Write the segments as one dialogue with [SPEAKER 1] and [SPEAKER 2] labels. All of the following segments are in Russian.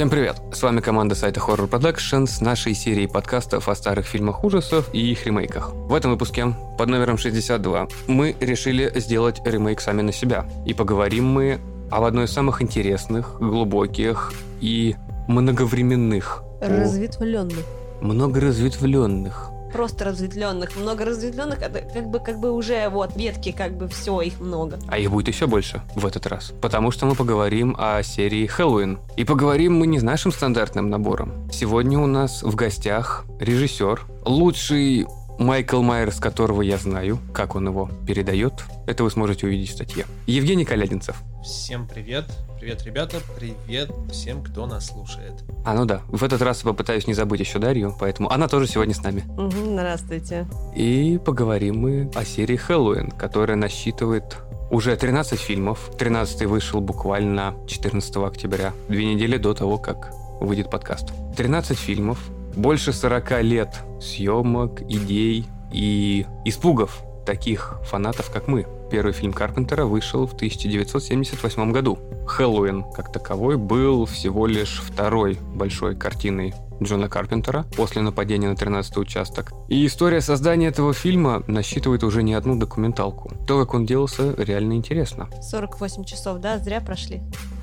[SPEAKER 1] Всем привет! С вами команда сайта Horror Production с нашей серией подкастов о старых фильмах ужасов и их ремейках. В этом выпуске под номером 62 мы решили сделать ремейк сами на себя. И поговорим мы об одной из самых интересных, глубоких и многовременных.
[SPEAKER 2] Разветвленных.
[SPEAKER 1] Многоразветвленных
[SPEAKER 2] просто разветвленных, много разветвленных, это как бы, как бы уже вот ветки, как бы все, их много.
[SPEAKER 1] А их будет еще больше в этот раз, потому что мы поговорим о серии Хэллоуин. И поговорим мы не с нашим стандартным набором. Сегодня у нас в гостях режиссер, лучший Майкл Майерс, которого я знаю, как он его передает, это вы сможете увидеть в статье. Евгений Калядинцев.
[SPEAKER 3] Всем привет. Привет, ребята. Привет всем, кто нас слушает.
[SPEAKER 1] А, ну да. В этот раз я попытаюсь не забыть еще Дарью, поэтому она тоже сегодня с нами.
[SPEAKER 2] Угу, здравствуйте.
[SPEAKER 1] И поговорим мы о серии Хэллоуин, которая насчитывает уже 13 фильмов. 13 вышел буквально 14 октября, две недели до того, как выйдет подкаст. 13 фильмов, больше 40 лет съемок, идей и испугов таких фанатов, как мы. Первый фильм Карпентера вышел в 1978 году. «Хэллоуин» как таковой был всего лишь второй большой картиной Джона Карпентера после нападения на 13 участок. И история создания этого фильма насчитывает уже не одну документалку. То, как он делался, реально интересно.
[SPEAKER 2] 48 часов, да? Зря прошли?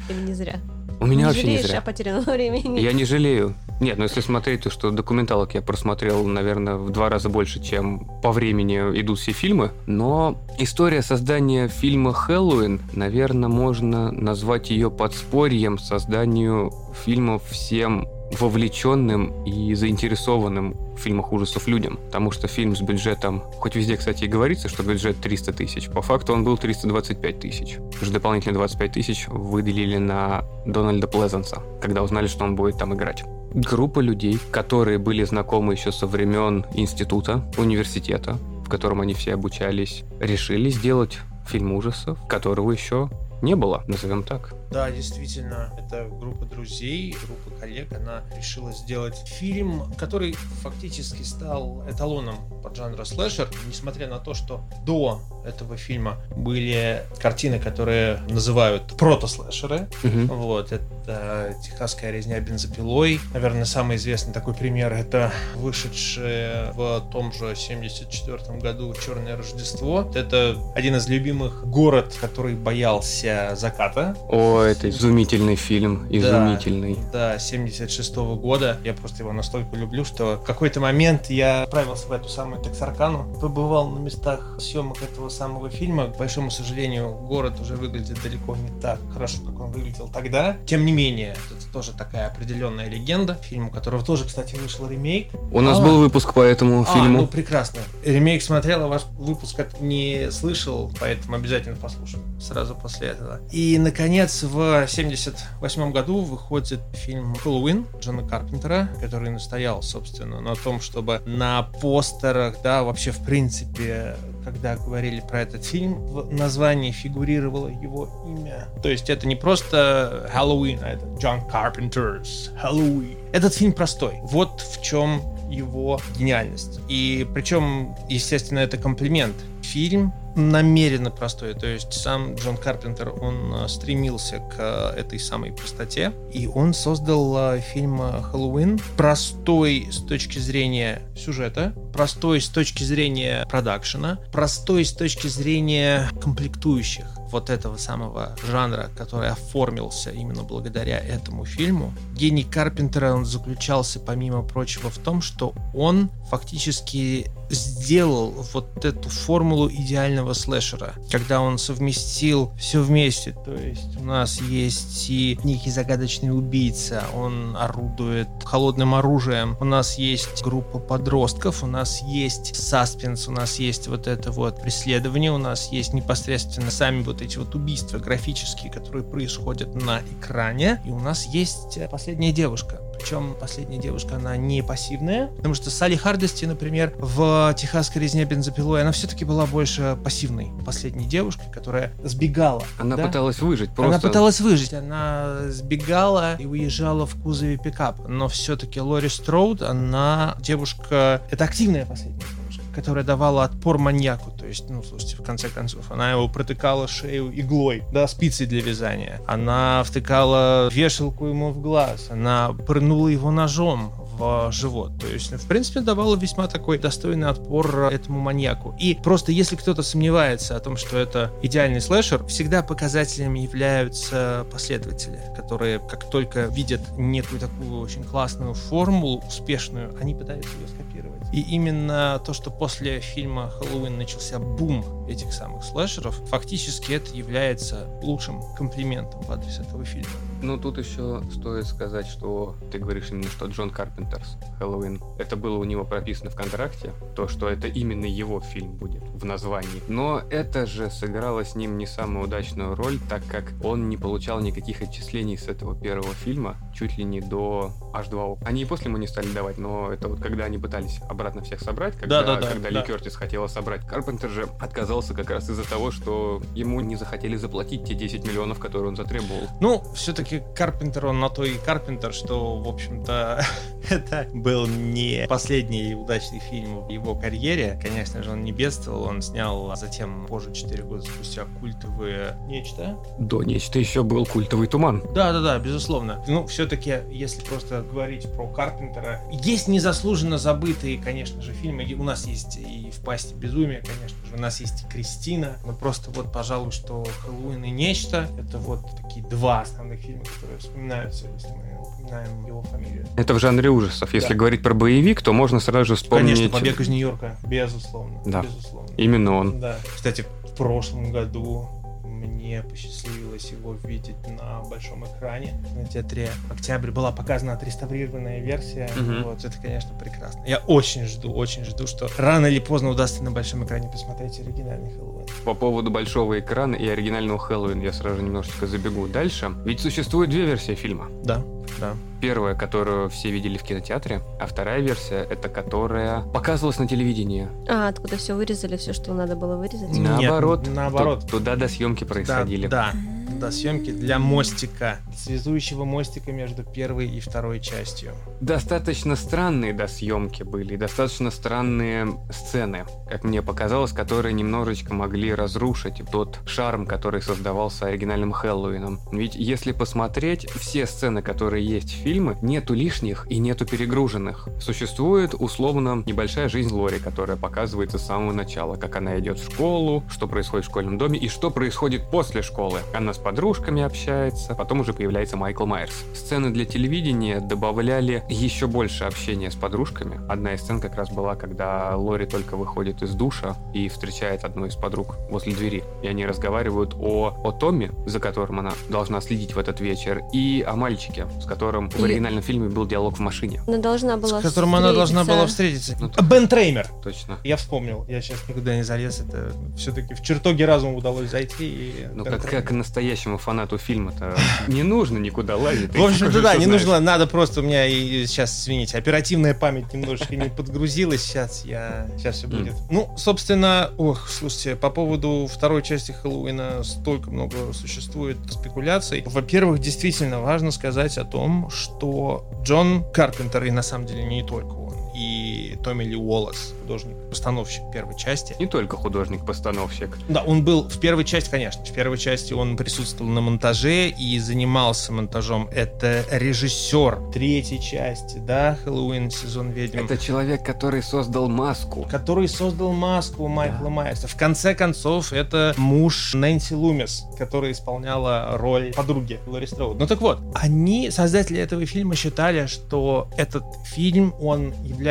[SPEAKER 2] Или не зря?
[SPEAKER 1] У меня
[SPEAKER 2] не
[SPEAKER 1] вообще
[SPEAKER 2] жалеешь
[SPEAKER 1] не зря.
[SPEAKER 2] о потерянном времени?
[SPEAKER 1] Я не жалею. Нет, ну если смотреть, то что документалок я просмотрел, наверное, в два раза больше, чем по времени идут все фильмы. Но история создания фильма «Хэллоуин», наверное, можно назвать ее подспорьем созданию фильмов всем вовлеченным и заинтересованным в фильмах ужасов людям. Потому что фильм с бюджетом, хоть везде, кстати, и говорится, что бюджет 300 тысяч, по факту он был 325 тысяч. Уже дополнительные 25 тысяч выделили на Дональда Плезанса, когда узнали, что он будет там играть. Группа людей, которые были знакомы еще со времен института, университета, в котором они все обучались, решили сделать фильм ужасов, которого еще не было, назовем так.
[SPEAKER 3] Да, действительно, это группа друзей, группа коллег, она решила сделать фильм, который фактически стал эталоном под жанра слэшер, несмотря на то, что до этого фильма были картины, которые называют прото-слэшеры.
[SPEAKER 1] Мгм.
[SPEAKER 3] Вот, это «Техасская резня бензопилой». Наверное, самый известный такой пример — это вышедшее в том же 74 году «Черное Рождество». Это один из любимых город, который боялся заката.
[SPEAKER 1] О, это изумительный фильм, изумительный.
[SPEAKER 3] Да, 76 года. Я просто его настолько люблю, что в какой-то момент я отправился в эту самую Тексаркану, побывал на местах съемок этого самого фильма. К большому сожалению, город уже выглядит далеко не так хорошо, как он выглядел тогда. Тем не менее, это тоже такая определенная легенда. Фильм, у которого тоже, кстати, вышел ремейк.
[SPEAKER 1] У нас
[SPEAKER 3] А.
[SPEAKER 1] был выпуск по этому
[SPEAKER 3] А,
[SPEAKER 1] фильму.
[SPEAKER 3] ну прекрасно. Ремейк смотрел, а ваш выпуск не слышал, поэтому обязательно послушаем сразу после этого. И, наконец, в 78 году выходит фильм «Хэллоуин» Джона Карпентера, который настоял, собственно, на том, чтобы на постерах, да, вообще, в принципе, когда говорили про этот фильм, в названии фигурировало его имя. То есть это не просто Хэллоуин, а это Джон Карпентер's Хэллоуин. Этот фильм простой. Вот в чем его гениальность. И причем, естественно, это комплимент. Фильм намеренно простой. То есть сам Джон Карпентер, он э, стремился к э, этой самой простоте. И он создал э, фильм «Хэллоуин» простой с точки зрения сюжета, простой с точки зрения продакшена, простой с точки зрения комплектующих вот этого самого жанра, который оформился именно благодаря этому фильму. Гений Карпентера, он заключался, помимо прочего, в том, что он фактически сделал вот эту формулу идеального слэшера, когда он совместил все вместе, то есть у нас есть и некий загадочный убийца, он орудует холодным оружием, у нас есть группа подростков, у нас есть саспенс, у нас есть вот это вот преследование, у нас есть непосредственно сами вот эти вот убийства графические, которые происходят на экране, и у нас есть э, последняя девушка. Причем последняя девушка, она не пассивная, потому что Салли Хардести, например, в «Техасской резне бензопилой», она все-таки была больше пассивной последней девушкой, которая сбегала.
[SPEAKER 1] Она
[SPEAKER 3] да?
[SPEAKER 1] пыталась выжить просто.
[SPEAKER 3] Она пыталась выжить, она сбегала и уезжала в кузове пикапа. Но все-таки Лори Строуд, она девушка... Это активная последняя девушка, которая давала отпор маньяку. То есть, ну, слушайте, в конце концов, она его протыкала шею иглой, да, спицей для вязания. Она втыкала вешалку ему в глаз. Она прыгнула его ножом в живот. То есть, в принципе, давала весьма такой достойный отпор этому маньяку. И просто если кто-то сомневается о том, что это идеальный слэшер, всегда показателем являются последователи, которые как только видят некую такую очень классную формулу, успешную, они пытаются ее скопировать. И именно то, что после фильма «Хэллоуин» начался бум этих самых слэшеров, фактически это является лучшим комплиментом в адрес этого фильма.
[SPEAKER 1] Ну, тут еще стоит сказать, что ты говоришь именно, что Джон Карпентерс «Хэллоуин». Это было у него прописано в контракте, то, что это именно его фильм будет в названии. Но это же сыграло с ним не самую удачную роль, так как он не получал никаких отчислений с этого первого фильма, чуть ли не до H2O. Они и после ему не стали давать, но это вот когда они пытались обратно всех собрать, когда,
[SPEAKER 3] да, да, да,
[SPEAKER 1] когда
[SPEAKER 3] да.
[SPEAKER 1] Ли Кертис хотела собрать. Карпентер же отказался как раз из-за того, что ему не захотели заплатить те 10 миллионов, которые он затребовал.
[SPEAKER 3] Ну, все-таки Карпентер, он на то и Карпентер, что, в общем-то, это был не последний удачный фильм в его карьере. Конечно же, он не бедствовал, он снял затем, позже, 4 года спустя, культовые «Нечто».
[SPEAKER 1] До нечто еще был культовый туман.
[SPEAKER 3] Да-да-да, безусловно. Ну, все-таки, если просто говорить про Карпентера, есть незаслуженно забытые, конечно же, фильмы. У нас есть и «В пасти безумия», конечно же, у нас есть и «Кристина». Но просто вот, пожалуй, что «Хэллоуин» и «Нечто» — это вот такие два основных фильма, которые вспоминаются, если мы упоминаем его фамилию.
[SPEAKER 1] Это в жанре ужасов. Если
[SPEAKER 3] Да.
[SPEAKER 1] говорить про боевик, то можно сразу же вспомнить...
[SPEAKER 3] Конечно, «Побег из Нью-Йорка», безусловно.
[SPEAKER 1] Да.
[SPEAKER 3] Безусловно.
[SPEAKER 1] Именно он.
[SPEAKER 3] Да. Кстати, в прошлом году мне посчастливилось его видеть на большом экране на театре Октябрь. Была показана отреставрированная версия.
[SPEAKER 1] Мгм.
[SPEAKER 3] Вот, это, конечно, прекрасно. Я очень жду, очень жду, что рано или поздно удастся на большом экране посмотреть оригинальный Хэллоуин.
[SPEAKER 1] По поводу большого экрана и оригинального Хэллоуин я сразу же немножечко забегу дальше. Ведь существует две версии фильма.
[SPEAKER 3] Да, да.
[SPEAKER 1] Первая, которую все видели в кинотеатре, а вторая версия, это которая показывалась на телевидении.
[SPEAKER 2] А, откуда все вырезали, все, что надо было вырезать?
[SPEAKER 3] Нет,
[SPEAKER 1] Наоборот.
[SPEAKER 3] наоборот.
[SPEAKER 1] Ту- Туда до съемки происходили.
[SPEAKER 3] Да, да, да, съемки для мостика, связующего мостика между первой и второй частью.
[SPEAKER 1] Достаточно странные досъемки были, достаточно странные сцены, как мне показалось, которые немножечко могли разрушить тот шарм, который создавался оригинальным Хэллоуином. Ведь если посмотреть, все сцены, которые есть в фильме, нету лишних и нету перегруженных. Существует условно небольшая жизнь Лори, которая показывается с самого начала, как она идет в школу, что происходит в школьном доме и что происходит после школы. Она с подружками общается, потом уже появляется Майкл Майерс. Сцены для телевидения добавляли еще больше общения с подружками. Одна из сцен как раз была, когда Лори только выходит из душа и встречает одну из подруг возле двери. И они разговаривают о, о Томе, за которым она должна следить в этот вечер, и о мальчике, с которым в
[SPEAKER 2] И-
[SPEAKER 1] оригинальном фильме был диалог в машине.
[SPEAKER 2] Она должна была
[SPEAKER 3] с которым она должна была
[SPEAKER 2] встретиться.
[SPEAKER 3] встретиться.
[SPEAKER 1] Ну,
[SPEAKER 3] Бен Треймер.
[SPEAKER 1] Точно.
[SPEAKER 3] Я вспомнил, я сейчас никуда не залез, это все-таки в чертоге разума удалось зайти. И
[SPEAKER 1] Ну,
[SPEAKER 3] Бен
[SPEAKER 1] как,
[SPEAKER 3] Треймер.
[SPEAKER 1] как настоящему фанату фильма-то не нужно никуда лазить.
[SPEAKER 3] В общем-то, да, не нужно, надо просто, у меня и сейчас, извините, оперативная память немножечко не подгрузилась, сейчас я, сейчас все будет. Ну, собственно, ох, слушайте, по поводу второй части Хэллоуина столько много существует спекуляций. Во-первых, действительно важно сказать о том, что Джон Карпентер, и на самом деле не только он, и Томми Ли Уоллес, художник-постановщик первой части,
[SPEAKER 1] Не только художник-постановщик.
[SPEAKER 3] да, он был в первой части, конечно. В первой части он присутствовал на монтаже и занимался монтажом. Это режиссер третьей части, да, Хэллоуин, сезон ведьм.
[SPEAKER 1] Это человек, который создал маску.
[SPEAKER 3] Который создал маску Майкла Майерса. В конце концов, это муж Нэнси Лумис, которая исполняла роль подруги Лори Строуд. Ну так вот, они, создатели этого фильма, считали, что этот фильм, он является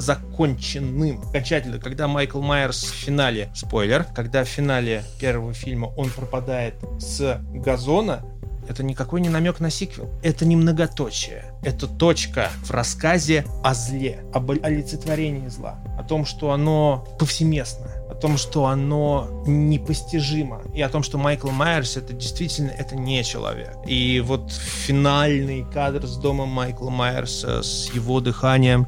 [SPEAKER 3] законченным. Окончательно, когда Майкл Майерс в финале, спойлер, когда в финале первого фильма он пропадает с газона, это никакой не намек на сиквел. Это не многоточие. Это точка в рассказе о зле, об олицетворении зла. О том, что оно повсеместно. Том, что оно непостижимо. И о том, что Майкл Майерс это действительно это не человек. И вот финальный кадр с домом Майкла Майерса, с его дыханием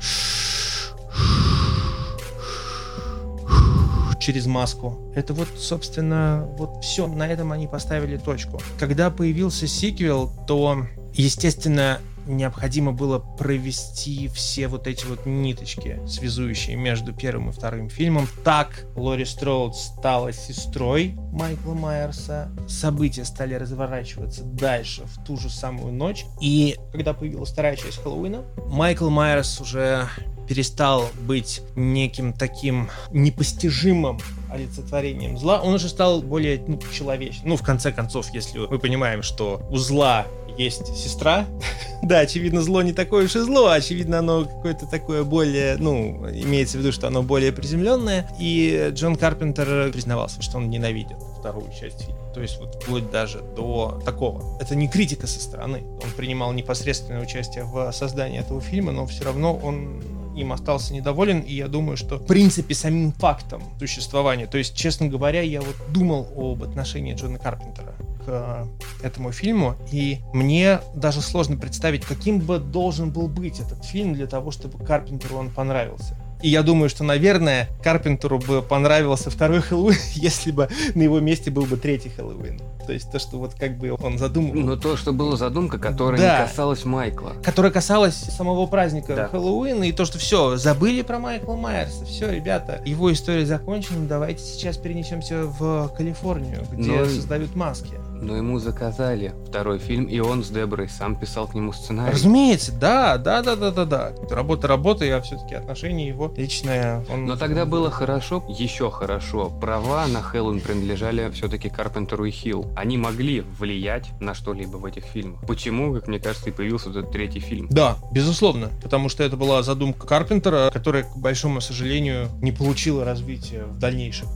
[SPEAKER 3] через маску. Это вот, собственно, вот все. На этом они поставили точку. Когда появился сиквел, то Естественно, необходимо было провести все вот эти вот ниточки, связующие между первым и вторым фильмом. Так Лори Строуд стала сестрой Майкла Майерса. События стали разворачиваться дальше в ту же самую ночь. И когда появилась вторая часть Хэллоуина, Майкл Майерс уже перестал быть неким таким непостижимым олицетворением зла, он уже стал более ну, человечным. Ну, в конце концов, если мы понимаем, что у зла есть сестра. да, очевидно, зло не такое уж и зло, очевидно, оно какое-то такое более, ну, имеется в виду, что оно более приземленное. И Джон Карпентер признавался, что он ненавидит вторую часть фильма. То есть вот вплоть даже до такого. Это не критика со стороны. Он принимал непосредственное участие в создании этого фильма, но все равно он им остался недоволен, и я думаю, что в принципе самим фактом существования, то есть, честно говоря, я вот думал об отношении Джона Карпентера к э, этому фильму, и мне даже сложно представить, каким бы должен был быть этот фильм для того, чтобы Карпентеру он понравился. И я думаю, что, наверное, Карпентеру бы понравился второй Хэллоуин, если бы на его месте был бы третий Хэллоуин. То есть то, что вот как бы он задумал.
[SPEAKER 1] Но то, что была задумка, которая да. не касалась Майкла.
[SPEAKER 3] Которая касалась самого праздника да. Хэллоуина, и то, что все, забыли про Майкла Майерса. Все, ребята, его история закончена, давайте сейчас перенесемся в Калифорнию, где Но... создают маски
[SPEAKER 1] но ему заказали второй фильм, и он с Деброй сам писал к нему сценарий.
[SPEAKER 3] Разумеется, да, да, да, да, да, да. Работа, работа, а все-таки отношение его личное.
[SPEAKER 1] Он... Но тогда было хорошо, еще хорошо. Права на Хэллоуин принадлежали все-таки Карпентеру и Хилл. Они могли влиять на что-либо в этих фильмах. Почему, как мне кажется, и появился этот третий фильм?
[SPEAKER 3] Да, безусловно. Потому что это была задумка Карпентера, которая, к большому сожалению, не получила развития в дальнейших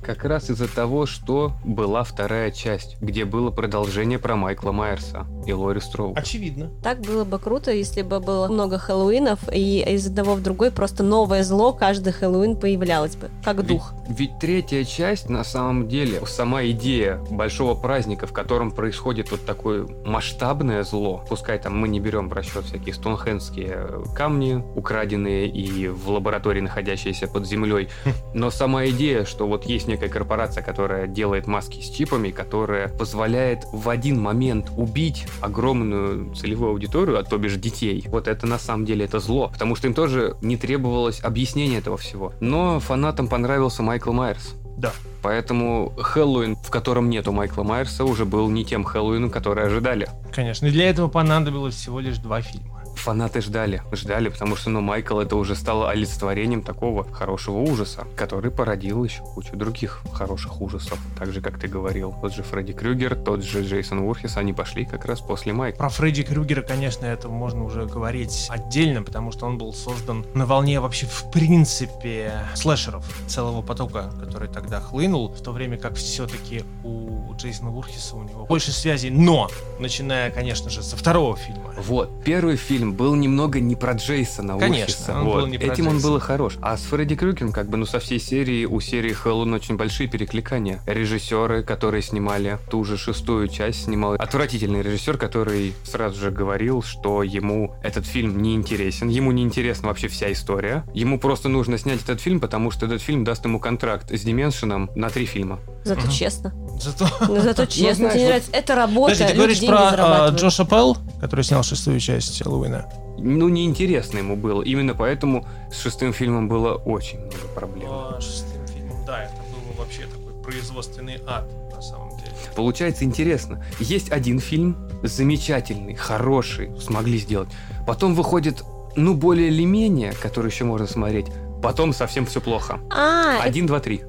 [SPEAKER 1] как раз из-за того, что была вторая часть, где было продолжение про Майкла Майерса и Лори Строу.
[SPEAKER 3] Очевидно.
[SPEAKER 2] Так было бы круто, если бы было много Хэллоуинов, и из одного в другой просто новое зло каждый Хэллоуин появлялось бы, как дух.
[SPEAKER 1] Ведь, ведь третья часть, на самом деле, сама идея большого праздника, в котором происходит вот такое масштабное зло, пускай там мы не берем в расчет всякие стонхендские камни, украденные и в лаборатории находящиеся под землей, но сама идея, что вот есть некая корпорация, которая делает маски с чипами, которая позволяет в один момент убить огромную целевую аудиторию, а то бишь детей. Вот это на самом деле это зло, потому что им тоже не требовалось объяснения этого всего. Но фанатам понравился Майкл Майерс.
[SPEAKER 3] Да.
[SPEAKER 1] Поэтому Хэллоуин, в котором нету Майкла Майерса, уже был не тем Хэллоуином, который ожидали.
[SPEAKER 3] Конечно, и для этого понадобилось всего лишь два фильма
[SPEAKER 1] фанаты ждали. Ждали, потому что, ну, Майкл это уже стало олицетворением такого хорошего ужаса, который породил еще кучу других хороших ужасов. Так же, как ты говорил, тот же Фредди Крюгер, тот же Джейсон Уорхис, они пошли как раз после Майкла.
[SPEAKER 3] Про Фредди Крюгера, конечно, это можно уже говорить отдельно, потому что он был создан на волне вообще в принципе слэшеров целого потока, который тогда хлынул, в то время как все-таки у Джейсона Уорхиса у него больше связей, но начиная, конечно же, со второго фильма.
[SPEAKER 1] Вот, первый фильм был немного не про Джейсона
[SPEAKER 3] Конечно,
[SPEAKER 1] он вот. был не про Этим Джейсона. он был и хорош. А с Фредди Крюгером, как бы, ну, со всей серии, у серии Хэллоуин очень большие перекликания. Режиссеры, которые снимали ту же шестую часть, снимал отвратительный режиссер, который сразу же говорил, что ему этот фильм не интересен, ему не интересна вообще вся история. Ему просто нужно снять этот фильм, потому что этот фильм даст ему контракт с Дименшином на три фильма.
[SPEAKER 2] Зато угу. честно.
[SPEAKER 3] Зато,
[SPEAKER 2] ну, зато честно. Ну, знаешь, Тебе нравится. Это работа.
[SPEAKER 3] Подожди, ты говоришь про uh, Джоша Пелл, который снял шестую часть Хэллоуина?
[SPEAKER 1] Ну, неинтересно ему было. Именно поэтому с шестым фильмом было очень много проблем.
[SPEAKER 3] А, шестым фильмом, да, это был вообще такой производственный ад на самом деле.
[SPEAKER 1] Получается интересно. Есть один фильм, замечательный, хороший, смогли сделать. Потом выходит, ну, более или менее, который еще можно смотреть. Потом совсем все плохо. А, один, два, три.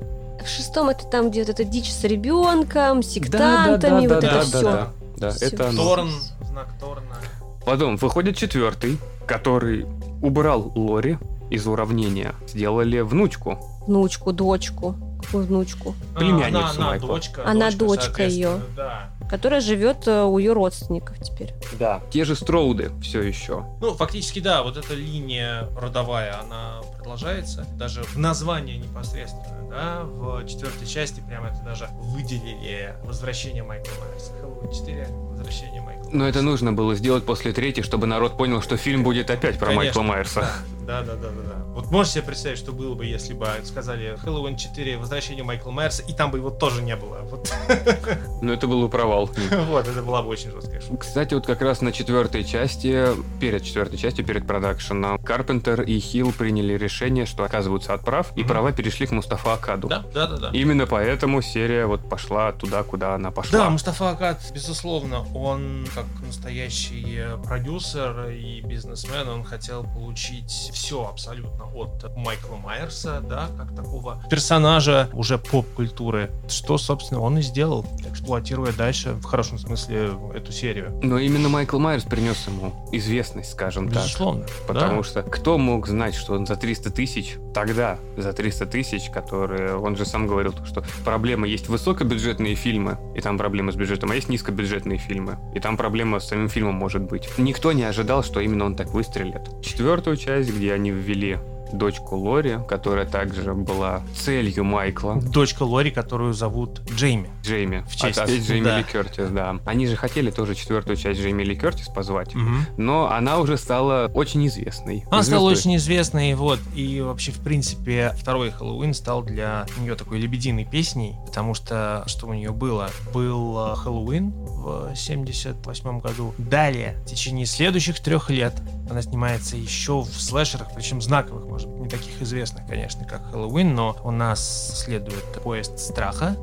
[SPEAKER 2] В шестом это там, где вот эта дичь с ребенком, сектантами, да, да, да, вот да, это да, все. Да,
[SPEAKER 1] да, да, это
[SPEAKER 3] оно. Торн, знак Торна.
[SPEAKER 1] Потом выходит четвертый, который убрал Лори из уравнения. Сделали внучку.
[SPEAKER 2] Внучку, дочку. Какую внучку?
[SPEAKER 1] Племянницу
[SPEAKER 3] а, она,
[SPEAKER 1] Майкла.
[SPEAKER 3] дочка,
[SPEAKER 2] она дочка, дочка ее. Да которая живет э, у ее родственников теперь.
[SPEAKER 1] Да. Те же Строуды все еще.
[SPEAKER 3] Ну, фактически, да, вот эта линия родовая, она продолжается. Даже в названии непосредственно, да, в четвертой части прямо это даже выделили возвращение Майкла Майерса. Хэллоуин 4 возвращение Майкла
[SPEAKER 1] Но это нужно было сделать после третьей, чтобы народ понял, что фильм будет опять про Конечно, Майкла Майерса.
[SPEAKER 3] Да Да, да, да, да, да. Вот можешь себе представить, что было бы, если бы сказали Хэллоуин 4, возвращение Майкла Майерса, и там бы его тоже не было. Вот.
[SPEAKER 1] Ну, это был бы провал.
[SPEAKER 3] Вот, это была бы очень жесткая шутка.
[SPEAKER 1] Кстати, вот как раз на четвертой части, перед четвертой частью, перед продакшеном, Карпентер и Хилл приняли решение, что отказываются от прав, и права перешли к Мустафа Акаду.
[SPEAKER 3] Да, да, да, да.
[SPEAKER 1] Именно поэтому серия вот пошла туда, куда она пошла.
[SPEAKER 3] Да, Мустафа Акад, безусловно, он как настоящий продюсер и бизнесмен, он хотел получить все абсолютно от Майкла Майерса, да, как такого персонажа уже поп-культуры, что, собственно, он и сделал, эксплуатируя дальше, в хорошем смысле, эту серию.
[SPEAKER 1] Но именно Майкл Майерс принес ему известность, скажем так.
[SPEAKER 3] Безусловно.
[SPEAKER 1] Потому
[SPEAKER 3] да.
[SPEAKER 1] что кто мог знать, что он за 300 тысяч, тогда за 300 тысяч, которые, он же сам говорил, что проблема есть высокобюджетные фильмы, и там проблема с бюджетом, а есть низкобюджетные фильмы, и там проблема с самим фильмом может быть. Никто не ожидал, что именно он так выстрелит. Четвертую часть, где они ввели дочку Лори, которая также была целью Майкла,
[SPEAKER 3] Дочка Лори, которую зовут Джейми.
[SPEAKER 1] Джейми.
[SPEAKER 3] В честь-
[SPEAKER 1] Опять Джейми
[SPEAKER 3] да.
[SPEAKER 1] Ли Кертис, да. Они же хотели тоже четвертую часть Джейми Ли Кертис позвать, но она уже стала очень известной.
[SPEAKER 3] Она стала
[SPEAKER 1] Звездой.
[SPEAKER 3] очень известной, вот, и вообще, в принципе, второй Хэллоуин стал для нее такой лебединой песней, потому что, что у нее было? Был э, Хэллоуин в 78 году. Далее, в течение следующих трех лет, она снимается еще в слэшерах, причем знаковых, может быть, не таких известных, конечно, как Хэллоуин, но у нас следует поезд страха,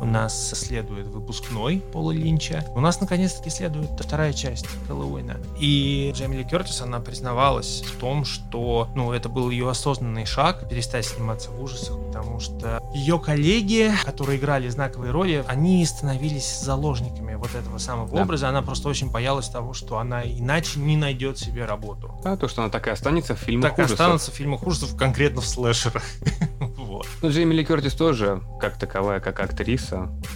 [SPEAKER 3] у нас следует выпускной Пола Линча. У нас, наконец-таки, следует вторая часть Хэллоуина. И Джейми Ли Кертис, она признавалась в том, что ну, это был ее осознанный шаг перестать сниматься в ужасах, потому что ее коллеги, которые играли знаковые роли, они становились заложниками вот этого самого
[SPEAKER 1] Да.
[SPEAKER 3] образа. Она просто очень боялась того, что она иначе не найдет себе работу.
[SPEAKER 1] А то, что она так и останется в фильмах
[SPEAKER 3] Так и
[SPEAKER 1] ужасов.
[SPEAKER 3] останутся в фильмах ужасов, конкретно в слэшерах. Вот.
[SPEAKER 1] Ну, Джейми Ли Кертис тоже, как таковая, как актриса,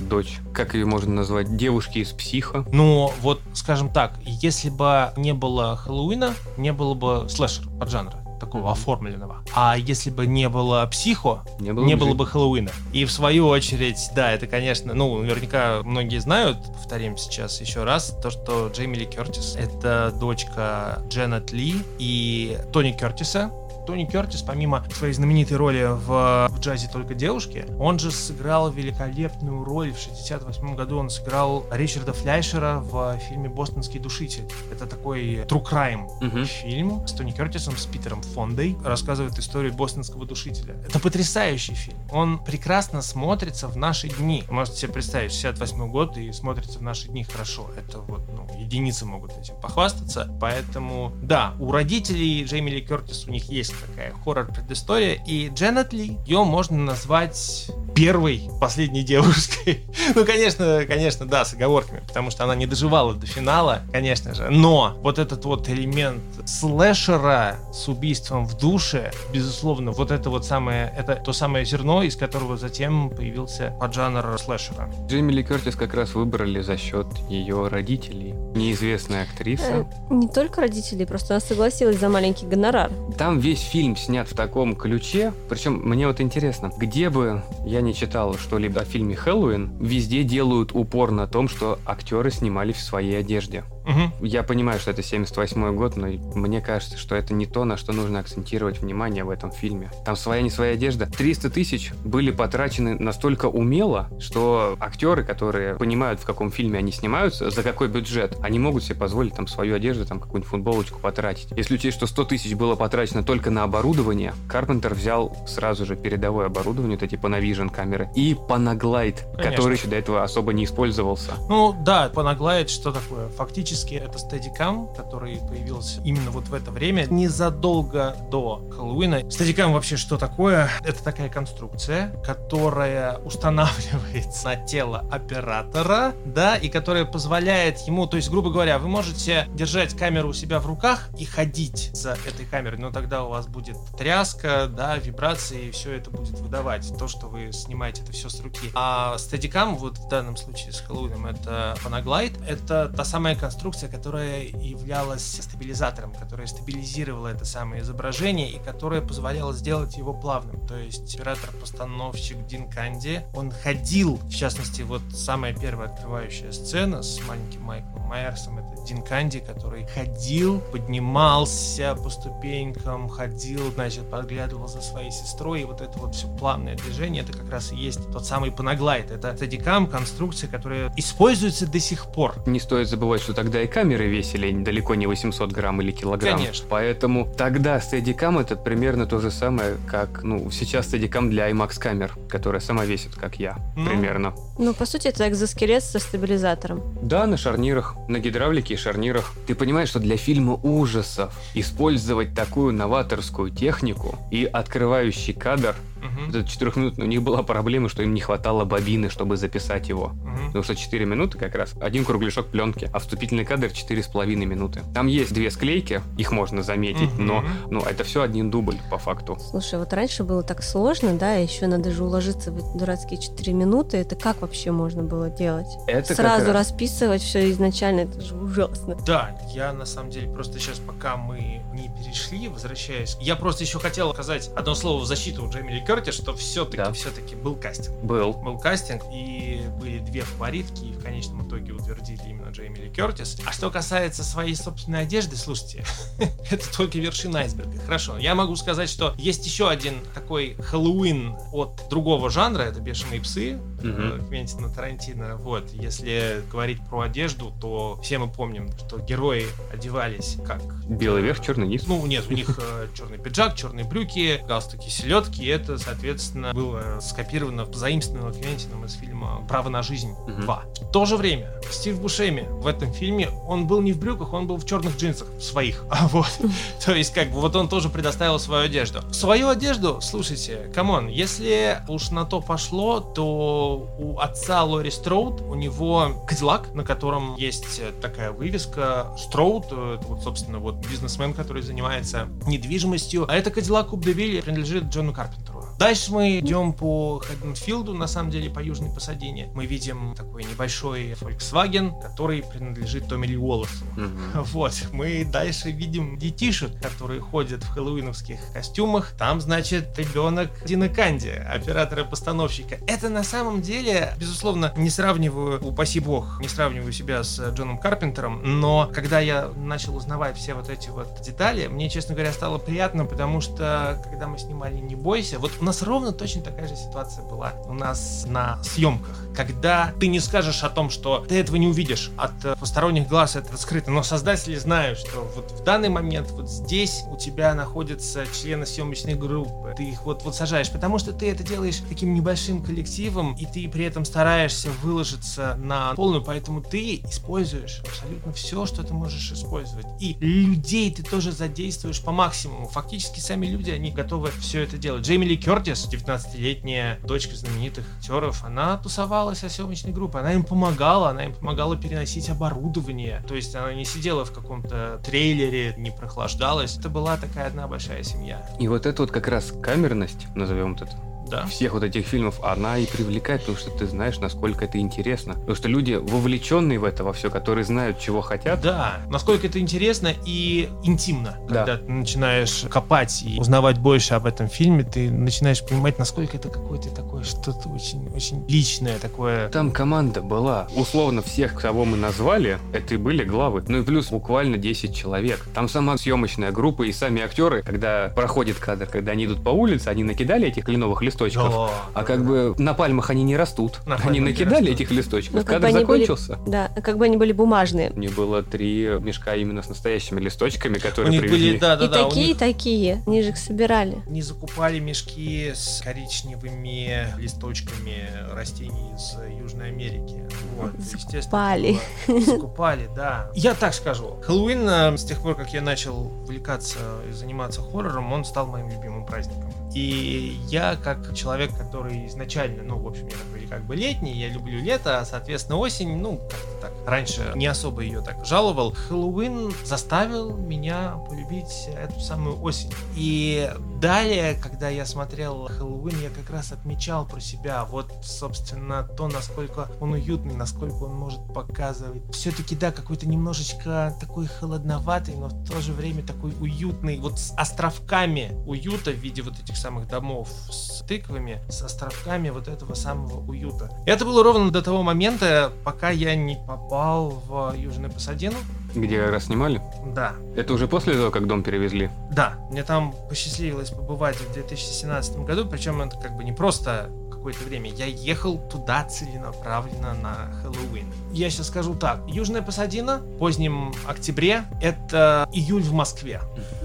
[SPEAKER 1] дочь, как ее можно назвать, девушки из психа.
[SPEAKER 3] Но вот, скажем так, если бы не было Хэллоуина, не было бы слэшер поджанра такого
[SPEAKER 1] Мгм.
[SPEAKER 3] оформленного. А если бы не было психо,
[SPEAKER 1] Не было,
[SPEAKER 3] не
[SPEAKER 1] бы
[SPEAKER 3] было бы Хэллоуина. И в свою очередь, да, это, конечно, ну, наверняка многие знают, повторим сейчас еще раз, то, что Джейми Ли Кертис — это дочка Дженнет Ли и Тони Кертиса. Тони Кертис, помимо своей знаменитой роли в, в «Джазе только девушки», он же сыграл великолепную роль. В 68 году он сыграл Ричарда Фляйшера в фильме «Бостонский душитель». Это такой true crime
[SPEAKER 1] Мгм.
[SPEAKER 3] фильм с Тони Кертисом, с Питером Фондой. Рассказывает историю бостонского душителя. Это потрясающий фильм. Он прекрасно смотрится в наши дни. Можете себе представить, 68 год и смотрится в наши дни хорошо. Это вот, ну, единицы могут этим похвастаться. Поэтому, да, у родителей Джейми Ли Кертис у них есть такая хоррор-предыстория. И Дженнет Ли, ее можно назвать первой, последней девушкой. Ну, конечно, конечно, да, с оговорками, потому что она не доживала до финала, конечно же. Но вот этот вот элемент слэшера с убийством в душе, безусловно, вот это вот самое, это то самое зерно, из которого затем появился поджанр слэшера.
[SPEAKER 1] Джейми Ли Кертис как раз выбрали за счет ее родителей. Неизвестная
[SPEAKER 2] Э,
[SPEAKER 1] актриса.
[SPEAKER 2] Не только родители, просто она согласилась за маленький гонорар.
[SPEAKER 1] Там весь фильм снят в таком ключе. Причем мне вот интересно, где бы я не читал что-либо о фильме «Хэллоуин», везде делают упор на том, что актеры снимали в своей одежде.
[SPEAKER 3] Мгм.
[SPEAKER 1] Я понимаю, что это 78 год, но мне кажется, что это не то, на что нужно акцентировать внимание в этом фильме. Там своя не своя одежда. 300 тысяч были потрачены настолько умело, что актеры, которые понимают, в каком фильме они снимаются, за какой бюджет, они могут себе позволить там свою одежду, там какую-нибудь футболочку потратить. Если учесть, что 100 тысяч было потрачено только на оборудование, Карпентер взял сразу же передовое оборудование, вот эти Panavision камеры, и Panaglide,
[SPEAKER 3] Конечно.
[SPEAKER 1] который еще до этого особо не использовался.
[SPEAKER 3] Ну да, Panaglide что такое? Фактически это стадикам, который появился именно вот в это время, незадолго до Хэллоуина. Стадикам вообще что такое? Это такая конструкция, которая устанавливается на тело оператора, да, и которая позволяет ему, то есть, грубо говоря, вы можете держать камеру у себя в руках и ходить за этой камерой, но тогда у вас будет тряска, да, вибрации, и все это будет выдавать. То, что вы снимаете это все с руки. А стадикам, вот в данном случае с Хэллоуином, это Panaglide, это та самая конструкция, конструкция, которая являлась стабилизатором, которая стабилизировала это самое изображение и которая позволяла сделать его плавным. То есть оператор-постановщик Дин Канди, он ходил, в частности, вот самая первая открывающая сцена с маленьким Майклом Майерсом, это Дин Канди, который ходил, поднимался по ступенькам, ходил, значит, подглядывал за своей сестрой, и вот это вот все плавное движение, это как раз и есть тот самый паноглайд. Это стадикам, конструкция, которая используется до сих пор.
[SPEAKER 1] Не стоит забывать, что тогда и камеры весили далеко не 800 грамм или килограмм.
[SPEAKER 3] Конечно.
[SPEAKER 1] Поэтому тогда стадикам это примерно то же самое, как, ну, сейчас стадикам для IMAX камер, которая сама весит, как я,
[SPEAKER 3] Ну.
[SPEAKER 1] примерно.
[SPEAKER 2] Ну, по сути, это экзоскелет со стабилизатором.
[SPEAKER 1] Да, на шарнирах, на гидравлике и шарнирах. Ты понимаешь, что для фильма ужасов использовать такую новаторскую технику и открывающий кадр,
[SPEAKER 3] Мгм.
[SPEAKER 1] этот четырехминутный, у них была проблема, что им не хватало бобины, чтобы записать его.
[SPEAKER 3] Мгм.
[SPEAKER 1] Потому что 4 минуты как раз, один кругляшок пленки, а вступительный кадр 4,5 минуты. Там есть две склейки, их можно заметить,
[SPEAKER 3] Мгм.
[SPEAKER 1] но ну, это все один дубль по факту.
[SPEAKER 2] Слушай, вот раньше было так сложно, да, еще надо же уложиться в дурацкие 4 минуты. Это как вообще можно было делать?
[SPEAKER 1] Это
[SPEAKER 2] Сразу
[SPEAKER 1] раз-
[SPEAKER 2] расписывать все изначально, это же ужасно.
[SPEAKER 3] Да, я на самом деле просто сейчас, пока мы не перешли, возвращаясь, я просто еще хотел сказать одно слово в защиту Джейми Ли Кертис, что все-таки,
[SPEAKER 1] Да.
[SPEAKER 3] все-таки был кастинг.
[SPEAKER 1] Был.
[SPEAKER 3] Был кастинг, и были две фаворитки, и в конечном итоге утвердили именно Джейми Ли Кертис. А что касается своей собственной одежды, слушайте, это только вершина айсберга. Хорошо, я могу сказать, что есть еще один такой Хэллоуин от другого жанра, это «Бешеные псы», Э, Квентина Тарантино. Вот, если говорить про одежду, то все мы помним, что герои одевались как...
[SPEAKER 1] Белый верх, черный низ.
[SPEAKER 3] Ну, нет, у них черный пиджак, черные брюки, галстуки, селедки. И это, соответственно, было скопировано, позаимствовано Квентином из фильма «Право на жизнь
[SPEAKER 1] Мгм.
[SPEAKER 3] 2». В то же время Стив Бушеми в этом фильме, он был не в брюках, он был в черных джинсах своих. А вот, то есть, как бы, вот он тоже предоставил свою одежду. Свою одежду, слушайте, come on, если уж на то пошло, то у отца Лори Строуд, у него Кадиллак, на котором есть э, такая вывеска Строуд, э, это вот, собственно, вот бизнесмен, который занимается недвижимостью. А это Кадиллак Coupe de Ville принадлежит Джону Карпентеру. Дальше мы идем по Хэдденфилду, на самом деле, по Южной Пасадине. Мы видим такой небольшой Volkswagen, который принадлежит Томми Ли Уоллесу.
[SPEAKER 1] Мгм.
[SPEAKER 3] Вот, мы дальше видим детишек, которые ходят в хэллоуиновских костюмах. Там, значит, ребенок Дина Канди, оператора-постановщика. Это на самом деле, безусловно, не сравниваю, упаси бог, не сравниваю себя с Джоном Карпентером, но когда я начал узнавать все вот эти вот детали, мне, честно говоря, стало приятно, потому что, когда мы снимали «Не бойся», вот у нас ровно точно такая же ситуация была у нас на съемках, когда ты не скажешь о том, что ты этого не увидишь, от э, посторонних глаз это скрыто, но создатели знают, что вот в данный момент вот здесь у тебя находятся члены съемочной группы, ты их вот, вот сажаешь, потому что ты это делаешь таким небольшим коллективом, и ты при этом стараешься выложиться на полную, поэтому ты используешь абсолютно все, что ты можешь использовать. И людей ты тоже задействуешь по максимуму. Фактически сами люди, они готовы все это делать. Джейми Ли Кертис, 19-летняя дочка знаменитых актеров, она тусовалась со съемочной группой, она им помогала, она им помогала переносить оборудование. То есть она не сидела в каком-то трейлере, не прохлаждалась. Это была такая одна большая семья.
[SPEAKER 1] И вот это вот как раз камерность, назовем это,
[SPEAKER 3] Да.
[SPEAKER 1] всех вот этих фильмов, она и привлекает, потому что ты знаешь, насколько это интересно. Потому что люди, вовлеченные в это во все, которые знают, чего хотят,
[SPEAKER 3] Да, насколько это интересно и интимно.
[SPEAKER 1] Да.
[SPEAKER 3] Когда ты начинаешь копать и узнавать больше об этом фильме, ты начинаешь понимать, насколько это какое-то такое что-то очень, очень личное, такое...
[SPEAKER 1] Там команда была. Условно всех, кого мы назвали, это и были главы. Ну и плюс буквально 10 человек. Там сама съемочная группа и сами актеры, когда проходит кадр, когда они идут по улице, они накидали этих кленовых листочков.
[SPEAKER 3] Да,
[SPEAKER 1] А как бы на пальмах они не растут.
[SPEAKER 3] На
[SPEAKER 1] они
[SPEAKER 3] не
[SPEAKER 1] накидали
[SPEAKER 3] растут.
[SPEAKER 1] этих листочков.
[SPEAKER 2] Ну, как
[SPEAKER 1] Кадр
[SPEAKER 2] бы они были-
[SPEAKER 1] закончился.
[SPEAKER 2] Да, как бы они были бумажные.
[SPEAKER 1] Мне было три мешка именно с настоящими листочками,
[SPEAKER 3] У
[SPEAKER 1] которые
[SPEAKER 3] них
[SPEAKER 1] привезли.
[SPEAKER 3] были, да, да,
[SPEAKER 2] и
[SPEAKER 3] да, у
[SPEAKER 2] такие, и
[SPEAKER 3] них-
[SPEAKER 2] такие. Они же их собирали.
[SPEAKER 3] Они закупали мешки с коричневыми листочками растений из Южной Америки. Вот,
[SPEAKER 2] Закупали.
[SPEAKER 3] было- Закупали, да. Я так скажу. Хэллоуин, э, с тех пор, как я начал увлекаться и заниматься хоррором, он стал моим любимым праздником. И я, как человек, который изначально, ну, в общем, я такой как бы летний, я люблю лето, а, соответственно, осень, ну, так раньше не особо ее так жаловал. Хэллоуин заставил меня полюбить эту самую осень. И далее, когда я смотрел Хэллоуин, я как раз отмечал про себя вот, собственно, то, насколько он уютный, насколько он может показывать. Все-таки, да, какой-то немножечко такой холодноватый, но в то же время такой уютный, вот с островками уюта в виде вот этих самых домов с тыквами, с островками вот этого самого уюта. И это было ровно до того момента, пока я не попал в Южную Пасадину.
[SPEAKER 1] Где раз снимали?
[SPEAKER 3] Да.
[SPEAKER 1] Это уже после того, как дом перевезли?
[SPEAKER 3] Да, мне там посчастливилось побывать в 2017 году, причем это как бы не просто какое-то время. Я ехал туда целенаправленно на Хэллоуин. Я сейчас скажу так. Южная Пасадина в позднем октябре — это июль в Москве.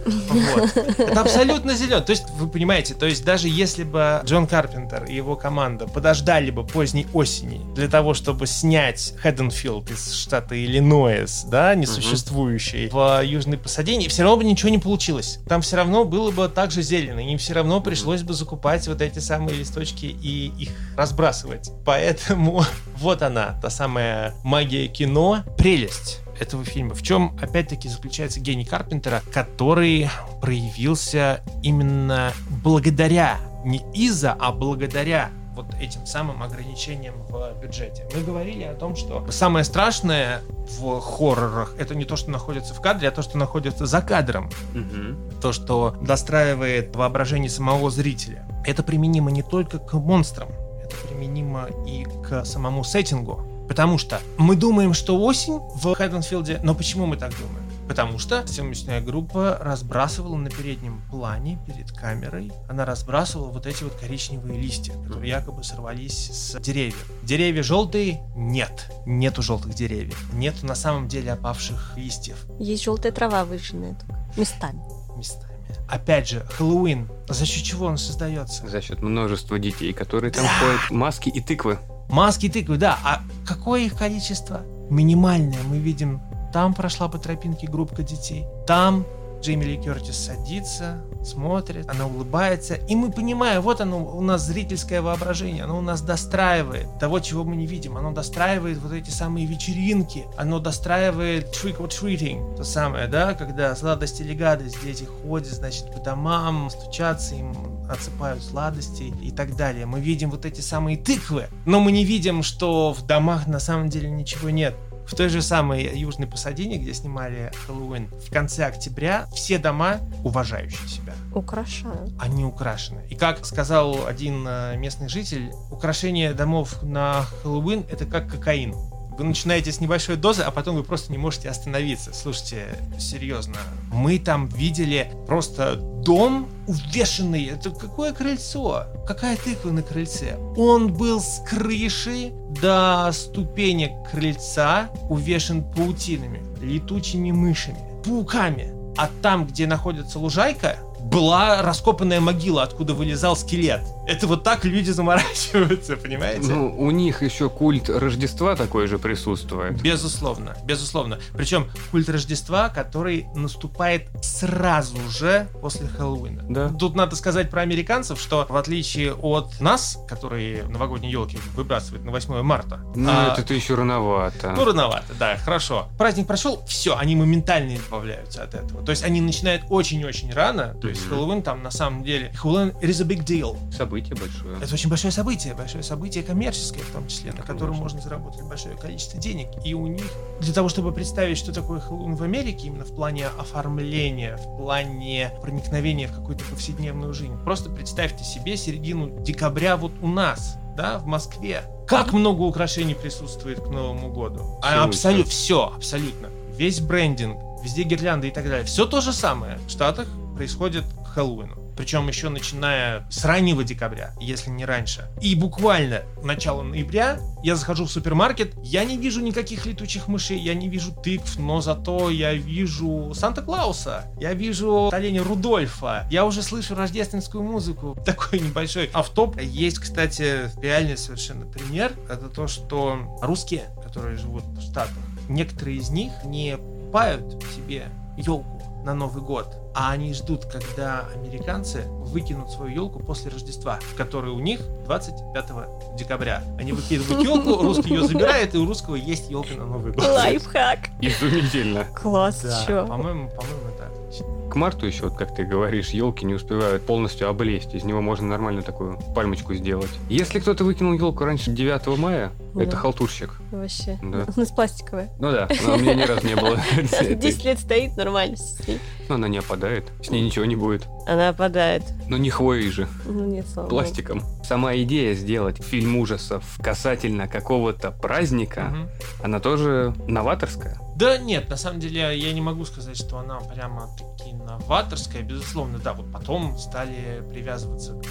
[SPEAKER 3] Вот. Это абсолютно зелено. То есть, вы понимаете, то есть даже если бы Джон Карпентер и его команда подождали бы поздней осени для того, чтобы снять Хедденфилд из штата Иллинойс, да, несуществующий, в Южной Пасадине, все равно бы ничего не получилось. Там все равно было бы так же зелено. Им все равно пришлось бы закупать вот эти самые листочки и их разбрасывать. Поэтому вот она, та самая магия кино, прелесть этого фильма. В чем, опять-таки, заключается гений Карпентера, который проявился именно благодаря, не из-за, а благодаря вот этим самым ограничением в бюджете. Мы говорили о том, что самое страшное в хоррорах это не то, что находится в кадре, а то, что находится за кадром.
[SPEAKER 1] Угу.
[SPEAKER 3] То, что достраивает воображение самого зрителя. Это применимо не только к монстрам, это применимо и к самому сеттингу. Потому что мы думаем, что осень в Хэдденфилде, но почему мы так думаем? Потому что съемочная группа разбрасывала на переднем плане перед камерой, она разбрасывала вот эти вот коричневые листья, которые якобы сорвались с деревьев. Деревья желтые? Нет. Нету желтых деревьев. Нету на самом деле опавших листьев.
[SPEAKER 2] Есть желтая трава выжженная только. Местами.
[SPEAKER 3] Местами. Опять же, Хэллоуин. За счет чего он создается?
[SPEAKER 1] За счет множества детей, которые там ходят. Маски и тыквы.
[SPEAKER 3] Маски и тыквы, да. А какое их количество? Минимальное. Мы видим, там прошла по тропинке группка детей. Там Джейми Ли Кертис садится, смотрит, она улыбается, и мы понимаем, вот оно у нас зрительское воображение, оно у нас достраивает того, чего мы не видим, оно достраивает вот эти самые вечеринки, оно достраивает trick or treating, то самое, да, когда сладости гадость, дети ходят, значит, по домам, стучатся, им отсыпают сладости и так далее. Мы видим вот эти самые тыквы, но мы не видим, что в домах на самом деле ничего нет. В той же самой Южной Пасадине, где снимали Хэллоуин, в конце октября все дома, уважающие себя,
[SPEAKER 2] Украшают.
[SPEAKER 3] они украшены. И как сказал один э, местный житель, украшение домов на Хэллоуин это как кокаин. Вы начинаете с небольшой дозы, а потом вы просто не можете остановиться. Слушайте, серьезно, мы там видели просто дом увешанный. Это какое крыльцо? Какая тыква на крыльце? Он был с крыши до ступенек крыльца увешан паутинами, летучими мышами, пауками. А там, где находится лужайка, была раскопанная могила, откуда вылезал скелет. Это вот так люди заморачиваются, понимаете?
[SPEAKER 1] Ну, у них еще культ Рождества такой же присутствует.
[SPEAKER 3] Безусловно, безусловно. Причем культ Рождества, который наступает сразу же после Хэллоуина.
[SPEAKER 1] Да.
[SPEAKER 3] Тут надо сказать про американцев, что в отличие от нас, которые новогодние елки выбрасывают на 8 марта,
[SPEAKER 1] Ну,
[SPEAKER 3] а,
[SPEAKER 1] это еще рановато.
[SPEAKER 3] ну, рановато, да, хорошо. Праздник прошел, все, они моментально избавляются от этого. То есть они начинают очень-очень рано. То есть. Хэллоуин там на самом деле... Хэллоуин is a big deal.
[SPEAKER 1] Событие большое.
[SPEAKER 3] Это очень большое событие, большое событие коммерческое в том числе, на котором можно заработать большое количество денег. И у них, для того, чтобы представить, что такое Хэллоуин в Америке, именно в плане оформления, в плане проникновения в какую-то повседневную жизнь, просто представьте себе середину декабря вот у нас, да, в Москве. Как много украшений присутствует к Новому году. А, абсолютно, все, абсолютно. Весь брендинг, везде гирлянды и так далее. Все то же самое в Штатах происходит к Хэллоуину. Причем еще начиная с раннего декабря, если не раньше. И буквально начало ноября я захожу в супермаркет, я не вижу никаких летучих мышей, я не вижу тыкв, но зато я вижу Санта-Клауса, я вижу оленя Рудольфа, я уже слышу рождественскую музыку. Такой небольшой автоп. Есть, кстати, реальный совершенно пример. Это то, что русские, которые живут в Штатах, некоторые из них не покупают себе елку на Новый год, а они ждут, когда американцы выкинут свою елку после Рождества, которая у них 25 декабря. Они выкидывают елку, русский ее забирает, и у русского есть елка на Новый год.
[SPEAKER 2] Лайфхак.
[SPEAKER 1] Изумительно.
[SPEAKER 2] Класс,
[SPEAKER 3] Да,
[SPEAKER 2] чё?
[SPEAKER 3] по-моему, по-моему, это отлично.
[SPEAKER 1] К марту еще, вот как ты говоришь, елки не успевают полностью облезть. Из него можно нормально такую пальмочку сделать. Если кто-то выкинул елку раньше 9 мая, это
[SPEAKER 2] Да.
[SPEAKER 1] халтурщик.
[SPEAKER 2] Вообще.
[SPEAKER 1] Да.
[SPEAKER 2] У нас пластиковая.
[SPEAKER 1] Ну да, но у меня ни разу не было.
[SPEAKER 2] 10 лет стоит, нормально.
[SPEAKER 1] Но она не опадает. С ней ничего не будет.
[SPEAKER 2] Она опадает.
[SPEAKER 1] Ну не хвоей же,
[SPEAKER 2] Ну нет, слава богу.
[SPEAKER 1] пластиком. Сама идея сделать фильм ужасов касательно какого-то праздника, она тоже новаторская.
[SPEAKER 3] Да нет, на самом деле я не могу сказать, что она прямо таки новаторская. Безусловно, да, вот потом стали привязываться к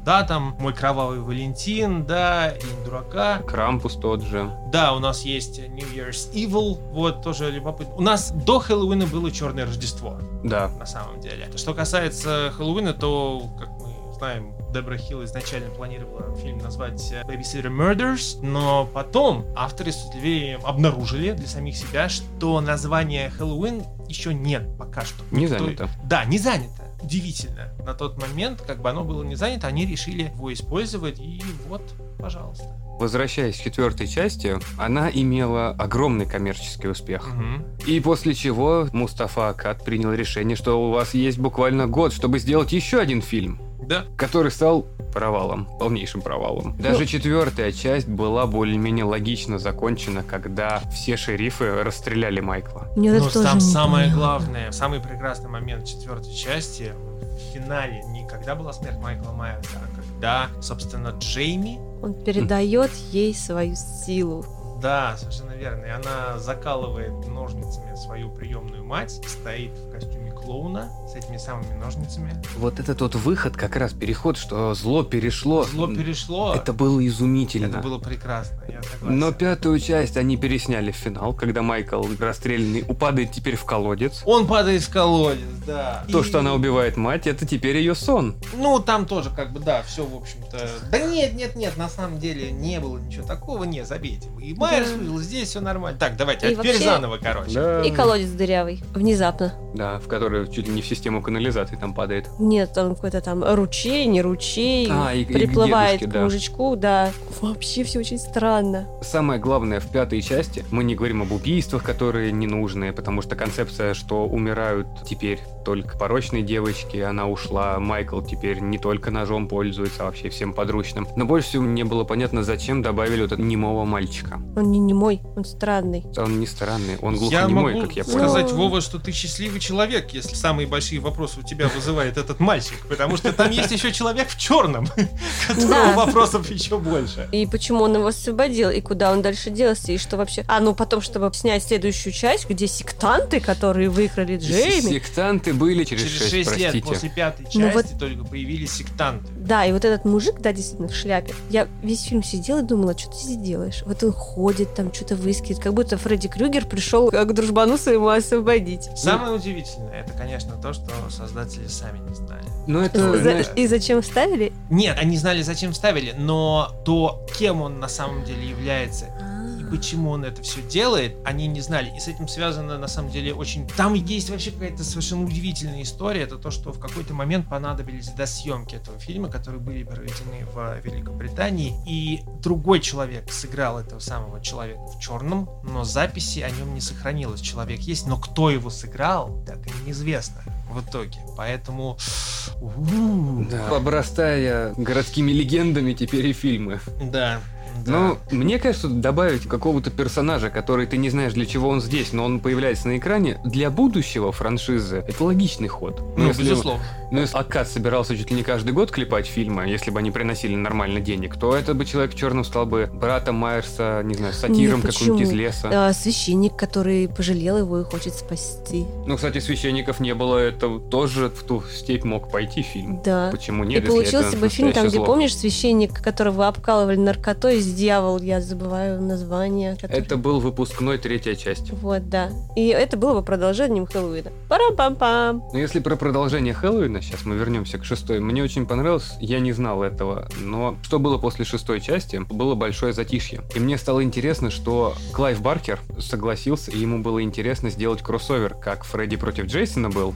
[SPEAKER 3] каким-то датам. Мой кровавый Валентин, да, День дурака.
[SPEAKER 1] Крампус тот же.
[SPEAKER 3] Да, у нас есть New Year's Evil, вот тоже любопытно. У нас до Хэллоуина было Черное Рождество,
[SPEAKER 1] Да.
[SPEAKER 3] на самом деле. Что касается Хэллоуина, то, как мы знаем, Дебра Хилл изначально планировала фильм назвать э, Babysitter Murders, но потом авторы судьбы обнаружили для самих себя, что название Хэллоуин еще нет пока что.
[SPEAKER 1] Не
[SPEAKER 3] Никто-
[SPEAKER 1] занято.
[SPEAKER 3] Да, не занято. Удивительно. На тот момент, как бы оно было не занято, они решили его использовать, и вот, пожалуйста.
[SPEAKER 1] Возвращаясь к четвертой части, она имела огромный коммерческий успех.
[SPEAKER 3] Мгм.
[SPEAKER 1] И после чего Мустафа Акад принял решение, что у вас есть буквально год, чтобы сделать еще один фильм,
[SPEAKER 3] Да.
[SPEAKER 1] который стал провалом, полнейшим провалом. Даже четвертая часть была более-менее логично закончена, когда все шерифы расстреляли Майкла.
[SPEAKER 2] Мне тоже
[SPEAKER 3] там
[SPEAKER 2] не
[SPEAKER 3] самое
[SPEAKER 2] понятно.
[SPEAKER 3] главное, самый прекрасный момент четвертой части в финале не когда была смерть Майкла Майерса, а когда, собственно, Джейми,
[SPEAKER 2] Он передает ей свою силу.
[SPEAKER 3] да, совершенно верно, и она закалывает ножницами свою приемную мать, стоит в костюме клоуна с этими самыми ножницами.
[SPEAKER 1] Вот это тот выход, как раз переход, что зло перешло.
[SPEAKER 3] Зло перешло.
[SPEAKER 1] Это было изумительно.
[SPEAKER 3] Это было прекрасно, я согласен.
[SPEAKER 1] Но пятую часть они пересняли в финал, когда Майкл расстрелянный упадает теперь в колодец.
[SPEAKER 3] Он падает в колодец, да.
[SPEAKER 1] То,
[SPEAKER 3] И-
[SPEAKER 1] что она убивает мать, это теперь ее сон.
[SPEAKER 3] Ну, там тоже, как бы, да, все, в общем-то. Да нет, нет, нет, на самом деле не было ничего такого, не, забейте. И Майерс
[SPEAKER 2] Да.
[SPEAKER 3] выжил, здесь все нормально. Так, давайте, а
[SPEAKER 2] И
[SPEAKER 3] теперь
[SPEAKER 2] вообще-
[SPEAKER 3] заново, короче.
[SPEAKER 1] Да.
[SPEAKER 2] И колодец дырявый. Внезапно.
[SPEAKER 1] Да, в который чуть ли не в систему канализации там падает.
[SPEAKER 2] Нет, там какой-то там ручей, не ручей.
[SPEAKER 1] А, и- и к
[SPEAKER 2] приплывает
[SPEAKER 1] дедушке,
[SPEAKER 2] к
[SPEAKER 1] да.
[SPEAKER 2] мужичку, да. Вообще все очень странно.
[SPEAKER 1] Самое главное в пятой части, мы не говорим об убийствах, которые ненужные, потому что концепция, что умирают теперь только порочные девочки, она ушла, Майкл теперь не только ножом пользуется, а вообще всем подручным. Но больше всего мне было понятно, зачем добавили вот этого немого мальчика.
[SPEAKER 2] Он не немой, он странный.
[SPEAKER 1] Он не странный, он
[SPEAKER 3] Я
[SPEAKER 1] глухонемой,
[SPEAKER 3] могу
[SPEAKER 1] как я понял.
[SPEAKER 3] сказать,
[SPEAKER 2] Ну.
[SPEAKER 3] Вова, что ты счастливый человек, если самые большие вопросы у тебя вызывает этот мальчик, потому что там есть еще человек в черном, которого вопросов еще больше.
[SPEAKER 2] И почему он его освободил, и куда он дальше делся, и что вообще... А, ну потом, чтобы снять следующую часть, где сектанты, которые выкрали Джейми.
[SPEAKER 1] Сектанты были через,
[SPEAKER 3] Через
[SPEAKER 1] 6,
[SPEAKER 3] 6 лет
[SPEAKER 1] простите.
[SPEAKER 3] после пятой
[SPEAKER 2] Ну
[SPEAKER 3] части только появились сектанты.
[SPEAKER 2] Да, и вот этот мужик, да, действительно, в шляпе. Я весь фильм сидела и думала, что ты здесь делаешь? Вот он ходит, там что-то выскивает, как будто Фредди Крюгер пришел к дружбану своему освободить.
[SPEAKER 3] Самое удивительное, это, конечно, то, что создатели сами не знали.
[SPEAKER 1] Ну это,
[SPEAKER 2] За- И зачем вставили?
[SPEAKER 3] Нет, они знали, зачем ставили, но то, кем он на самом деле является почему он это все делает, они не знали. И с этим связано, на самом деле, очень... Там есть вообще какая-то совершенно удивительная история. Это то, что в какой-то момент понадобились до съемки этого фильма, которые были проведены в Великобритании. И другой человек сыграл этого самого человека в черном, но записи о нем не сохранилось. Человек есть, но кто его сыграл, так и неизвестно в итоге. Поэтому...
[SPEAKER 1] да, обрастая городскими легендами теперь и фильмы.
[SPEAKER 3] Да. Да.
[SPEAKER 1] Ну, мне кажется, добавить какого-то персонажа, который ты не знаешь, для чего он здесь, но он появляется на экране, для будущего франшизы это логичный ход.
[SPEAKER 3] ну,
[SPEAKER 1] если,
[SPEAKER 3] безусловно.
[SPEAKER 1] ну, если Акад собирался чуть ли не каждый год клепать фильмы, если бы они приносили нормально денег, то этот бы человек в черном стал бы братом Майерса, не знаю, сатиром каким-нибудь из леса.
[SPEAKER 2] А, священник, который пожалел его и хочет спасти.
[SPEAKER 1] Ну, кстати, священников не было, это тоже в ту степь мог пойти фильм.
[SPEAKER 2] Да.
[SPEAKER 1] Почему
[SPEAKER 2] И
[SPEAKER 1] нет? если
[SPEAKER 2] получился бы фильм, там,
[SPEAKER 1] настоящее
[SPEAKER 2] где,
[SPEAKER 1] зло?
[SPEAKER 2] помнишь, священник, которого обкалывали наркотой, дьявол, я забываю название. который-
[SPEAKER 1] Это был выпускной третья часть.
[SPEAKER 2] Вот, да. И это было бы продолжением Хэллоуина. Парам-пам-пам.
[SPEAKER 1] Но если про продолжение Хэллоуина, сейчас мы вернемся к шестой, мне очень понравилось, я не знал этого, но что было после шестой части, было большое затишье. И мне стало интересно, что Клайв Баркер согласился, и ему было интересно сделать кроссовер, как Фредди против Джейсона был,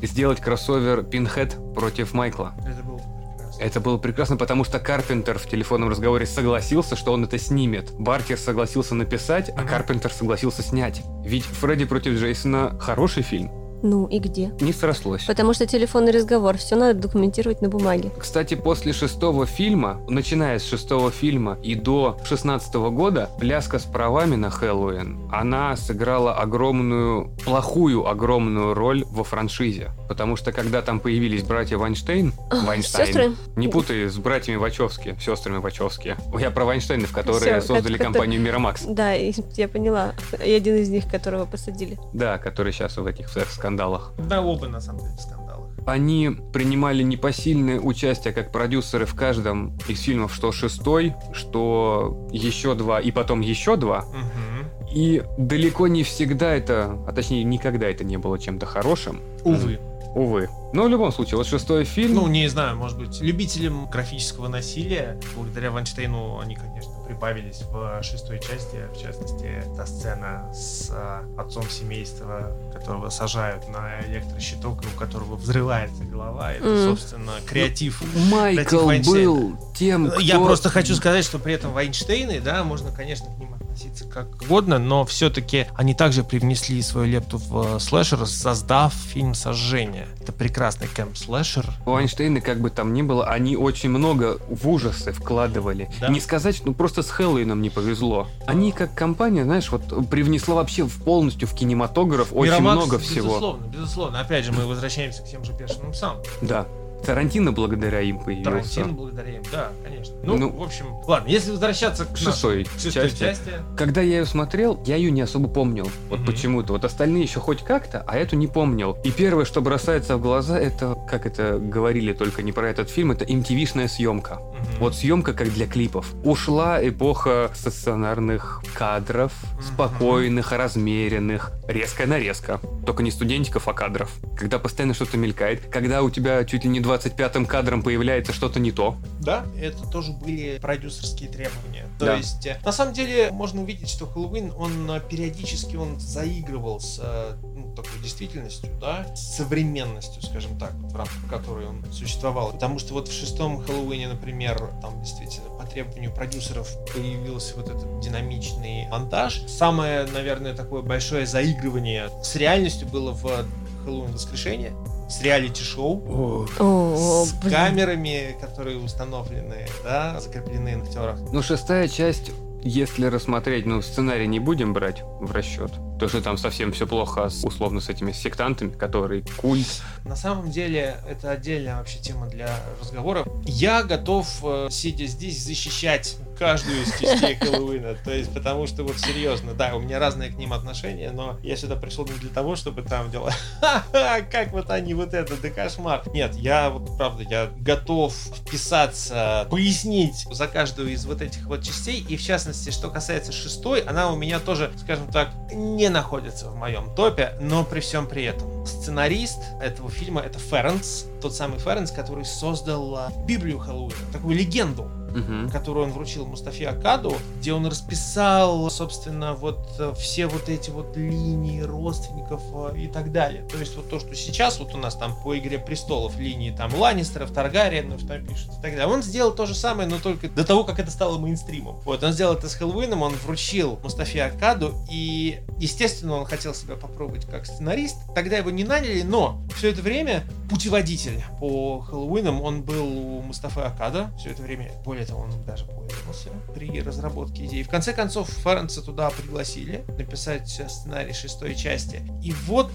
[SPEAKER 1] и сделать кроссовер Пинхед против Майкла.
[SPEAKER 3] Это прекрасно.
[SPEAKER 1] Это было прекрасно, потому что Карпентер в телефонном разговоре согласился, что он это снимет. Баркер согласился написать, а. Карпентер согласился снять. Ведь Фредди против Джейсона хороший фильм.
[SPEAKER 2] Ну и где?
[SPEAKER 1] Не срослось.
[SPEAKER 2] Потому что телефонный разговор, все надо документировать на бумаге.
[SPEAKER 1] Кстати, после шестого фильма, начиная с шестого фильма и до шестнадцатого года, пляска с правами на Хэллоуин, она сыграла огромную, плохую огромную роль во франшизе. Потому что когда там появились братья Вайнштейн, Вайнштейн,
[SPEAKER 2] Сестры?
[SPEAKER 1] не путай с братьями Вачовски, сестрами Вачовски. Я про Вайнштейнов, которые
[SPEAKER 2] Всё,
[SPEAKER 1] создали
[SPEAKER 2] как-
[SPEAKER 1] компанию Мирамакс.
[SPEAKER 2] Да, я поняла. И один из них, которого посадили.
[SPEAKER 1] Да, которые сейчас в этих секс-скандалах.
[SPEAKER 3] Да, оба на самом деле в скандалах.
[SPEAKER 1] Они принимали непосильное участие как продюсеры в каждом из фильмов, что шестой, что еще два, и потом еще два.
[SPEAKER 3] Мгм.
[SPEAKER 1] И далеко не всегда это, а точнее никогда это не было чем-то хорошим.
[SPEAKER 3] Увы.
[SPEAKER 1] Увы. Но в любом случае, вот шестой фильм...
[SPEAKER 3] Ну, не знаю, может быть, любителям графического насилия, благодаря Вайнштейну они, конечно, прибавились в шестой части, в частности, та сцена с а, отцом семейства, которого сажают на электрощиток, и у которого взрывается голова. Это,
[SPEAKER 2] Мгм.
[SPEAKER 3] собственно, креатив.
[SPEAKER 1] Майкл
[SPEAKER 3] Против Вайнштейна.
[SPEAKER 1] был тем, кто...
[SPEAKER 3] Я просто хочу сказать, что при этом Вайнштейны, да, можно, конечно, к ним относиться как угодно, но все-таки они также привнесли свою лепту в э, слэшер, создав фильм «Сожжение». Это прекрасный camp-слэшер.
[SPEAKER 1] Вайнштейны, как бы там ни было, они очень много в ужасы вкладывали.
[SPEAKER 3] Да.
[SPEAKER 1] Не сказать, ну просто с Хэллоуином не повезло. Они как компания, знаешь, вот привнесла вообще в полностью в кинематограф очень
[SPEAKER 3] Мирамакс,
[SPEAKER 1] много всего.
[SPEAKER 3] Безусловно, безусловно. Опять же, мы возвращаемся к тем же бешеным псам.
[SPEAKER 1] Да. Тарантино благодаря им появился.
[SPEAKER 3] Тарантино благодаря им, да, конечно. Ну,
[SPEAKER 1] Ну,
[SPEAKER 3] в общем, ладно, если возвращаться к
[SPEAKER 1] К шестой,
[SPEAKER 3] нашей шестой
[SPEAKER 1] части.
[SPEAKER 3] части.
[SPEAKER 1] Когда я ее смотрел, я ее не особо помнил. Вот
[SPEAKER 3] Мгм.
[SPEAKER 1] почему-то. Вот остальные еще хоть как-то, а эту не помнил. И первое, что бросается в глаза, это, как это говорили только не про этот фильм, это MTV-шная съемка.
[SPEAKER 3] Мгм.
[SPEAKER 1] Вот съемка как для клипов. Ушла эпоха стационарных кадров,
[SPEAKER 3] Мгм.
[SPEAKER 1] спокойных, размеренных, резкая нарезка. Только не студентиков, а кадров. Когда постоянно что-то мелькает, когда у тебя чуть ли не 25-м кадром появляется что-то не то.
[SPEAKER 3] Да, это тоже были продюсерские требования. То
[SPEAKER 1] Да.
[SPEAKER 3] есть, э, на самом деле, можно увидеть, что Хэллоуин, он э, периодически он заигрывал с э, ну, такой действительностью, да, с современностью, скажем так, в рамках которой он существовал. Потому что вот в шестом Хэллоуине, например, там действительно по требованию продюсеров появился вот этот динамичный монтаж. Самое, наверное, такое большое заигрывание с реальностью было в Хэллоуин воскрешение с реалити-шоу, с
[SPEAKER 2] блин.
[SPEAKER 3] камерами, которые установлены, да, закреплены на актерах.
[SPEAKER 1] Ну, шестая часть, если рассмотреть, ну, сценарий не будем брать в расчет. То, что там совсем все плохо, с- условно, с этими сектантами, которые культ.
[SPEAKER 3] На самом деле, это отдельная вообще тема для разговора. Я готов, э, сидя здесь, защищать каждую из частей Хэллоуина. То есть, потому что вот серьезно, да, у меня разные к ним отношения, но я сюда пришел не для того, чтобы там делать «Ха-ха, как вот они вот это, да кошмар. Нет, я вот правда, я готов вписаться, пояснить за каждую из вот этих вот частей. И в частности, что касается шестой, она у меня тоже, скажем так, не находится в моем топе, но при всем при этом. Сценарист этого фильма это Ференс, тот самый Ференс, который создал а, Библию Хэллоуина, такую легенду
[SPEAKER 1] Мгм.
[SPEAKER 3] которую он вручил Мустафе Акаду, где он расписал, собственно, вот э, все вот эти вот линии родственников э, и так далее. То есть вот то, что сейчас вот у нас там по Игре Престолов линии там Ланнистеров, Таргариенов там пишут и так далее. Он сделал то же самое, но только до того, как это стало мейнстримом. Вот, он сделал это с Хэллоуином, он вручил Мустафе Акаду, и, естественно, он хотел себя попробовать как сценарист. Тогда его не наняли, но все это время путеводитель по Хэллоуинам, он был у Мустафы Акада все это время. Более того, он даже пользовался при разработке идеи. В конце концов, Ференса туда пригласили написать сценарий шестой части. И вот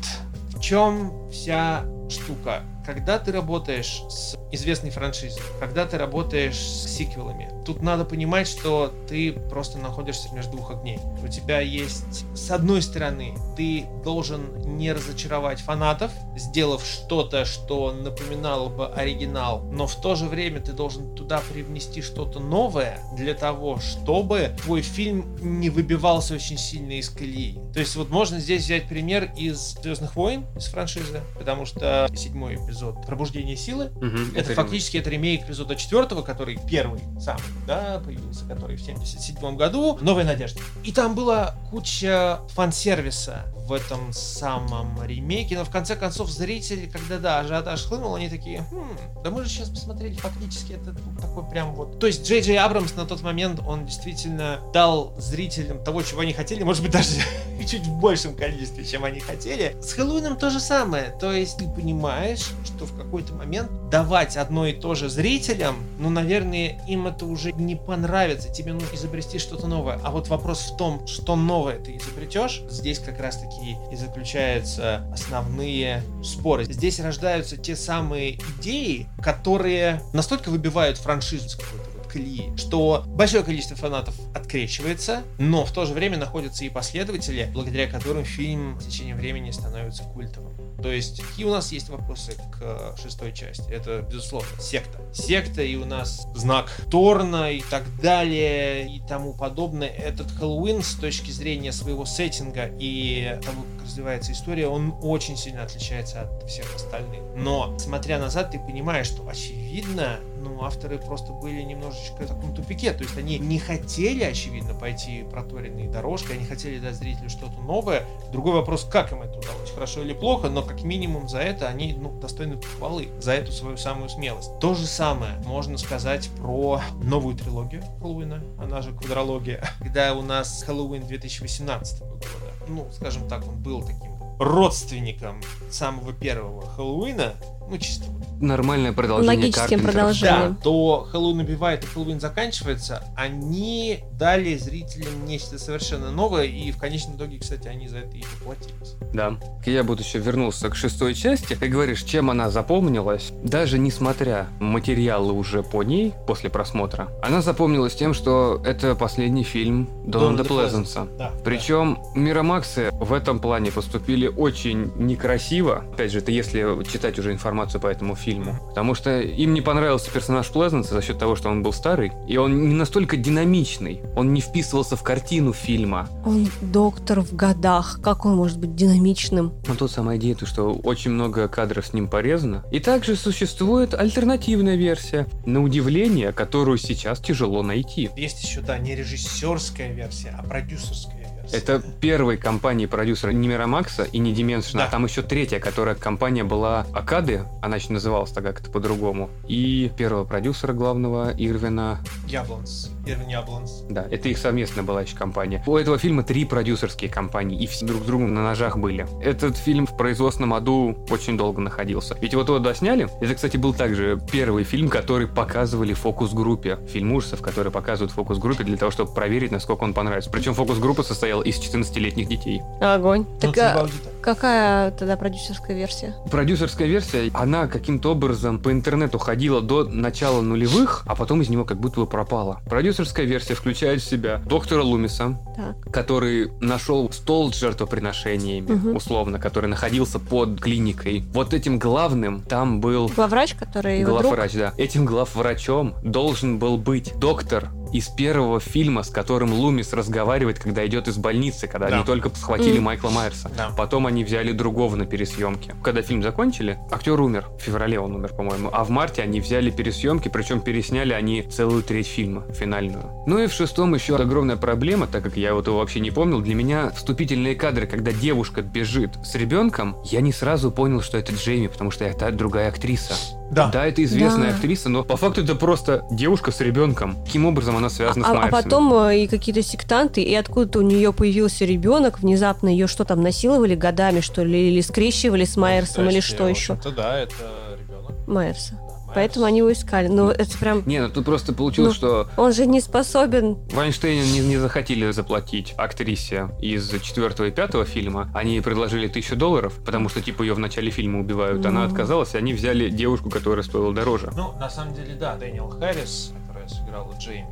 [SPEAKER 3] в чем вся штука. Когда ты работаешь с известной франшизой, когда ты работаешь с сиквелами, тут надо понимать, что ты просто находишься между двух огней. У тебя есть, с одной стороны, ты должен не разочаровать фанатов, сделав что-то, что напоминало бы оригинал, но в то же время ты должен туда привнести что-то новое для того, чтобы твой фильм не выбивался очень сильно из колеи. То есть вот можно здесь взять пример из Звездных войн, из франшизы, потому что седьмой эпизод Пробуждение силы,
[SPEAKER 1] Мгм,
[SPEAKER 3] это,
[SPEAKER 1] это
[SPEAKER 3] фактически это ремейк эпизода четвертого, который первый самый, да, появился, который в 77 году. Новая надежда. И там была куча фан-сервиса в этом самом ремейке, но в конце концов зрители, когда, да, ажиотаж хлынул, они такие, «Хм, да мы же сейчас посмотрели фактически это такой прям вот... То есть Джей Джей Абрамс на тот момент, он действительно дал зрителям того, чего они хотели, может быть, даже чуть в большем количестве, чем они хотели. С Хэллоуином то же самое. То есть ты понимаешь, что в какой-то момент давать одно и то же зрителям, ну, наверное, им это уже не понравится. Тебе нужно изобрести что-то новое. А вот вопрос в том, что новое ты изобретешь, здесь как раз-таки и заключаются основные споры. Здесь рождаются те самые идеи, которые настолько выбивают франшизу с какой-то колеи, что большое количество фанатов открещивается, но в то же время находятся и последователи, благодаря которым фильм в течение времени становится культовым. То есть, какие у нас есть вопросы к э, шестой части? Это, безусловно, секта. Секта и у нас знак Торна и так далее и тому подобное. Этот Хэллоуин с точки зрения своего сеттинга и того, как развивается история, он очень сильно отличается от всех остальных. Но, смотря назад, ты понимаешь, что, очевидно, ну, авторы просто были немножечко в таком тупике. То есть они не хотели, очевидно, пойти проторенной дорожкой, они хотели дать зрителю что-то новое. Другой вопрос, как им это удалось, хорошо или плохо, но как минимум за это они ну, достойны похвалы, за эту свою самую смелость. То же самое можно сказать про новую трилогию Хэллоуина, она же квадрология, когда у нас Хэллоуин 2018 года. Ну, скажем так, он был таким родственником самого первого Хэллоуина, ну, чисто вот
[SPEAKER 1] Нормальное продолжение
[SPEAKER 2] Логическим
[SPEAKER 1] Карпентера.
[SPEAKER 2] продолжением.
[SPEAKER 3] да, то Хэллоуин убивает и Хэллоуин заканчивается, они дали зрителям нечто совершенно новое, и в конечном итоге, кстати, они за это и поплатились.
[SPEAKER 1] Да. Я бы еще вернулся к шестой части. Ты говоришь, чем она запомнилась, даже несмотря материалы уже по ней после просмотра, она запомнилась тем, что это последний фильм Дональда Плезенса.
[SPEAKER 3] Да.
[SPEAKER 1] Причем Миромаксы в этом плане поступили очень некрасиво. Опять же, это если читать уже информацию по этому фильму. Потому что им не понравился персонаж Плезенса за счет того, что он был старый. И он не настолько динамичный. Он не вписывался в картину фильма.
[SPEAKER 2] Он доктор в годах. Как он может быть динамичным?
[SPEAKER 1] Но тут самая идея, то, что очень много кадров с ним порезано. И также существует альтернативная версия, на удивление, которую сейчас тяжело найти.
[SPEAKER 3] Есть еще, да, не режиссерская версия, а продюсерская.
[SPEAKER 1] Это первой компании продюсера не Мирамакса и не Dimension,
[SPEAKER 3] Да.
[SPEAKER 1] а там еще третья, которая компания была Акады, она еще называлась тогда как-то по-другому. И первого продюсера главного Ирвина,
[SPEAKER 3] Яблонс. Ирвин Яблонс.
[SPEAKER 1] да, это их совместная была еще компания. У этого фильма три продюсерские компании, и все друг с другом на ножах были. Этот фильм в производственном аду очень долго находился. Ведь вот его досняли. Это, кстати, был также первый фильм, который показывали фокус-группе. Фильм ужасов, который показывают в фокус-группе для того, чтобы проверить, насколько он понравится. Причем фокус-группа состояла из 14-летних детей.
[SPEAKER 2] Огонь.
[SPEAKER 3] Ну,
[SPEAKER 2] Так а какая тогда продюсерская версия?
[SPEAKER 1] Продюсерская версия, она каким-то образом по интернету ходила до начала нулевых, а потом из него как будто бы пропала. Продюсерская версия включает в себя доктора Лумиса,
[SPEAKER 2] Так.
[SPEAKER 1] который нашел стол с жертвоприношениями,
[SPEAKER 2] Мгм.
[SPEAKER 1] условно, который находился под клиникой. Вот этим главным там был
[SPEAKER 2] Главврач, который его друг?
[SPEAKER 1] главврач, да. Этим главврачом должен был быть доктор из первого фильма, с которым Лумис разговаривает, когда идет из больницы, когда
[SPEAKER 3] Да.
[SPEAKER 1] они только схватили
[SPEAKER 2] Мгм.
[SPEAKER 1] Майкла Майерса.
[SPEAKER 3] Да.
[SPEAKER 1] Потом они взяли другого на пересъемке. Когда фильм закончили, актер умер. В феврале он умер, по-моему. А в марте они взяли пересъемки, причем пересняли они целую треть фильма, финальную. Ну и в шестом еще огромная проблема, так как я вот его вообще не помнил. Для меня вступительные кадры, когда девушка бежит с ребенком, я не сразу понял, что это Джейми, потому что это другая актриса.
[SPEAKER 3] Да.
[SPEAKER 1] Да, это известная
[SPEAKER 2] Да.
[SPEAKER 1] актриса, но по факту это просто девушка с ребенком. Каким образом она связана с
[SPEAKER 2] А, а
[SPEAKER 1] Майерсом?
[SPEAKER 2] потом э, и какие-то сектанты, и откуда-то у нее появился ребенок, внезапно ее что там насиловали годами, что ли, или скрещивали с Майерсом, или что еще?
[SPEAKER 3] Это да, это ребенок.
[SPEAKER 2] Майерса. Поэтому они его искали. Ну, это прям...
[SPEAKER 1] Не, ну тут просто получилось,
[SPEAKER 2] Ну.
[SPEAKER 1] что
[SPEAKER 2] Он же не способен...
[SPEAKER 1] Вайнштейну не, не захотели заплатить актрисе из четвертого и пятого фильма. Они предложили тысячу долларов, потому что, типа, ее в начале фильма убивают. Она
[SPEAKER 2] Ну.
[SPEAKER 1] отказалась, и они взяли девушку, которая стоила дороже.
[SPEAKER 3] Ну, на самом деле, да, Дэниел Харрис, которая сыграла Джейми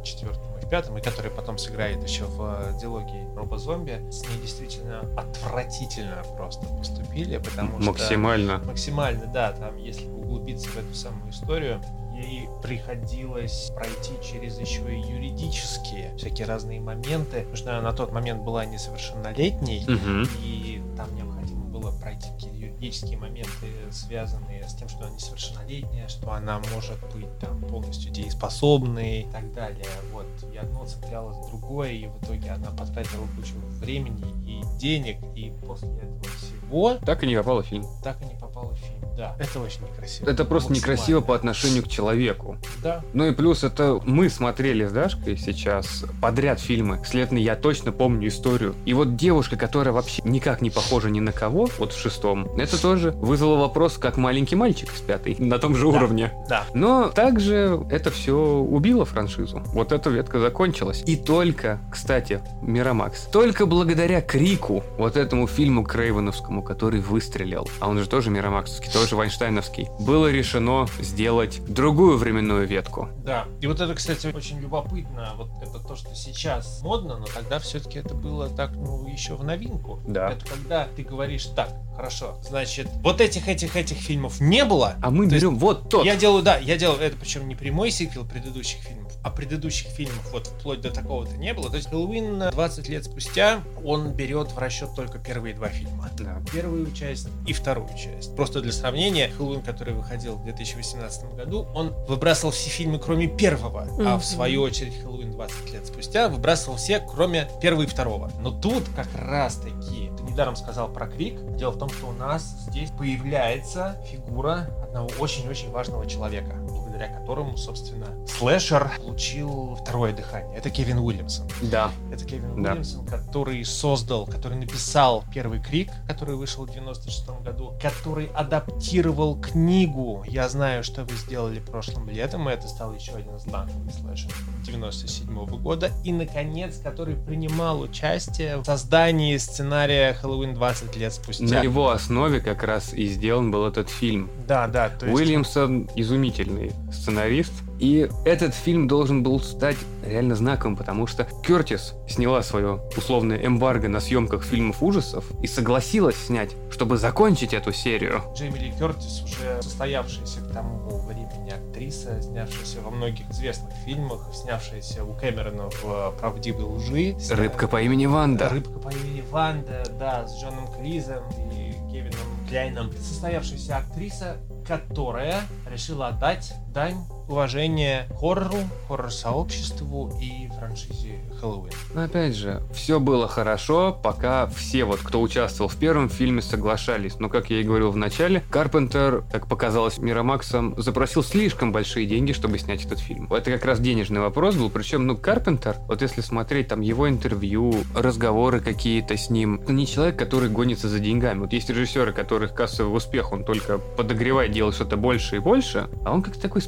[SPEAKER 3] в четвертом пятом, и которая потом сыграет еще в диалоге Роба Зомби, с ней действительно отвратительно просто поступили, потому что...
[SPEAKER 1] Максимально.
[SPEAKER 3] Максимально, да, там, если углубиться в эту самую историю, ей приходилось пройти через еще и юридические всякие разные моменты, потому что она на тот момент была несовершеннолетней,
[SPEAKER 1] Мгм.
[SPEAKER 3] и там необходимо было пройти какие-то юридические моменты, связанные с тем, что она несовершеннолетняя, что она может быть там полностью дееспособной и так далее. Вот. И одно цеплялось другое, и в итоге она потратила кучу времени и денег, и после этого всего
[SPEAKER 1] Так и не попало в фильм.
[SPEAKER 3] так и не попала в фильм. Да, это очень некрасиво.
[SPEAKER 1] Это просто некрасиво по отношению к человеку.
[SPEAKER 3] Да,
[SPEAKER 1] Ну и плюс это мы смотрели с Дашкой сейчас подряд фильмы. Следовательно, я точно помню историю. И вот девушка, которая вообще никак не похожа ни на кого, вот в шестом, это тоже вызвало вопрос, как маленький мальчик с пятой, на том же
[SPEAKER 3] Да.
[SPEAKER 1] уровне.
[SPEAKER 3] да.
[SPEAKER 1] Но также это все убило франшизу. Вот эта ветка закончилась. И только, кстати, Мирамакс, только благодаря Крику, вот этому фильму Крейвеновскому, который выстрелил, а он же тоже Мирамаксовский, тоже Вайнштейновский, было решено сделать другую временную ветку.
[SPEAKER 3] Да. И вот это, кстати, очень любопытно. Вот это то, что сейчас модно, но тогда все-таки это было так, ну, еще в новинку.
[SPEAKER 1] Да.
[SPEAKER 3] Это когда ты говоришь так, хорошо, значит, вот этих, этих, этих фильмов не было.
[SPEAKER 1] А мы
[SPEAKER 3] То есть
[SPEAKER 1] берем вот тот.
[SPEAKER 3] Я делаю, да, я делаю это, причем не прямой сиквел предыдущих фильмов, а предыдущих фильмов вот вплоть до такого-то не было. То есть Хэллоуин 20 лет спустя, он берет в расчет только первые два фильма.
[SPEAKER 1] Да.
[SPEAKER 3] Первую часть и вторую часть. Просто для сравнения, Хэллоуин, который выходил в 2018 году, он выбрасывал все фильмы, кроме первого. А
[SPEAKER 2] Мгм.
[SPEAKER 3] в свою очередь Хэллоуин 20 лет спустя выбрасывал все, кроме первого и второго. Но тут как раз таки, недаром сказал про Крик. Дело в том, что у нас здесь появляется фигура одного очень-очень важного человека, благодаря которому, собственно, слэшер получил второе дыхание. Это Кевин Уильямсон.
[SPEAKER 1] Да.
[SPEAKER 3] Это Кевин
[SPEAKER 1] Да.
[SPEAKER 3] Уильямсон, который создал, который написал первый Крик, который вышел в 96 году, который адаптировал книгу «Я знаю, что вы сделали прошлым летом», и это стал еще один знаковый слэшер 97 года, и, наконец, который принимал участие в создании сценария «Хэллоуин 20 лет спустя».
[SPEAKER 1] На его основе как раз и сделан был этот фильм.
[SPEAKER 3] Да, да, есть...
[SPEAKER 1] Уильямсон изумительный сценарист. И этот фильм должен был стать реально знаковым, потому что Кертис сняла свое условное эмбарго на съемках фильмов ужасов и согласилась снять, чтобы закончить эту серию.
[SPEAKER 3] Джейми Ли Кертис, уже состоявшаяся к тому времени актриса, снявшаяся во многих известных фильмах, снявшаяся у Кэмерона в «Правдивой лжи».
[SPEAKER 1] Рыбка по имени Ванда.
[SPEAKER 3] Рыбка по имени Ванда, да, с Джоном Клизом и Кевином Кляйном. Состоявшаяся актриса, которая решила отдать дань уважения хоррору, хоррор-сообществу и франшизе Хэллоуин.
[SPEAKER 1] Но опять же, все было хорошо, пока все вот, кто участвовал в первом фильме, соглашались. Но, как я и говорил в начале, Карпентер, как показалось Мирамаксом, запросил слишком большие деньги, чтобы снять этот фильм. Это как раз денежный вопрос был. Причем, ну, Карпентер, вот если смотреть там его интервью, разговоры какие-то с ним, это не человек, который гонится за деньгами. Вот есть режиссеры, которых кассовый успех, он только подогревает, делает что-то больше и больше, а он как-то такой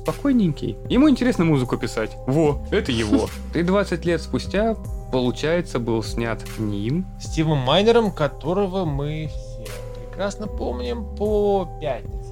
[SPEAKER 1] спокойненький. Ему интересно музыку писать. Во, это его. И 20 лет спустя получается, был снят ним.
[SPEAKER 3] Стивом Майнером, которого мы все прекрасно помним по «Пятнице»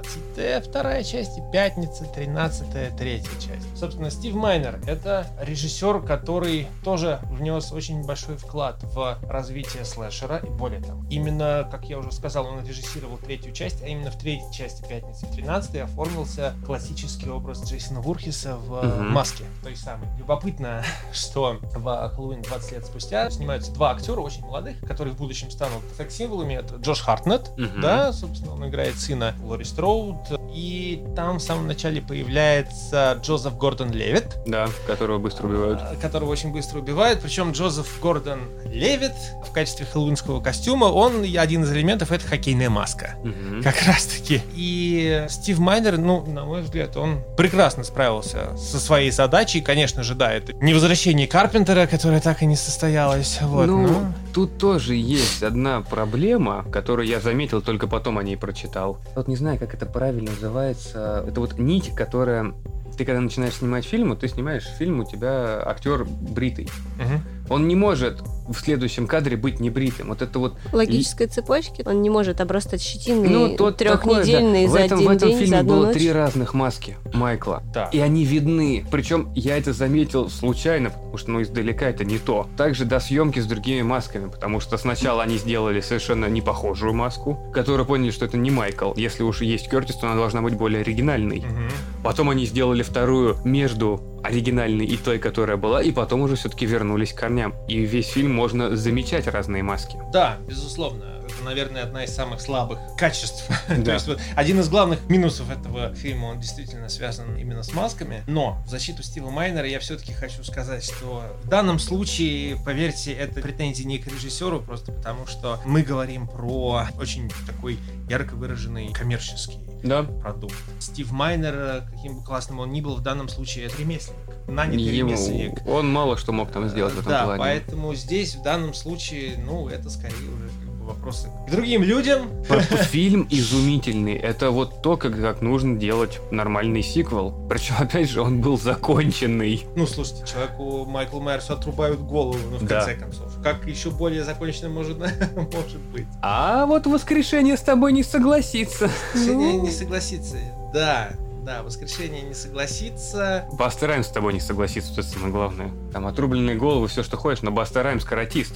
[SPEAKER 3] 13 вторая часть и «Пятница» 13 третья часть. Собственно, Стив Майнер — это режиссер, который тоже внес очень большой вклад в развитие слэшера. И более того, именно, как я уже сказал, он режиссировал третью часть, а именно в третьей части «Пятницы» 13 оформился классический образ Джейсона Вурхиса в
[SPEAKER 1] Мгм.
[SPEAKER 3] маске той самой. Любопытно, что в «Хэллоуин» 20 лет спустя снимаются два актера очень молодых, которые в будущем станут секс-символами. Это Джош Хартнет,
[SPEAKER 1] Мгм.
[SPEAKER 3] да, собственно, он играет сына Лори Строуд. И там в самом начале появляется Джозеф Гордон Левит,
[SPEAKER 1] Да, которого быстро убивают.
[SPEAKER 3] а, которого очень быстро убивают. Причем Джозеф Гордон Левит в качестве хэллоуинского костюма, он один из элементов это хоккейная маска.
[SPEAKER 1] Мгм.
[SPEAKER 3] Как раз таки. И Стив Майнер, ну, на мой взгляд, он прекрасно справился со своей задачей. Конечно же, да, это не возвращение Карпентера, которое так и не состоялось. Вот,
[SPEAKER 1] ну,
[SPEAKER 3] но-
[SPEAKER 1] тут тоже есть одна проблема, которую я заметил, только потом о ней прочитал. Вот не знаю, как это правильно называется. Это вот нить, которая... Ты когда начинаешь снимать фильм, вот ты снимаешь фильм, у тебя актер бритый.
[SPEAKER 3] Мгм.
[SPEAKER 1] Он не может в следующем кадре быть небритым. Вот это вот...
[SPEAKER 2] Логической цепочки. Он не может обрастать щетиной
[SPEAKER 1] Ну, тут
[SPEAKER 2] трехнедельной
[SPEAKER 1] такое, да.
[SPEAKER 2] за
[SPEAKER 1] в этом,
[SPEAKER 2] один
[SPEAKER 1] в этом
[SPEAKER 2] день,
[SPEAKER 1] фильме было
[SPEAKER 2] ночь.
[SPEAKER 1] три разных маски Майкла.
[SPEAKER 3] Да.
[SPEAKER 1] И они видны. Причем я это заметил случайно, потому что, ну, издалека это не то. Также до съемки с другими масками, потому что сначала они сделали совершенно не похожую маску, которую поняли, что это не Майкл. Если уж есть Кертис, то она должна быть более оригинальной.
[SPEAKER 3] Мгм.
[SPEAKER 1] Потом они сделали вторую между оригинальной и той, которая была, и потом уже все-таки вернулись к корням. И весь фильм можно замечать разные маски.
[SPEAKER 3] Да, безусловно. Это, наверное, одна из самых слабых качеств. То
[SPEAKER 1] Да.
[SPEAKER 3] есть вот один из главных минусов этого фильма, он действительно связан именно с масками. Но в защиту Стива Майнера я все-таки хочу сказать, что в данном случае, поверьте, это претензии не к режиссеру, просто потому что мы говорим про очень такой ярко выраженный коммерческий
[SPEAKER 1] Да.
[SPEAKER 3] продукт. Стив Майнер, э, каким бы классным он ни был, в данном случае это ремесленник. Нанятый
[SPEAKER 1] Ему-
[SPEAKER 3] ремесленник.
[SPEAKER 1] он мало что мог там сделать в этом
[SPEAKER 3] да,
[SPEAKER 1] плане.
[SPEAKER 3] поэтому здесь в данном случае, ну, это скорее уже вопросы к другим людям.
[SPEAKER 1] Просто Фильм изумительный. Это вот то, как, как нужно делать нормальный сиквел. Причем, опять же, он был законченный.
[SPEAKER 3] Ну, слушайте, человеку Майклу Майерсу отрубают голову, ну, в
[SPEAKER 1] Да.
[SPEAKER 3] конце концов. Как еще более закончено может, может быть?
[SPEAKER 1] А вот воскрешение с тобой не согласится.
[SPEAKER 3] Воскрешение
[SPEAKER 2] Ну.
[SPEAKER 3] не согласится. Да, да, воскрешение не согласится.
[SPEAKER 1] Баста Раймс с тобой не согласится, это самое главное. Там отрубленные головы, все что хочешь, но Баста Раймс каратист.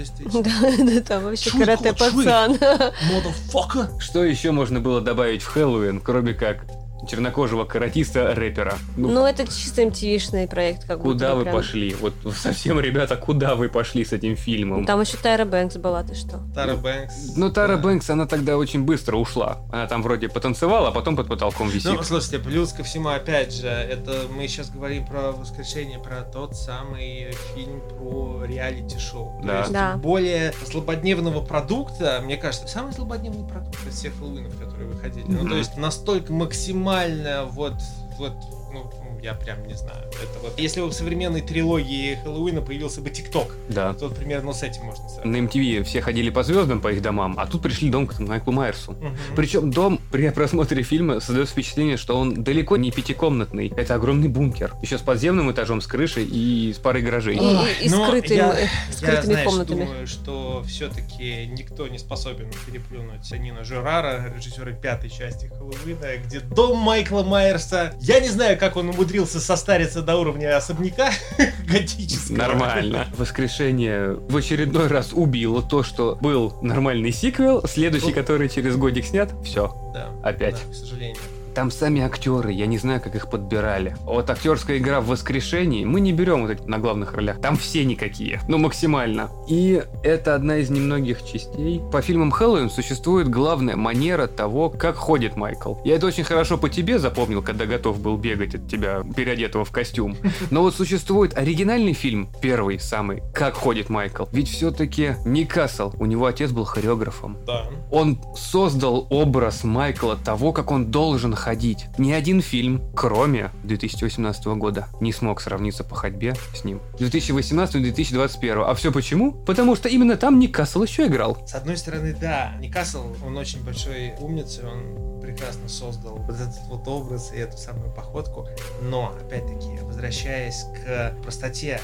[SPEAKER 3] Действительно.
[SPEAKER 2] Да, да, там вообще
[SPEAKER 3] Чуй,
[SPEAKER 2] карате
[SPEAKER 3] Клод, чуй.
[SPEAKER 2] пацан.
[SPEAKER 3] Motherfucker!
[SPEAKER 1] Что еще можно было добавить в Хэллоуин, кроме как чернокожего каратиста-рэпера? Ну,
[SPEAKER 2] Ну, это чисто MTV-шный проект, как
[SPEAKER 1] куда вы
[SPEAKER 2] прям.
[SPEAKER 1] пошли? Вот совсем, ребята, куда вы пошли с этим фильмом?
[SPEAKER 2] Там еще Тайра Бэнкс была, ты что?
[SPEAKER 3] Тара Бэнкс.
[SPEAKER 1] Ну, Тара
[SPEAKER 3] Да.
[SPEAKER 1] Бэнкс, она тогда очень быстро ушла. Она там вроде потанцевала, а потом под потолком висит.
[SPEAKER 3] Ну, слушайте, плюс ко всему, опять же, это мы сейчас говорим про воскрешение, про тот самый фильм про реалити-шоу. То
[SPEAKER 1] Да.
[SPEAKER 3] есть
[SPEAKER 2] Да.
[SPEAKER 3] более злободневного продукта, мне кажется, самый злободневный продукт из всех Хэллоуинов, которые выходили. Ну,
[SPEAKER 1] Мгм.
[SPEAKER 3] то есть настолько максимально вот, вот, ну, я прям не знаю. Это вот, если бы в современной трилогии Хэллоуина появился бы ТикТок,
[SPEAKER 1] Да.
[SPEAKER 3] то вот примерно с этим можно сравнить.
[SPEAKER 1] На MTV все ходили по звездам по их домам, а тут пришли дом к Майклу Майерсу.
[SPEAKER 3] Мгм.
[SPEAKER 1] Причем дом при просмотре фильма создает впечатление, что он далеко не пятикомнатный. Это огромный бункер. Еще с подземным этажом, с крышей и с парой гаражей.
[SPEAKER 2] И- и
[SPEAKER 3] но
[SPEAKER 2] скрытым,
[SPEAKER 3] я-
[SPEAKER 2] э,
[SPEAKER 3] я,
[SPEAKER 2] скрытыми
[SPEAKER 3] знаешь,
[SPEAKER 2] комнатами.
[SPEAKER 3] думаю, что все-таки никто не способен переплюнуть Нина Жерара, режиссера пятой части Хэллоуина, где дом Майкла Майерса. Я не знаю, как он умудрился состариться до уровня особняка готического.
[SPEAKER 1] Нормально. Воскрешение в очередной раз убило то, что был нормальный сиквел, следующий, который через годик снят, все.
[SPEAKER 3] Да,
[SPEAKER 1] Опять.
[SPEAKER 3] да, к сожалению.
[SPEAKER 1] Там сами актеры, я не знаю, как их подбирали. Вот актерская игра в воскрешении мы не берем вот эти на главных ролях. Там все никакие. Ну, максимально. И это одна из немногих частей. По фильмам Хэллоуин существует главная манера того, как ходит Майкл. Я это очень хорошо по тебе запомнил, когда готов был бегать от тебя, переодетого в костюм. Но вот существует оригинальный фильм, первый самый, как ходит Майкл. Ведь все-таки не Касл, у него отец был хореографом.
[SPEAKER 3] Да.
[SPEAKER 1] Он создал образ Майкла того, как он должен ходить. Ни один фильм, кроме 2018 года, не смог сравниться по ходьбе с ним. 2018-2021. А все почему? Потому что именно там Ник Кассел еще играл.
[SPEAKER 3] С одной стороны, да, Никасл, он очень большой умница, он прекрасно создал вот этот вот образ и эту самую походку. Но, опять-таки, возвращаясь к простоте,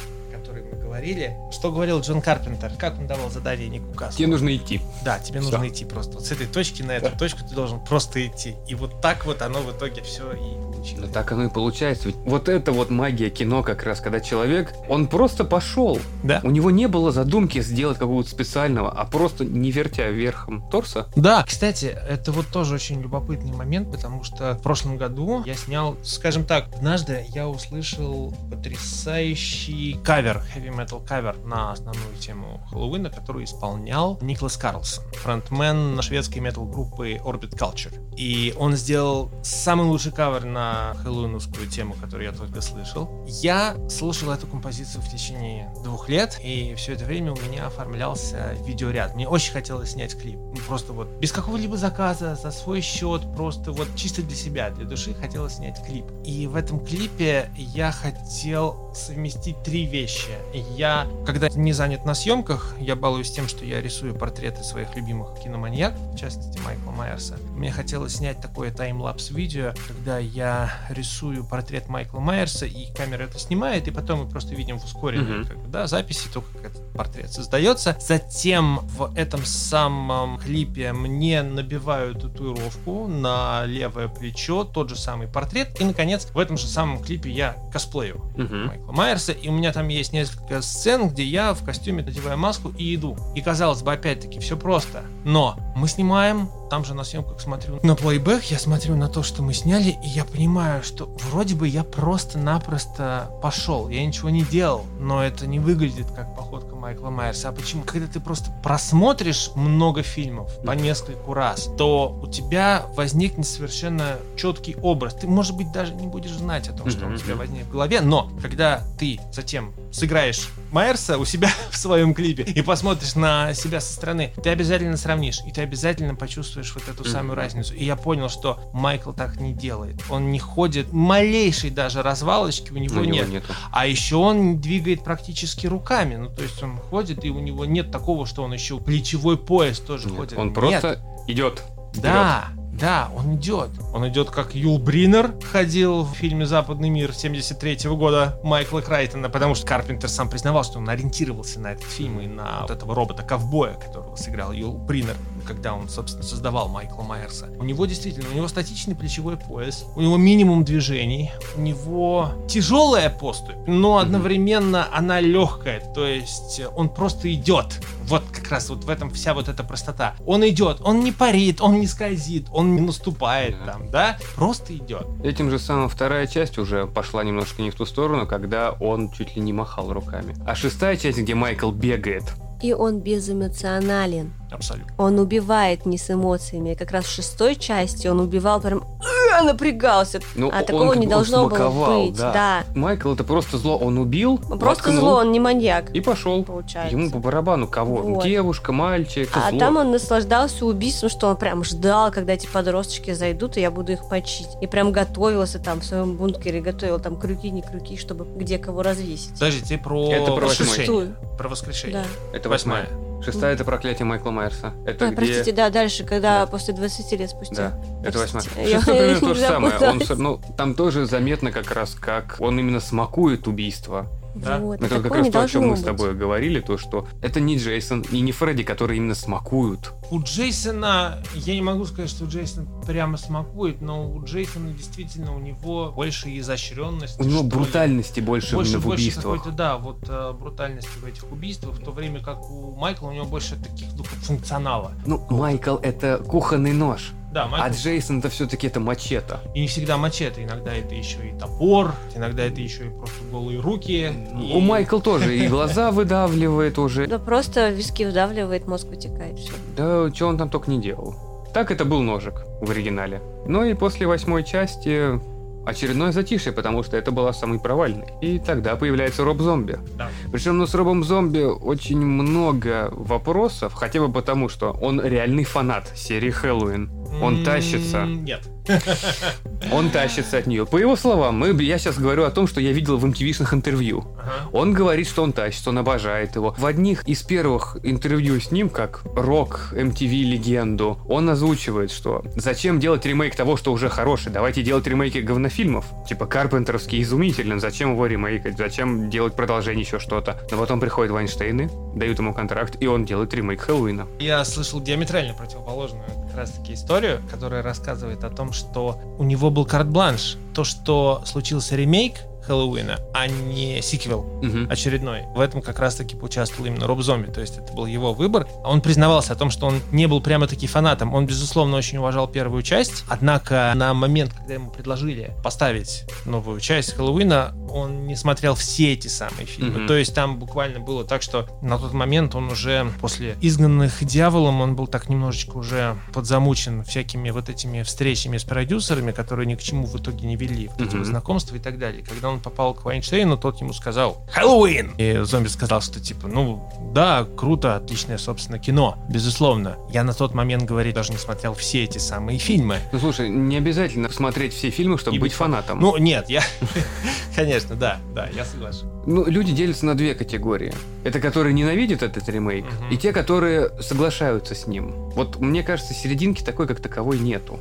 [SPEAKER 3] которой мы говорили, что говорил Джон Карпентер, как он давал задание Нику Каслу?
[SPEAKER 1] Тебе нужно идти.
[SPEAKER 3] Да, тебе
[SPEAKER 1] Всё.
[SPEAKER 3] нужно идти просто. Вот с этой точки на эту
[SPEAKER 1] Да.
[SPEAKER 3] точку ты должен просто идти. И вот так вот оно в итоге все и
[SPEAKER 1] Ну
[SPEAKER 3] получилось.
[SPEAKER 1] так оно и получается. Ведь вот это вот магия кино как раз, когда человек, он просто пошел.
[SPEAKER 3] Да.
[SPEAKER 1] У него не было задумки сделать какого-то специального, а просто не вертя верхом торса.
[SPEAKER 3] Да, кстати, это вот тоже очень любопытный момент, потому что в прошлом году я снял, скажем так, однажды я услышал потрясающий кавер, heavy metal кавер на основную тему Хэллоуина, который исполнял Никлас Карлсон, фронтмен шведской метал-группы Orbit Culture. И он сделал самый лучший кавер на хэллоуиновскую тему, которую я только слышал. Я слушал эту композицию в течение двух лет, и все это время у меня оформлялся видеоряд. Мне очень хотелось снять клип. Ну, Просто вот без какого-либо заказа, за свой счет, просто вот чисто для себя, для души хотелось снять клип. И в этом клипе я хотел совместить три вещи. Я, когда не занят на съемках, я балуюсь тем, что я рисую портреты своих любимых киноманьяков, в частности Майкла Майерса. Мне хотелось снять такое таймлапс видео, когда я я рисую портрет Майкла Майерса, и камера это снимает, и потом мы просто видим в ускоренной
[SPEAKER 1] Мгм.
[SPEAKER 3] как бы, да, записи, то, как этот портрет создается. Затем в этом самом клипе мне набивают татуировку на левое плечо, тот же самый портрет, и, наконец, в этом же самом клипе я косплею
[SPEAKER 1] Мгм.
[SPEAKER 3] Майкла Майерса, и у меня там есть несколько сцен, где я в костюме надеваю маску и иду. И казалось бы, опять-таки, все просто. Но мы снимаем, там же на съемках смотрю. На плейбэк, я смотрю на то, что мы сняли, и я понимаю, что вроде бы я просто-напросто пошел, я ничего не делал, но это не выглядит как походка Майкла Майерса. А почему? Когда ты просто просмотришь много фильмов по нескольку раз, то у тебя возникнет совершенно четкий образ. Ты, может быть, даже не будешь знать о том, что он у тебя возник в голове, но когда ты затем сыграешь Майерса у себя в своем клипе и посмотришь на себя со стороны, ты обязательно сравнишь, и ты обязательно почувствуешь вот эту самую разницу. И я понял, что Майкл так не делает. Он не ходит, малейшей даже развалочки у него
[SPEAKER 1] У него
[SPEAKER 3] нет.
[SPEAKER 1] нету.
[SPEAKER 3] А еще он двигает практически руками. Ну, то есть он ходит, и у него нет такого, что он еще плечевой пояс тоже
[SPEAKER 1] Нет,
[SPEAKER 3] ходит.
[SPEAKER 1] Он
[SPEAKER 3] Нет.
[SPEAKER 1] просто идет.
[SPEAKER 3] Да, да, он идет. Он идет, как Юл Бринер ходил в фильме «Западный мир» 73 года Майкла Крайтона, потому что Карпентер сам признавал, что он ориентировался на этот фильм и на вот этого робота-ковбоя, которого сыграл Юл Бринер, когда он, собственно, создавал Майкла Майерса. У него действительно, у него статичный плечевой пояс, у него минимум движений, у него тяжелая поступь, но одновременно она легкая, то есть он просто идет. Вот как раз вот в этом вся вот эта простота. Он идет, он не парит, он не скользит, он не наступает
[SPEAKER 1] Да.
[SPEAKER 3] там, да? Просто идет.
[SPEAKER 1] Этим же самым вторая часть уже пошла немножко не в ту сторону, когда он чуть ли не махал руками. А шестая часть, где Майкл бегает,
[SPEAKER 2] И он безэмоционален.
[SPEAKER 3] Абсолютно.
[SPEAKER 2] Он убивает не с эмоциями. Как раз в шестой части он убивал прям «А!» напрягался.
[SPEAKER 1] Ну,
[SPEAKER 2] а
[SPEAKER 1] он
[SPEAKER 2] такого
[SPEAKER 1] как
[SPEAKER 2] не должно было
[SPEAKER 1] смаковал,
[SPEAKER 2] быть.
[SPEAKER 1] да.
[SPEAKER 2] Да.
[SPEAKER 1] Майкл это просто зло, он убил,
[SPEAKER 2] Он Просто
[SPEAKER 1] воткнул
[SPEAKER 2] зло, он не маньяк,
[SPEAKER 1] и пошел.
[SPEAKER 2] получается.
[SPEAKER 1] Ему по барабану кого?
[SPEAKER 2] Вот.
[SPEAKER 1] Девушка, мальчик,
[SPEAKER 2] А
[SPEAKER 1] зло.
[SPEAKER 2] там он наслаждался убийством, что он прям ждал, когда эти подросточки зайдут, и я буду их почить. И прям готовился там в своем бункере, готовил там крюки, не крюки, чтобы где кого развесить.
[SPEAKER 3] Подожди, ты про
[SPEAKER 1] Это про
[SPEAKER 3] воскрешение.
[SPEAKER 2] Шестую.
[SPEAKER 3] Про воскрешение.
[SPEAKER 2] Да.
[SPEAKER 1] Это восьмая. Шестая это проклятие Майкла Майерса. Это
[SPEAKER 2] А,
[SPEAKER 1] где...
[SPEAKER 2] Простите, да, дальше, когда
[SPEAKER 1] Да.
[SPEAKER 2] после 20 лет спустя.
[SPEAKER 1] Да, это восьмая.
[SPEAKER 2] Простите,
[SPEAKER 1] В
[SPEAKER 2] я-
[SPEAKER 1] шестой примерно то же самое. Он, ну, там тоже заметно как раз, как он именно смакует убийство.
[SPEAKER 3] Да.
[SPEAKER 2] Вот,
[SPEAKER 1] Это
[SPEAKER 2] и
[SPEAKER 1] как раз то, о чем мы с тобой говорили, то, что это не Джейсон и не Фредди, которые именно смакуют.
[SPEAKER 3] У Джейсона, я не могу сказать, что Джейсон прямо смакует, но у Джейсона действительно у него больше изощренности.
[SPEAKER 1] У него
[SPEAKER 3] что ли.
[SPEAKER 1] брутальности больше,
[SPEAKER 3] больше,
[SPEAKER 1] в
[SPEAKER 3] больше
[SPEAKER 1] убийствах.
[SPEAKER 3] да, вот э, брутальности в этих убийствах, в то время как у Майкла у него больше таких ну, функционала.
[SPEAKER 1] Ну, Майкл это кухонный нож,
[SPEAKER 3] Да,
[SPEAKER 1] а
[SPEAKER 3] Майкл
[SPEAKER 1] Джейсон это все-таки это мачете.
[SPEAKER 3] и не всегда мачете, иногда это еще и топор, иногда это еще и просто голые руки. и-
[SPEAKER 1] У Майкл тоже и глаза выдавливает уже.
[SPEAKER 2] Да просто виски вдавливает, мозг вытекает, все.
[SPEAKER 1] Да, что он там только не делал. Так это был ножик в оригинале. Ну и после восьмой части очередное затишье, потому что это была самый провальный. И тогда появляется Роб Зомби.
[SPEAKER 3] Да.
[SPEAKER 1] Причем ну, с Робом Зомби очень много вопросов, хотя бы потому, что он реальный фанат серии Хэллоуин. Он тащится.
[SPEAKER 3] Нет.
[SPEAKER 1] Он тащится от нее. По его словам, мы, я сейчас говорю о том, что я видел в MTV-шных интервью.
[SPEAKER 3] Ага.
[SPEAKER 1] Он говорит, что он тащится, он обожает его. В одних из первых интервью с ним, как рок MTV легенду, он озвучивает, что зачем делать ремейк того, что уже хороший, давайте делать ремейки говнофильмов. Типа Карпентерский изумителен, зачем его ремейкать, зачем делать продолжение еще что-то. Но потом приходят Вайнштейны, дают ему контракт, и он делает ремейк Хэллоуина.
[SPEAKER 3] Я слышал диаметрально противоположную как раз таки историю, которая рассказывает о том, что у него был карт-бланш. То, что случился ремейк Хэллоуина, а не сиквел
[SPEAKER 1] Мгм.
[SPEAKER 3] очередной. В этом как раз-таки поучаствовал именно Роб Зомби, то есть это был его выбор. Он признавался о том, что он не был прямо-таки фанатом. Он, безусловно, очень уважал первую часть, однако на момент, когда ему предложили поставить новую часть Хэллоуина, он не смотрел все эти самые фильмы.
[SPEAKER 1] Мгм.
[SPEAKER 3] То есть там буквально было так, что на тот момент он уже после «Изгнанных дьяволом» он был так немножечко уже подзамучен всякими вот этими встречами с продюсерами, которые ни к чему в итоге не вели, вот эти вот знакомства и так далее. Когда он попал к Вайнштейну, тот ему сказал «Хэллоуин!» И зомби сказал, что типа, ну, да, круто, отличное, собственно, кино, безусловно. Я на тот момент, говорит, даже не смотрел все эти самые фильмы.
[SPEAKER 1] Ну слушай, не обязательно смотреть все фильмы, чтобы
[SPEAKER 3] И
[SPEAKER 1] быть фанатом.
[SPEAKER 3] Ну, нет, я... Конечно, да, да, я согласен.
[SPEAKER 1] Ну, люди делятся на две категории. Это которые ненавидят этот ремейк,
[SPEAKER 3] Мгм.
[SPEAKER 1] и те, которые соглашаются с ним. Вот мне кажется, серединки такой, как таковой, нету.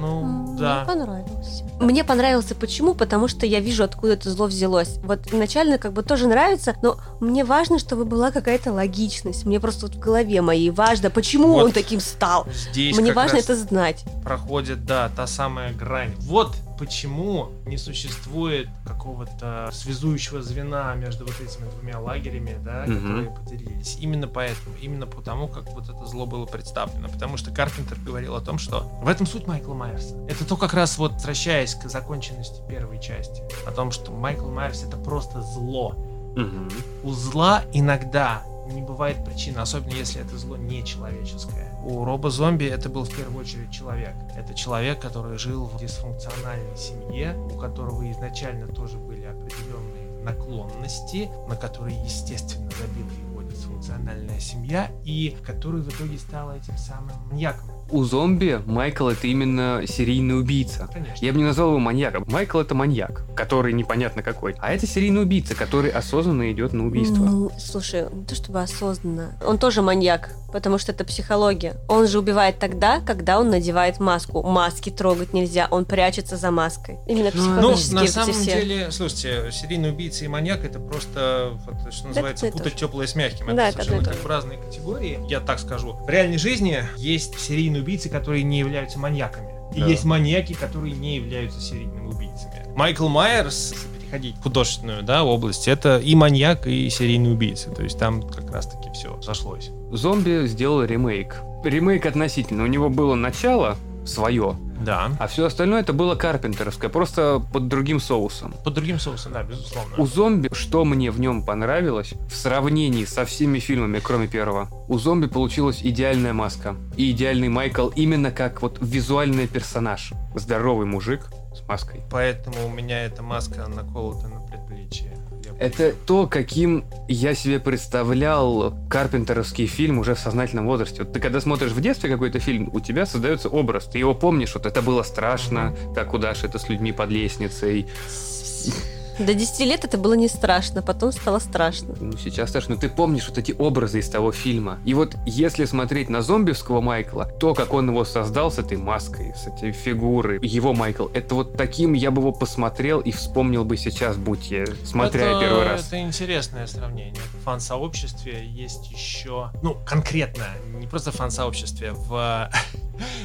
[SPEAKER 3] Ну, Да.
[SPEAKER 2] Мне понравился. Мне понравился почему? Потому что я вижу, откуда это зло взялось. Вот изначально как бы тоже нравится, но мне важно, чтобы была какая-то логичность. Мне просто вот в голове моей важно, почему
[SPEAKER 3] Вот
[SPEAKER 2] он таким стал.
[SPEAKER 3] Здесь
[SPEAKER 2] Мне
[SPEAKER 3] как
[SPEAKER 2] важно
[SPEAKER 3] раз
[SPEAKER 2] это знать.
[SPEAKER 3] проходит, да, та самая грань. Вот почему не существует какого-то связующего звена между вот этими двумя лагерями, да,
[SPEAKER 1] Мгм.
[SPEAKER 3] которые поделились. Именно поэтому, именно потому, как вот это зло было представлено. Потому что Карпентер говорил о том, что в этом суть Майкла Майерса. Это то как раз вот возвращаясь к законченности первой части, о том, что Майкл Майерс это просто зло.
[SPEAKER 1] Мгм.
[SPEAKER 3] У зла иногда не бывает причины, особенно если это зло не человеческое. У робо-зомби это был в первую очередь человек. Это человек, который жил в дисфункциональной семье, у которого изначально тоже были определенные наклонности, на которые, естественно, забила его дисфункциональная семья, и который в итоге стал этим самым маньяком.
[SPEAKER 1] У зомби Майкл это именно серийный убийца.
[SPEAKER 3] Конечно.
[SPEAKER 1] Я бы не назвал его маньяком. Майкл это маньяк, который непонятно какой. А это серийный убийца, который осознанно идет на убийство.
[SPEAKER 2] Ну, слушай, не то чтобы осознанно. Он тоже маньяк, потому что это психология. Он же убивает тогда, когда он надевает маску. Маски трогать нельзя, он прячется за маской. Именно
[SPEAKER 3] Ну,
[SPEAKER 2] психологические
[SPEAKER 3] на самом
[SPEAKER 2] все.
[SPEAKER 3] деле, слушайте, серийный убийца и маньяк это просто, вот, что называется,
[SPEAKER 2] это
[SPEAKER 3] путать теплое с мягким. Это
[SPEAKER 2] Да, это
[SPEAKER 3] совершенно
[SPEAKER 2] и
[SPEAKER 3] как бы разные категории. Я так скажу. В реальной жизни есть серийные убийцы, которые не являются маньяками. И
[SPEAKER 1] Да.
[SPEAKER 3] есть маньяки, которые не являются серийными убийцами. Майкл Майерс, если переходить в художественную да, область, это и маньяк, и серийный убийца. То есть там как раз-таки все сошлось.
[SPEAKER 1] Зомби сделал ремейк. Ремейк относительно. У него было начало свое,
[SPEAKER 3] Да.
[SPEAKER 1] а все остальное это было карпентеровское, просто под другим соусом.
[SPEAKER 3] Под другим соусом, да, безусловно.
[SPEAKER 1] У зомби, что мне в нем понравилось, в сравнении со всеми фильмами, кроме первого, у зомби получилась идеальная маска. И идеальный Майкл именно как вот визуальный персонаж. Здоровый мужик с маской.
[SPEAKER 3] Поэтому у меня эта маска наколота на предплечье.
[SPEAKER 1] Это то, каким я себе представлял карпентеровский фильм уже в сознательном возрасте. Вот ты когда смотришь в детстве какой-то фильм, у тебя создается образ, ты его помнишь, вот это было страшно, как у Даши это с людьми под лестницей.
[SPEAKER 2] До 10 лет это было не страшно, потом стало страшно.
[SPEAKER 1] Ну, сейчас страшно, но ты помнишь вот эти образы из того фильма. И вот если смотреть на зомбивского Майкла, то, как он его создал с этой маской, с этой фигурой, его Майкл, это вот таким я бы его посмотрел и вспомнил бы сейчас, будь я, смотря
[SPEAKER 3] это,
[SPEAKER 1] первый раз.
[SPEAKER 3] Это интересное сравнение. В фан-сообществе есть еще, ну, конкретно, не просто в фан-сообществе, в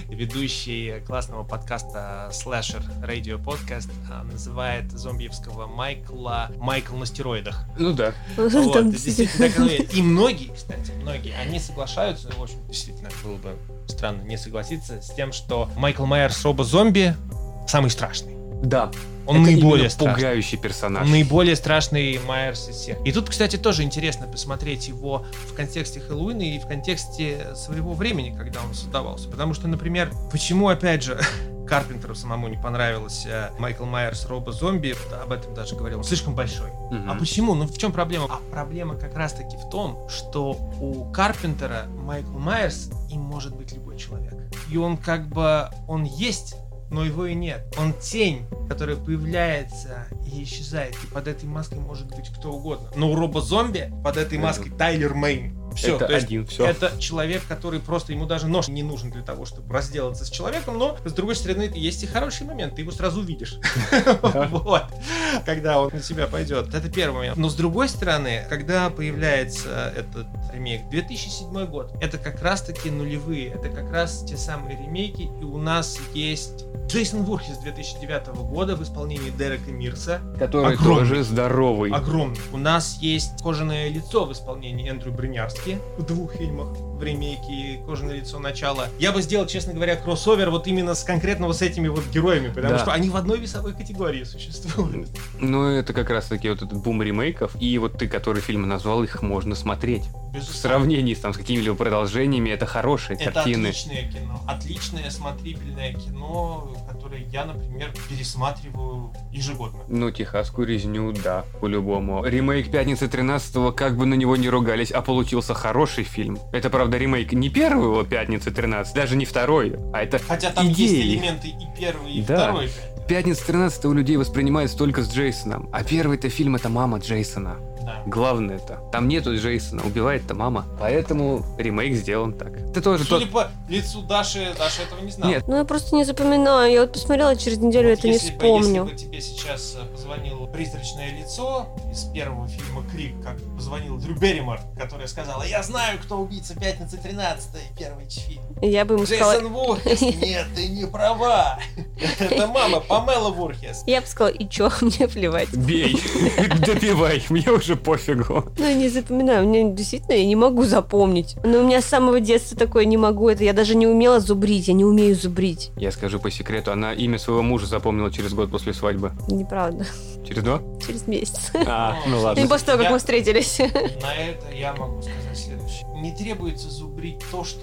[SPEAKER 3] ведущий классного подкаста Slasher Radio Podcast называет зомбиевского Майкла Майкл на стероидах.
[SPEAKER 1] Ну да.
[SPEAKER 3] Вот, действительно. И многие, кстати, многие, они соглашаются, в общем, действительно, было бы странно не согласиться с тем, что Майкл Майерс робо-зомби самый страшный.
[SPEAKER 1] Да.
[SPEAKER 3] Он
[SPEAKER 1] это
[SPEAKER 3] наиболее страшный.
[SPEAKER 1] пугающий персонаж.
[SPEAKER 3] Он наиболее страшный Майерс из всех. И тут, кстати, тоже интересно посмотреть его в контексте Хэллоуина и в контексте своего времени, когда он создавался. Потому что, например, почему, опять же, Карпентеру самому не понравился Майкл Майерс робо-зомби, об этом даже говорил, он слишком большой.
[SPEAKER 1] Мгм.
[SPEAKER 3] А почему? Ну в чем проблема? А проблема как раз-таки в том, что у Карпентера Майкл Майерс им может быть любой человек. И он как бы, он есть, но его и нет. Он тень, которая появляется и исчезает. И под этой маской может быть кто угодно. Но у робо-зомби под этой маской Тайлер Мейн. Все,
[SPEAKER 1] это один, все.
[SPEAKER 3] это человек, который просто, ему даже нож не нужен для того, чтобы разделаться с человеком, но, с другой стороны, есть и хороший момент, ты его сразу видишь. Вот. Когда он на тебя пойдет. Это первый момент. Но, с другой стороны, когда появляется этот ремейк, 2007 год, это как раз-таки нулевые, это как раз те самые ремейки, и у нас есть Джейсон Вурхис 2009 года в исполнении Дерека Мирса.
[SPEAKER 1] Который
[SPEAKER 3] огромный.
[SPEAKER 1] тоже здоровый.
[SPEAKER 3] Огромный. У нас есть кожаное лицо в исполнении Эндрю В двух фильмах в ремейке «Кожаное лицо. Начало». Я бы сделал, честно говоря, кроссовер вот именно с конкретно вот с этими вот героями, потому
[SPEAKER 1] Да.
[SPEAKER 3] что они в одной весовой категории существуют.
[SPEAKER 1] Ну, это как раз таки вот этот бум ремейков. И вот ты, который фильмы назвал, их можно смотреть. В
[SPEAKER 3] Безусловно.
[SPEAKER 1] сравнении с, там, с какими-либо продолжениями, это хорошие
[SPEAKER 3] Это
[SPEAKER 1] картины.
[SPEAKER 3] отличное кино. Отличное смотрибельное кино, которое я, например, пересматриваю ежегодно.
[SPEAKER 1] Ну, техасскую резню, да, по-любому. Ремейк «Пятницы 13 как бы на него не ругались, а получился хороший фильм. Это, правда, ремейк не первого «Пятницы 13 даже не второй, а это
[SPEAKER 3] Хотя там есть
[SPEAKER 1] идеи.
[SPEAKER 3] элементы и первый, и
[SPEAKER 1] Да.
[SPEAKER 3] второй.
[SPEAKER 1] «Пятница 13 у людей воспринимается только с Джейсоном, а первый-то фильм — это мама Джейсона.
[SPEAKER 3] Да.
[SPEAKER 1] Главное это. Там нету Джейсона, убивает-то мама. Поэтому ремейк сделан так. Ты тоже
[SPEAKER 3] Судя
[SPEAKER 1] тот...
[SPEAKER 3] по лицу Даши, Даша этого не знала.
[SPEAKER 1] Нет.
[SPEAKER 2] Ну, я просто не запоминаю. Я вот посмотрела через неделю,
[SPEAKER 3] Вот
[SPEAKER 2] это не
[SPEAKER 3] если бы-
[SPEAKER 2] вспомню.
[SPEAKER 3] Если бы тебе сейчас э, позвонило призрачное лицо из первого фильма Крик, как позвонил Дрю Берримор, которая сказала, я знаю, кто убийца пятницы 13 первый фильм.
[SPEAKER 2] Я бы ему сказала...
[SPEAKER 3] Джейсон Вурхес. Нет, ты не права. Это мама Памела Вурхес.
[SPEAKER 2] Я бы сказала, и чё, мне плевать.
[SPEAKER 1] Бей, допивай, мне уже пофигу.
[SPEAKER 2] Ну, я не запоминаю. Мне действительно, я не могу запомнить. Но у меня с самого детства такое не могу. Это я даже не умела зубрить. Я не умею зубрить.
[SPEAKER 1] Я скажу по секрету, она имя своего мужа запомнила через год после свадьбы.
[SPEAKER 2] Неправда.
[SPEAKER 1] Через два?
[SPEAKER 2] Через месяц.
[SPEAKER 1] А, ну
[SPEAKER 2] И
[SPEAKER 1] ладно.
[SPEAKER 2] после того, как
[SPEAKER 3] Я-
[SPEAKER 2] мы встретились.
[SPEAKER 3] На это я могу сказать следующее. Не требуется зубрить то, что.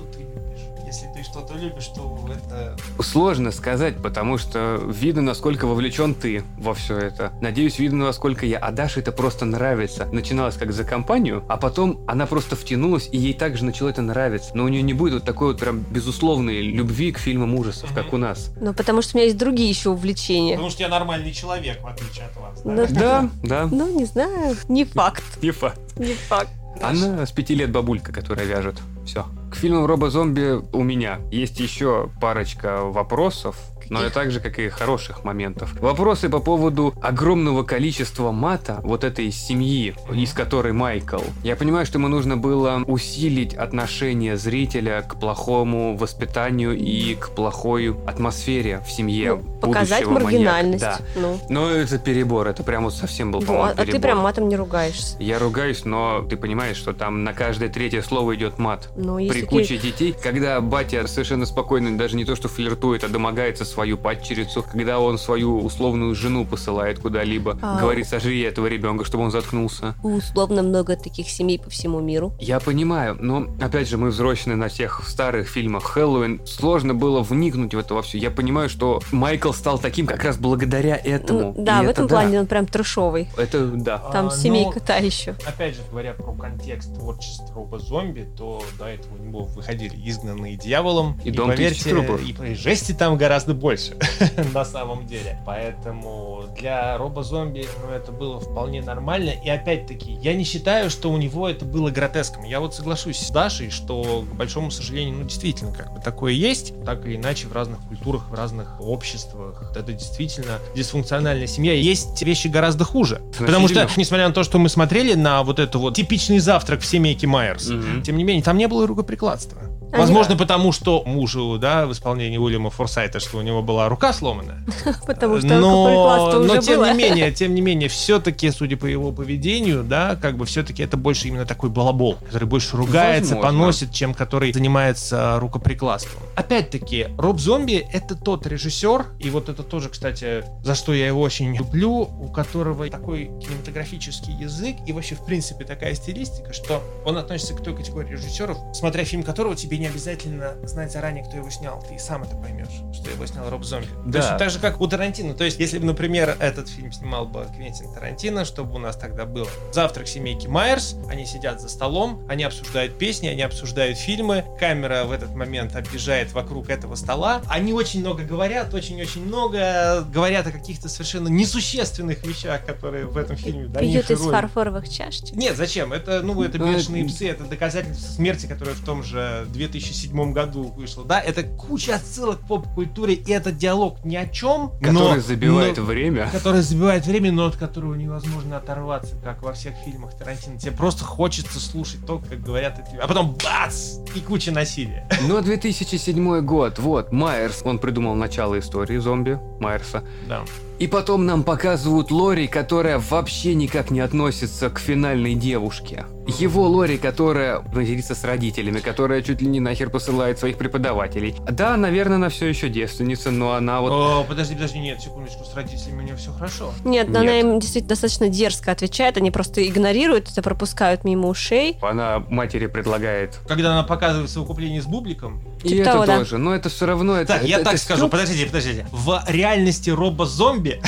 [SPEAKER 3] Если ты что-то любишь, то это...
[SPEAKER 1] Сложно сказать, потому что видно, насколько вовлечен ты во все это. Надеюсь, видно, насколько я. А Даше это просто нравится. Начиналось как за компанию, а потом она просто втянулась, и ей также начало это нравиться. Но у нее не будет вот такой вот прям безусловной любви к фильмам ужасов, как у нас.
[SPEAKER 2] Ну, потому что у меня есть другие еще увлечения.
[SPEAKER 3] Потому что я нормальный человек, в отличие от вас.
[SPEAKER 2] Ну,
[SPEAKER 1] Да, да,
[SPEAKER 2] Ну, не знаю. Не факт.
[SPEAKER 1] не факт.
[SPEAKER 2] Не факт.
[SPEAKER 1] Она с пяти лет бабулька, которая вяжет. Все. К фильмам Робо-зомби у меня есть еще парочка вопросов, но и так же, как и хороших моментов. Вопросы по поводу огромного количества мата вот этой семьи, из которой Майкл. Я понимаю, что ему нужно было усилить отношение зрителя к плохому воспитанию и к плохой атмосфере в семье.
[SPEAKER 2] Ну, показать
[SPEAKER 1] маньяка.
[SPEAKER 2] маргинальность.
[SPEAKER 1] Да.
[SPEAKER 2] Ну,
[SPEAKER 1] Но это перебор, это прям вот совсем был,
[SPEAKER 2] ну,
[SPEAKER 1] по-моему,
[SPEAKER 2] а ты
[SPEAKER 1] перебор.
[SPEAKER 2] прям матом не ругаешься.
[SPEAKER 1] Я ругаюсь, но ты понимаешь, что там на каждое третье слово идет мат.
[SPEAKER 2] Ну,
[SPEAKER 1] При куче детей, когда батя совершенно спокойно даже не то что флиртует, а домогается свою падчерицу, когда он свою условную жену посылает куда-либо,
[SPEAKER 2] А.
[SPEAKER 1] говорит, сожри этого ребенка, чтобы он заткнулся.
[SPEAKER 2] условно много таких семей по всему миру.
[SPEAKER 1] Я понимаю, но опять же мы взрослены на тех старых фильмах Хэллоуин. Сложно было вникнуть в это во все. Я понимаю, что Майкл стал таким как раз благодаря этому.
[SPEAKER 2] Ну, да,
[SPEAKER 1] И
[SPEAKER 2] в
[SPEAKER 1] это
[SPEAKER 2] этом
[SPEAKER 1] да.
[SPEAKER 2] плане он прям трешовый.
[SPEAKER 1] Это да.
[SPEAKER 2] Там
[SPEAKER 3] А,
[SPEAKER 2] семейка
[SPEAKER 3] ну,
[SPEAKER 2] та еще.
[SPEAKER 3] Опять же, говоря про контекст творчества робо-зомби, то до этого у него выходили «Изгнанные дьяволом».
[SPEAKER 1] И «Дом тысячи трупов».
[SPEAKER 3] и, и жести там гораздо больше, на самом деле. Поэтому для робо-зомби, ну, это было вполне нормально. И опять-таки, я не считаю, что у него это было гротеском. Я вот соглашусь с Дашей, что, к большому сожалению, ну, действительно, как бы такое есть. Так или иначе, в разных культурах, в разных обществах. Это действительно дисфункциональная семья. Есть вещи гораздо хуже. Потому что, несмотря на то, что мы смотрели на вот это вот типичный завтрак в семейке Майерс,
[SPEAKER 1] Мгм.
[SPEAKER 3] тем не менее, там не было рукоприкладства.
[SPEAKER 2] Они-
[SPEAKER 3] Возможно, потому что мужу, да, в исполнении Уильяма Форсайта, что у него была рука сломанная.
[SPEAKER 2] Потому что
[SPEAKER 3] но,
[SPEAKER 2] рукоприкладство
[SPEAKER 3] но тем
[SPEAKER 2] было.
[SPEAKER 3] не менее, тем не менее, все-таки, судя по его поведению, да, как бы все-таки это больше именно такой балабол, который больше ругается,
[SPEAKER 1] Возможно.
[SPEAKER 3] поносит, чем который занимается рукоприкладством. Опять-таки, Роб Зомби это тот режиссер, и вот это тоже, кстати, за что я его очень люблю, у которого такой кинематографический язык и вообще, в принципе, такая стилистика, что он относится к той категории режиссеров, смотря фильм которого тебе не обязательно знать заранее, кто его снял, ты сам это поймешь, что его снял Роб Зомби.
[SPEAKER 1] Да.
[SPEAKER 3] То есть так же, как у Тарантино. То есть, если бы, например, этот фильм снимал бы Квентин Тарантино, чтобы у нас тогда было завтрак семейки Майерс, они сидят за столом, они обсуждают песни, они обсуждают фильмы, камера в этот момент объезжает вокруг этого стола, они очень много говорят, очень-очень много говорят о каких-то совершенно несущественных вещах, которые в этом фильме
[SPEAKER 2] Пьют
[SPEAKER 3] дают
[SPEAKER 2] из фарфоровых чашечек.
[SPEAKER 3] Нет, зачем? Это, ну, это бешеные псы, это доказательство смерти, которое в том же 2007 году вышло. Да, это куча отсылок к поп-культуре, и этот диалог ни о чем,
[SPEAKER 1] Который
[SPEAKER 3] но-
[SPEAKER 1] забивает
[SPEAKER 3] но-
[SPEAKER 1] время.
[SPEAKER 3] который забивает время, но от которого невозможно оторваться, как во всех фильмах Тарантино. Тебе просто хочется слушать то, как говорят эти... А потом бац! И куча насилия.
[SPEAKER 1] Но 2007 год, вот, Майерс, он придумал начало истории зомби, Майерса.
[SPEAKER 3] Да.
[SPEAKER 1] И потом нам показывают Лори, которая вообще никак не относится к финальной девушке. Его Лори, которая матерится с родителями, которая чуть ли не нахер посылает своих преподавателей. Да, наверное, она все еще девственница, но она вот...
[SPEAKER 3] О, подожди, подожди, нет, секундочку, с родителями у нее все хорошо.
[SPEAKER 2] Нет,
[SPEAKER 1] Нет.
[SPEAKER 2] она им действительно достаточно дерзко отвечает, они просто игнорируют это, пропускают мимо ушей.
[SPEAKER 1] Она матери предлагает.
[SPEAKER 3] Когда она показывает совокупление с бубликом,
[SPEAKER 1] И
[SPEAKER 2] Типа
[SPEAKER 1] это
[SPEAKER 2] того, да.
[SPEAKER 1] тоже, но это все равно... Это,
[SPEAKER 3] Так,
[SPEAKER 1] это-
[SPEAKER 3] я
[SPEAKER 1] это
[SPEAKER 3] так скажу,
[SPEAKER 1] струп-
[SPEAKER 3] подождите, подождите. В реальности робо-зомби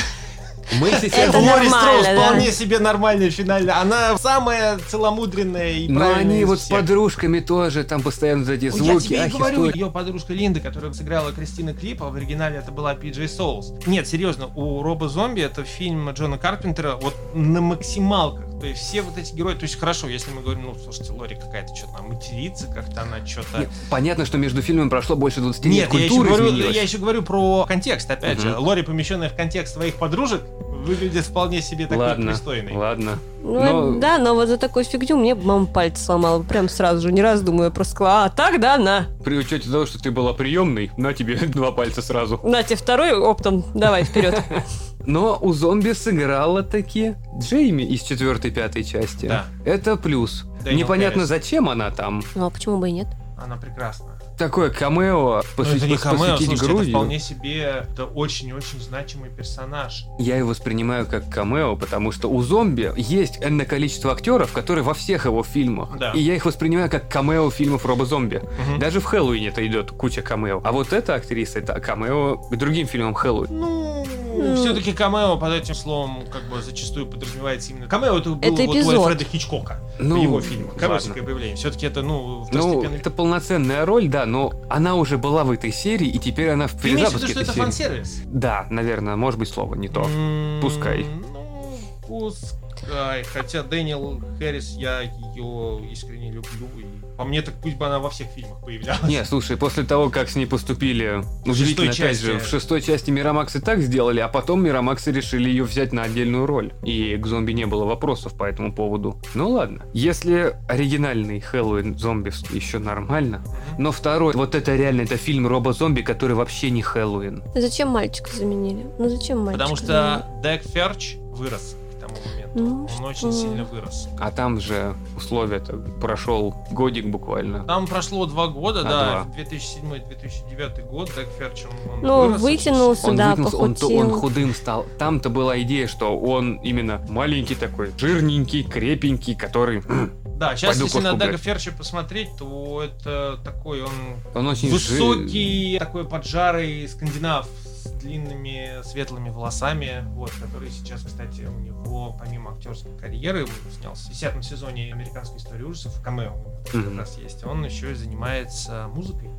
[SPEAKER 1] Мы
[SPEAKER 2] Это
[SPEAKER 1] сейчас...
[SPEAKER 3] Лори
[SPEAKER 2] нормально,
[SPEAKER 3] Строус
[SPEAKER 2] да.
[SPEAKER 3] вполне себе нормальная финальная. Она самая целомудренная и
[SPEAKER 1] Но
[SPEAKER 3] правильная
[SPEAKER 1] они
[SPEAKER 3] из
[SPEAKER 1] вот с подружками тоже, там постоянно вот эти
[SPEAKER 3] Ой,
[SPEAKER 1] звуки,
[SPEAKER 3] Я тебе и
[SPEAKER 1] ахи,
[SPEAKER 3] говорю, ее подружка Линда, которая сыграла Кристина Клипа, в оригинале это была Пи Джей Соулс. Нет, серьезно, у Роба Зомби это фильм Джона Карпентера вот на максималках. То все вот эти герои, то есть хорошо, если мы говорим, ну, слушайте, Лори какая-то что-то там матерится, как-то она что-то...
[SPEAKER 1] Понятно, что между фильмами прошло больше 20 лет,
[SPEAKER 3] Нет, я еще, говорю,
[SPEAKER 1] изменилась.
[SPEAKER 3] я еще говорю про контекст, опять же.
[SPEAKER 1] Мгм.
[SPEAKER 3] Лори, помещенная в контекст своих подружек, выглядит вполне себе такой
[SPEAKER 1] Ладно,
[SPEAKER 3] пристойной.
[SPEAKER 1] ладно.
[SPEAKER 2] Ну,
[SPEAKER 1] Но-
[SPEAKER 2] да, но вот за такую фигню мне бы мама пальцы сломала. Прям сразу же, не раз думаю, я просто сказала, а так, да, на.
[SPEAKER 1] При учете того, что ты была приемной, на тебе два пальца сразу.
[SPEAKER 2] На тебе второй оптом, давай вперед.
[SPEAKER 1] Но у зомби сыграла таки Джейми из четвертой пятой части.
[SPEAKER 3] Да.
[SPEAKER 1] Это плюс. Непонятно, зачем она там.
[SPEAKER 2] Ну, а почему бы и нет?
[SPEAKER 3] Она прекрасна.
[SPEAKER 1] Такое камео, посвятить,
[SPEAKER 3] это не камео,
[SPEAKER 1] посвятить
[SPEAKER 3] слушайте, это
[SPEAKER 1] грудью.
[SPEAKER 3] вполне себе это очень-очень значимый персонаж.
[SPEAKER 1] Я его воспринимаю как камео, потому что у зомби есть энное количество актеров, которые во всех его фильмах.
[SPEAKER 3] Да.
[SPEAKER 1] И я их воспринимаю как камео фильмов Роба Зомби.
[SPEAKER 3] Мгм.
[SPEAKER 1] Даже в Хэллоуине это идет куча камео. А вот эта актриса это камео к другим фильмам Хэллоуин.
[SPEAKER 3] Ну,
[SPEAKER 2] Ну.
[SPEAKER 3] все-таки камео под этим словом как бы зачастую подразумевается именно... Камео это был
[SPEAKER 2] Это
[SPEAKER 3] вот у
[SPEAKER 2] эпизод.
[SPEAKER 3] Альфреда Хичкока
[SPEAKER 1] Ну,
[SPEAKER 3] в его фильмах. Коротенькое появление. Все-таки это, ну,
[SPEAKER 1] Ну, это полноценная роль, да, но она уже была в этой серии, и теперь она в
[SPEAKER 3] Ты имеешь в виду,
[SPEAKER 1] перезапуске
[SPEAKER 3] что
[SPEAKER 1] этой
[SPEAKER 3] это
[SPEAKER 1] серии.
[SPEAKER 3] фан-сервис?
[SPEAKER 1] Да, наверное, может быть слово не то.
[SPEAKER 3] М,
[SPEAKER 1] Пускай.
[SPEAKER 3] Ну, пускай. Хотя Дэниел Хэрис, я ее искренне люблю. И по мне, так пусть бы она во всех фильмах появлялась.
[SPEAKER 1] Не, слушай, после того, как с ней поступили, удивительно,
[SPEAKER 3] шестой
[SPEAKER 1] опять же,
[SPEAKER 3] части.
[SPEAKER 1] в шестой части Мирамакс и так сделали, а потом Мирамаксы решили ее взять на отдельную роль. И к зомби не было вопросов по этому поводу. Ну ладно. Если оригинальный Хэллоуин зомби еще нормально, но второй, вот это реально, это фильм Робо-зомби, который вообще не Хэллоуин.
[SPEAKER 2] Зачем мальчика заменили? Ну, зачем мальчика
[SPEAKER 3] Потому что Дек Ферч вырос моменту.
[SPEAKER 2] Ну,
[SPEAKER 3] Он
[SPEAKER 2] что?
[SPEAKER 3] очень сильно вырос.
[SPEAKER 1] А там же условия-то прошел годик буквально.
[SPEAKER 3] Там прошло два года,
[SPEAKER 1] А,
[SPEAKER 3] да,
[SPEAKER 1] два.
[SPEAKER 3] 2007-2009 год, Дек Ферч, он, он
[SPEAKER 2] Ну,
[SPEAKER 3] вырос
[SPEAKER 2] вытянулся,
[SPEAKER 1] Он
[SPEAKER 2] да,
[SPEAKER 1] вытянулся, он, то- он худым стал. Там-то была идея, что он именно маленький такой, жирненький, крепенький, который...
[SPEAKER 3] сильно. Да, сейчас,
[SPEAKER 1] Пойду
[SPEAKER 3] если на
[SPEAKER 1] брать.
[SPEAKER 3] Ферча посмотреть, то это такой он
[SPEAKER 1] Он очень жи-
[SPEAKER 3] высокий, такой поджарый скандинав с длинными светлыми волосами, вот, который сейчас, кстати, у него, помимо актерской карьеры, он снялся в 10 сезоне американской истории ужасов, камео у него как раз есть, он еще и занимается музыкой.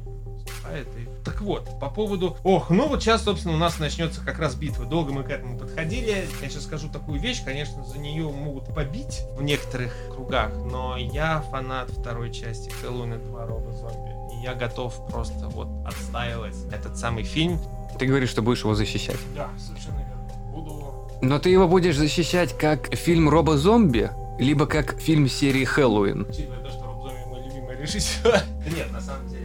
[SPEAKER 3] выступает и- Так вот, по поводу... Ох, ну вот сейчас, собственно, у нас начнется как раз битва. Долго мы к этому подходили. Я сейчас скажу такую вещь, конечно, за нее могут побить в некоторых кругах, но я фанат второй части Хэллоуина 2 Роба Зомби. И я готов просто вот отстаивать этот самый фильм.
[SPEAKER 1] Ты говоришь, что будешь его защищать.
[SPEAKER 3] Да, совершенно верно. Буду...
[SPEAKER 1] Но ты его будешь защищать как фильм Робо-зомби, либо как фильм серии Хэллоуин.
[SPEAKER 3] Учитывая то, что Роб Зомби мой любимый режиссер. Нет, на самом деле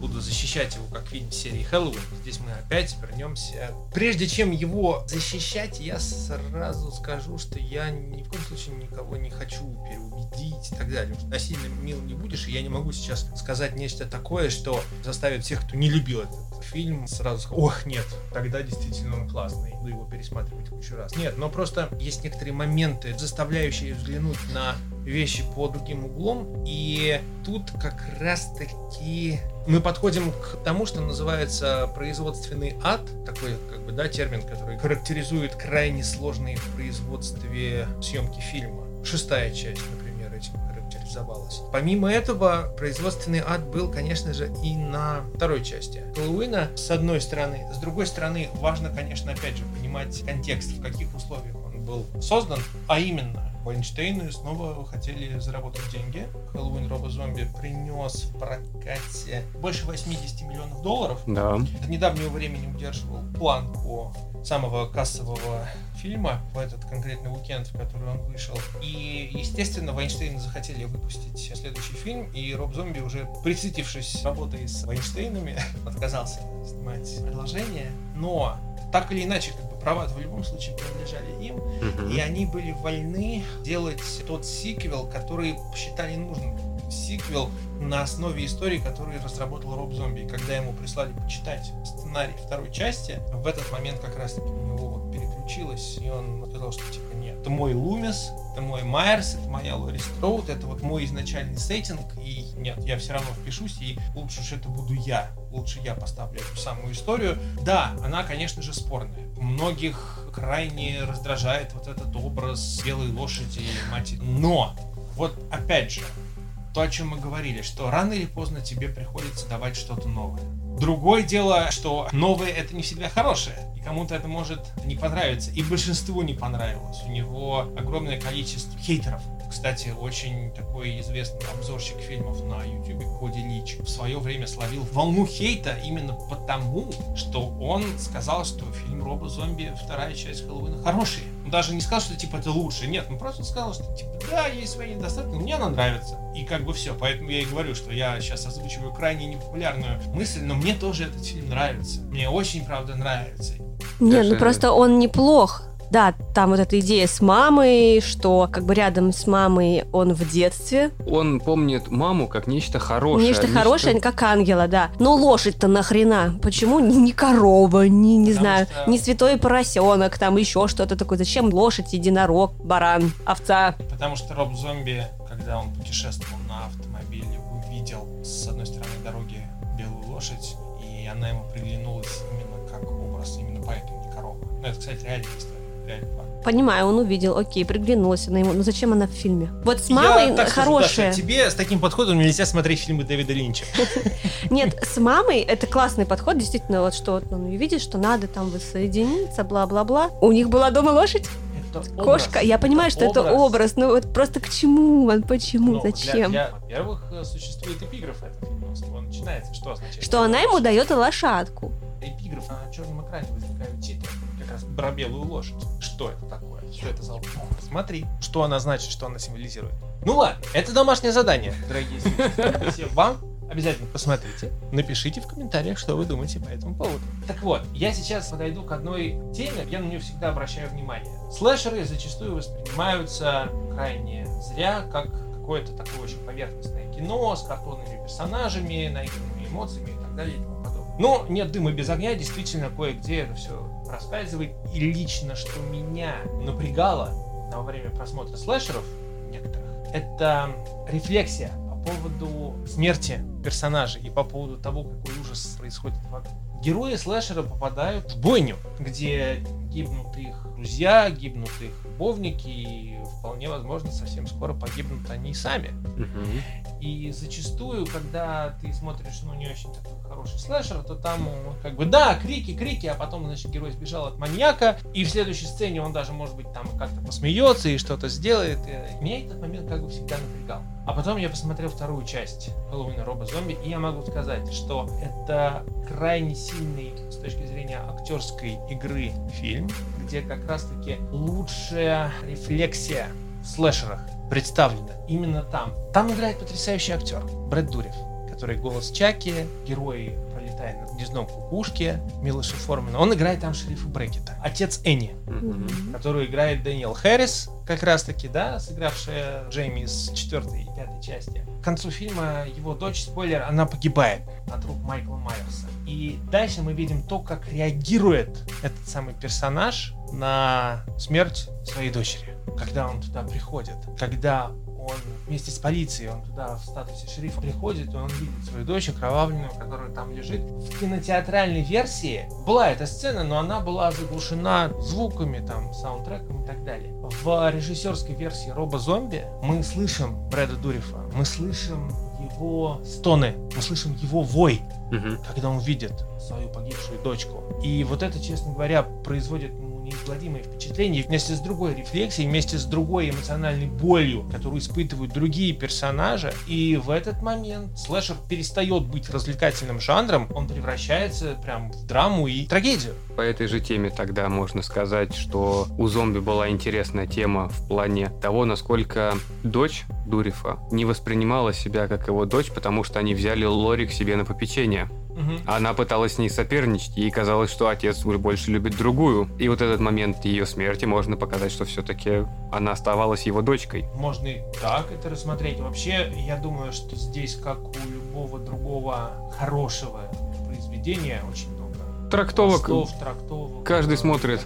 [SPEAKER 3] буду защищать его как фильм серии Хэллоуин. Здесь мы опять вернемся. Прежде чем его защищать, я сразу скажу, что я ни в коем случае никого не хочу переубедить и так далее. Насильно мил не будешь, и я не могу сейчас сказать нечто такое, что заставит всех, кто не любил этот фильм, сразу сказать, ох, нет, тогда действительно он классный, буду его пересматривать кучу раз. Нет, но просто есть некоторые моменты, заставляющие взглянуть на вещи по другим углом, и тут как раз-таки мы подходим к тому, что называется производственный ад, такой как бы, да, термин, который характеризует крайне сложные в производстве съемки фильма. Шестая часть, например, этим характеризовалась. Помимо этого, производственный ад был, конечно же, и на второй части Хэллоуина, с одной стороны. С другой стороны, важно, конечно, опять же, понимать контекст, в каких условиях был создан, а именно Вайнштейны снова хотели заработать деньги. Хэллоуин Робо Зомби принес в прокате больше 80 миллионов долларов.
[SPEAKER 1] Да.
[SPEAKER 3] До недавнего времени удерживал планку самого кассового фильма в этот конкретный уикенд, в который он вышел. И, естественно, Вайнштейны захотели выпустить следующий фильм, и Роб Зомби, уже присытившись работой с Вайнштейнами, отказался снимать продолжение. Но так или иначе, как бы права в любом случае принадлежали им,
[SPEAKER 1] Мгм.
[SPEAKER 3] и они были вольны делать тот сиквел, который посчитали нужным. Сиквел на основе истории, которую разработал Роб Зомби. Когда ему прислали почитать сценарий второй части, в этот момент как раз таки у него вот переключилось, и он сказал, что типа это мой Лумис, это мой Майерс, это моя Лори Строуд, это вот мой изначальный сеттинг, и нет, я все равно впишусь, и лучше уж это буду я, лучше я поставлю эту самую историю. Да, она, конечно же, спорная. Многих крайне раздражает вот этот образ белой лошади и матери. Но, вот опять же, то, о чем мы говорили, что рано или поздно тебе приходится давать что-то новое. Другое дело, что новое это не всегда хорошее. И кому-то это может не понравиться. И большинству не понравилось. У него огромное количество хейтеров. Кстати, очень такой известный обзорщик фильмов на YouTube Коди Лич в свое время словил волну хейта именно потому, что он сказал, что фильм Роба Зомби, вторая часть Хэллоуина, хороший. Он даже не сказал, что типа это лучше. Нет, он просто сказал, что типа да, есть свои недостатки, но мне она нравится. И как бы все. Поэтому я и говорю, что я сейчас озвучиваю крайне непопулярную мысль, но мне тоже этот фильм нравится. Мне очень, правда, нравится.
[SPEAKER 2] Не, ну просто он неплох. Да, там вот эта идея с мамой, что как бы рядом с мамой он в детстве.
[SPEAKER 1] Он помнит маму как нечто хорошее.
[SPEAKER 2] Нечто хорошее, как ангела, да. Но лошадь-то нахрена? Почему не, корова, не, не знаю, что... не святой поросенок, там еще что-то такое? Зачем лошадь, единорог, баран, овца?
[SPEAKER 3] Потому что Роб Зомби, когда он путешествовал на автомобиле, увидел с одной стороны дороги белую лошадь, и она ему приглянулась именно как образ, именно поэтому не корова. Ну, это, кстати, реально
[SPEAKER 2] Понимаю, он увидел, окей, приглянулась она ему. Но зачем она в фильме? Вот с мамой Я хорошая.
[SPEAKER 3] Скажу, тебе с таким подходом нельзя смотреть фильмы Дэвида Линча.
[SPEAKER 2] Нет, с мамой это классный подход, действительно, вот что он видит, что надо там воссоединиться, бла-бла-бла. У них была дома лошадь? Кошка, я понимаю, что это образ, но вот просто к чему он, почему, ну, зачем?
[SPEAKER 3] Во-первых, э, существует эпиграф с него начинается, что означает?
[SPEAKER 2] Что она ему дает лошадку.
[SPEAKER 3] Эпиграф на черном экране возникают титры раз про белую лошадь. Что это такое? Что это за Смотри, что она значит, что она символизирует. Ну ладно, это домашнее задание, дорогие. Всем вам обязательно посмотрите, напишите в комментариях, что вы думаете по этому поводу. Так вот, я сейчас подойду к одной теме, я на нее всегда обращаю внимание. Слэшеры зачастую воспринимаются крайне зря, как какое-то такое очень поверхностное кино с картонными персонажами, наигранными эмоциями и так далее. Но нет дыма без огня, действительно, кое-где это все проскальзывает. И лично, что меня напрягало во время просмотра слэшеров некоторых, это рефлексия по поводу смерти персонажей и по поводу того, какой ужас происходит вокруг. Герои слэшера попадают в бойню, где гибнут их друзья, гибнут их любовники, и вполне возможно совсем скоро погибнут они сами. Угу. И зачастую, когда ты смотришь, ну, не очень такой хороший слэшер, то там, как бы, да, крики, крики, а потом, значит, герой сбежал от маньяка, и в следующей сцене он даже, может быть, там как-то посмеется и что-то сделает. И меня этот момент как бы всегда напрягал. А потом я посмотрел вторую часть Хэллоуина Роба Зомби, и я могу сказать, что это крайне сильный с точки зрения актерской игры фильм, где как раз-таки лучшая рефлексия в слэшерах представлена именно там. Там играет потрясающий актер Брэд Дурев, который голос Чаки, герой пролетает над гнездом кукушки Милоша Формена. Он играет там шерифа Брекета. Отец Энни, mm-hmm. которую играет Дэниел Хэррис, как раз таки, да, сыгравшая Джейми из четвертой и пятой части. К концу фильма его дочь, спойлер, она погибает на труп Майкла Майерса. И дальше мы видим то, как реагирует этот самый персонаж на смерть своей дочери. Когда он туда приходит, когда он вместе с полицией, он туда в статусе шерифа приходит, и он видит свою дочь окровавленную, которая там лежит. В кинотеатральной версии была эта сцена, но она была заглушена звуками, там, саундтреком и так далее. В режиссерской версии Роба Зомби мы слышим Брэда Дурифа, мы слышим его стоны, мы слышим его вой, угу. когда он видит свою погибшую дочку. И вот это, честно говоря, производит неизгладимое впечатление вместе с другой рефлексией, вместе с другой эмоциональной болью, которую испытывают другие персонажи. И в этот момент слэшер перестает быть развлекательным жанром, он превращается прям в драму и трагедию.
[SPEAKER 1] По этой же теме тогда можно сказать, что у зомби была интересная тема в плане того, насколько дочь Дурифа не воспринимала себя как его дочь, потому что они взяли Лори к себе на попечение. Угу. Она пыталась с ней соперничать, ей казалось, что отец уже больше любит другую. И вот этот момент ее смерти можно показать, что все-таки она оставалась его дочкой.
[SPEAKER 3] Можно и так это рассмотреть. Вообще, я думаю, что здесь, как у любого другого хорошего произведения, очень много
[SPEAKER 1] трактовок. Слов, трактовок. Каждый смотрит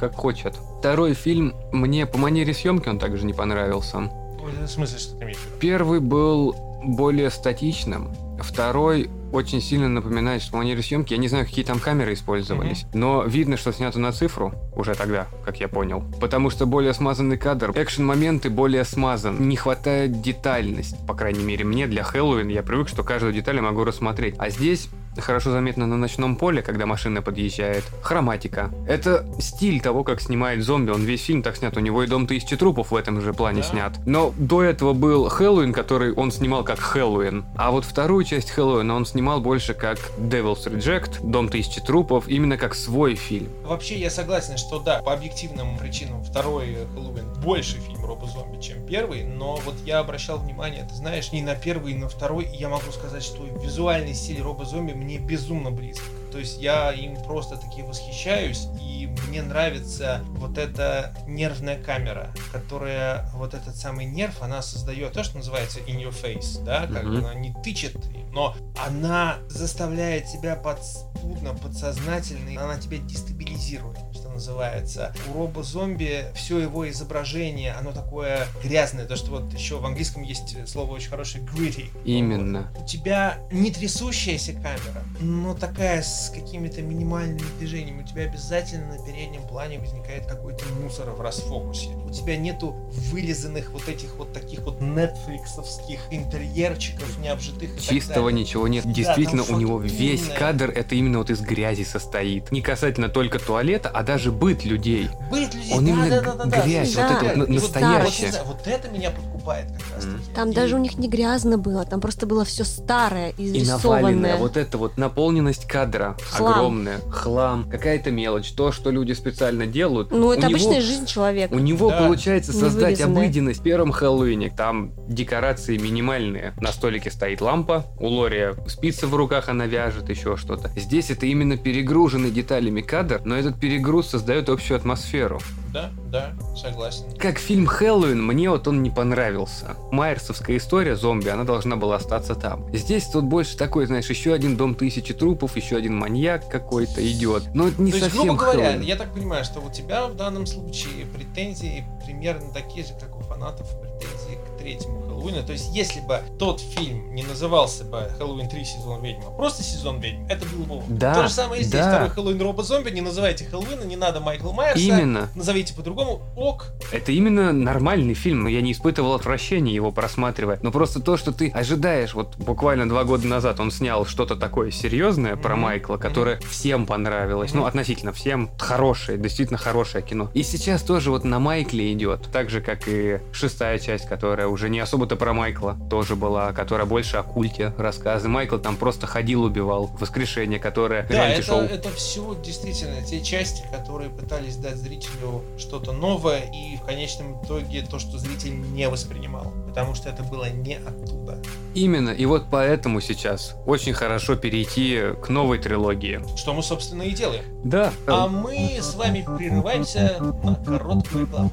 [SPEAKER 1] как хочет. Второй фильм мне по манере съемки он также не понравился.
[SPEAKER 3] В смысле, что ты имеешь
[SPEAKER 1] Первый был более статичным, второй очень сильно напоминает что манере съемки. Я не знаю, какие там камеры использовались, mm-hmm. но видно, что снято на цифру уже тогда, как я понял. Потому что более смазанный кадр, экшен-моменты более смазан. Не хватает детальность, по крайней мере, мне для Хэллоуин. Я привык, что каждую деталь я могу рассмотреть. А здесь хорошо заметно на ночном поле, когда машина подъезжает. Хроматика. Это стиль того, как снимает зомби. Он весь фильм так снят. У него и Дом тысячи трупов в этом же плане да? снят. Но до этого был Хэллоуин, который он снимал как Хэллоуин. А вот вторую часть Хэллоуина он снимал больше как Devil's Reject, Дом тысячи трупов, именно как свой фильм.
[SPEAKER 3] Вообще я согласен, что да, по объективным причинам второй Хэллоуин больше фильм Роба Зомби, чем первый, но вот я обращал внимание, ты знаешь, не на первый, и на второй, и я могу сказать, что визуальный стиль Роба Зомби мне безумно близок. То есть я им просто таки восхищаюсь, и мне нравится вот эта нервная камера, которая вот этот самый нерв, она создает то, что называется in your face, да, как mm-hmm. она не тычет, но она заставляет тебя подспудно, подсознательно, она тебя дестабилизирует называется. У робо-зомби все его изображение, оно такое грязное, то что вот еще в английском есть слово очень хорошее gritty.
[SPEAKER 1] Именно.
[SPEAKER 3] Вот. У тебя не трясущаяся камера, но такая с какими-то минимальными движениями. У тебя обязательно на переднем плане возникает какой-то мусор в расфокусе. У тебя нету вылизанных вот этих вот таких вот нетфликсовских интерьерчиков необжитых.
[SPEAKER 1] Чистого ничего нет. Да, Действительно, у него весь кадр это именно вот из грязи состоит. Не касательно только туалета, а даже быт людей.
[SPEAKER 3] Быт людей,
[SPEAKER 1] Он
[SPEAKER 3] да,
[SPEAKER 1] именно
[SPEAKER 3] да, да, да,
[SPEAKER 1] грязь, да. вот это вот настоящее.
[SPEAKER 3] Вот, вот это меня подкупает как раз таки.
[SPEAKER 2] Там и... даже у них не грязно было, там просто было все старое, изрисованное. И наваленное,
[SPEAKER 1] вот это вот наполненность кадра хлам. огромная, хлам, какая-то мелочь, то, что люди специально делают.
[SPEAKER 2] Ну, это обычная него, жизнь человека.
[SPEAKER 1] У него да. получается создать обыденность в первом Хэллоуине. Там декорации минимальные. На столике стоит лампа, у Лори спица в руках, она вяжет, еще что-то. Здесь это именно перегруженный деталями кадр, но этот перегруз создает общую атмосферу.
[SPEAKER 3] Да, да, согласен.
[SPEAKER 1] Как фильм «Хэллоуин», мне вот он не понравился. Майерсовская история зомби, она должна была остаться там. Здесь тут больше такой, знаешь, еще один дом тысячи трупов, еще один маньяк какой-то идет. Но это не
[SPEAKER 3] То
[SPEAKER 1] совсем
[SPEAKER 3] есть, грубо говоря,
[SPEAKER 1] Хэллоуин.
[SPEAKER 3] я так понимаю, что у тебя в данном случае претензии примерно такие же, как у фанатов претензии к третьему Хэллоуина. То есть, если бы тот фильм не назывался бы Хэллоуин 3 сезон ведьмы, а просто сезон ведьм, это было бы.
[SPEAKER 1] Да,
[SPEAKER 3] То же самое и здесь.
[SPEAKER 1] да.
[SPEAKER 3] Второй Хэллоуин Роба Зомби, не называйте Хэллоуина, не надо Майкла Майерса.
[SPEAKER 1] Именно.
[SPEAKER 3] Назовите по-другому, ок.
[SPEAKER 1] Это именно нормальный фильм, но я не испытывал отвращения его просматривая. Но просто то, что ты ожидаешь, вот буквально два года назад он снял что-то такое серьезное mm-hmm. про Майкла, которое mm-hmm. всем понравилось. Mm-hmm. Ну, относительно всем. Хорошее, действительно хорошее кино. И сейчас тоже вот на Майкле идет. Так же, как и шестая часть, которая уже не особо-то про Майкла тоже была, которая больше о культе рассказы. Майкл там просто ходил, убивал. Воскрешение, которое
[SPEAKER 3] да, это, это все действительно те части, которые пытались дать зрителю что-то новое, и в конечном итоге то, что зритель не воспринимал. Потому что это было не оттуда.
[SPEAKER 1] Именно, и вот поэтому сейчас очень хорошо перейти к новой трилогии.
[SPEAKER 3] Что мы, собственно, и делаем.
[SPEAKER 1] Да.
[SPEAKER 3] А мы с вами прерываемся на короткую рекламу.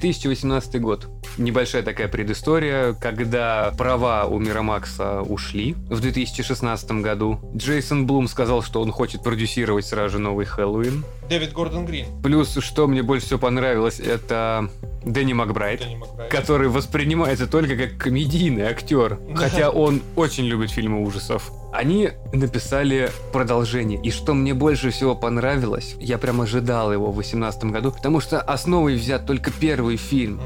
[SPEAKER 1] 2018 год. Небольшая такая предыстория, когда права у Мирамакса ушли в 2016 году. Джейсон Блум сказал, что он хочет продюсировать сразу же новый Хэллоуин.
[SPEAKER 3] Дэвид Гордон Грин.
[SPEAKER 1] Плюс, что мне больше всего понравилось, это Дэнни Макбрайт, Дэнни Макбрайт, который воспринимается только как комедийный актер, хотя он очень любит фильмы ужасов. Они написали продолжение, и что мне больше всего понравилось, я прям ожидал его в 2018 году, потому что основой взят только первый фильм.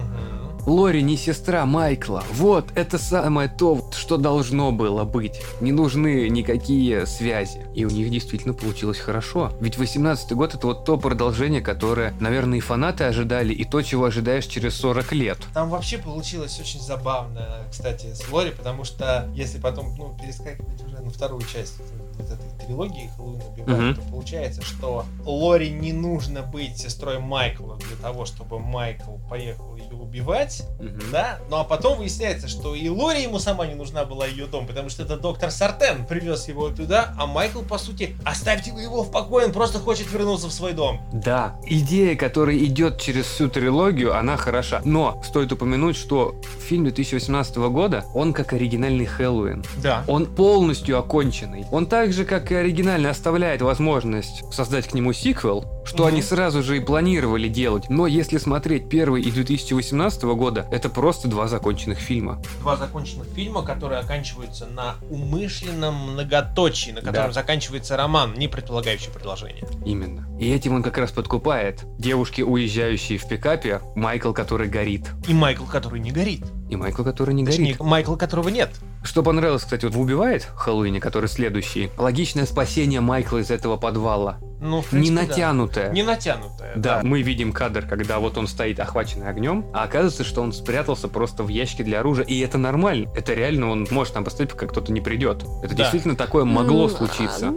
[SPEAKER 1] Лори не сестра Майкла. Вот, это самое то, что должно было быть. Не нужны никакие связи. И у них действительно получилось хорошо. Ведь 18 год это вот то продолжение, которое, наверное, и фанаты ожидали, и то, чего ожидаешь через 40 лет.
[SPEAKER 3] Там вообще получилось очень забавно, кстати, с Лори, потому что если потом, ну, перескакивать уже на вторую часть вот этой трилогии Хэллоуин убивает, угу. то получается, что Лори не нужно быть сестрой Майкла для того, чтобы Майкл поехал ее убивать, угу. да? Ну а потом выясняется, что и Лори ему сама не нужна была ее дом, потому что это доктор Сартен привез его туда, а Майкл, по сути, оставьте его в покое, он просто хочет вернуться в свой дом.
[SPEAKER 1] Да, идея, которая идет через всю трилогию, она хороша. Но стоит упомянуть, что фильм 2018 года, он как оригинальный Хэллоуин.
[SPEAKER 3] Да.
[SPEAKER 1] Он полностью оконченный. Он так же, как и оригинальный, оставляет возможность создать к нему сиквел, что угу. они сразу же и планировали делать. Но если смотреть первый и 2018 года, это просто два законченных фильма.
[SPEAKER 3] Два законченных фильма, которые оканчиваются на умышленном многоточии, на котором да. заканчивается роман, не предполагающий продолжение.
[SPEAKER 1] Именно. И этим он как раз подкупает. Девушки, уезжающие в пикапе, Майкл, который горит.
[SPEAKER 3] И Майкл, который не горит.
[SPEAKER 1] И Майкл, который не
[SPEAKER 3] Точнее,
[SPEAKER 1] горит.
[SPEAKER 3] Майкл, которого нет.
[SPEAKER 1] Что понравилось, кстати, вот в «Убивает» Хэллоуине, который следующий, логичное спасение Майкла из этого подвала.
[SPEAKER 3] Ну, в
[SPEAKER 1] Не
[SPEAKER 3] принципе, да.
[SPEAKER 1] натянутое.
[SPEAKER 3] Не натянутая.
[SPEAKER 1] Да, мы видим кадр, когда вот он стоит охваченный огнем, а оказывается, что он спрятался просто в ящике для оружия, и это нормально. Это реально он может там поставить, пока кто-то не придет. Это
[SPEAKER 3] Да.
[SPEAKER 1] действительно такое могло случиться.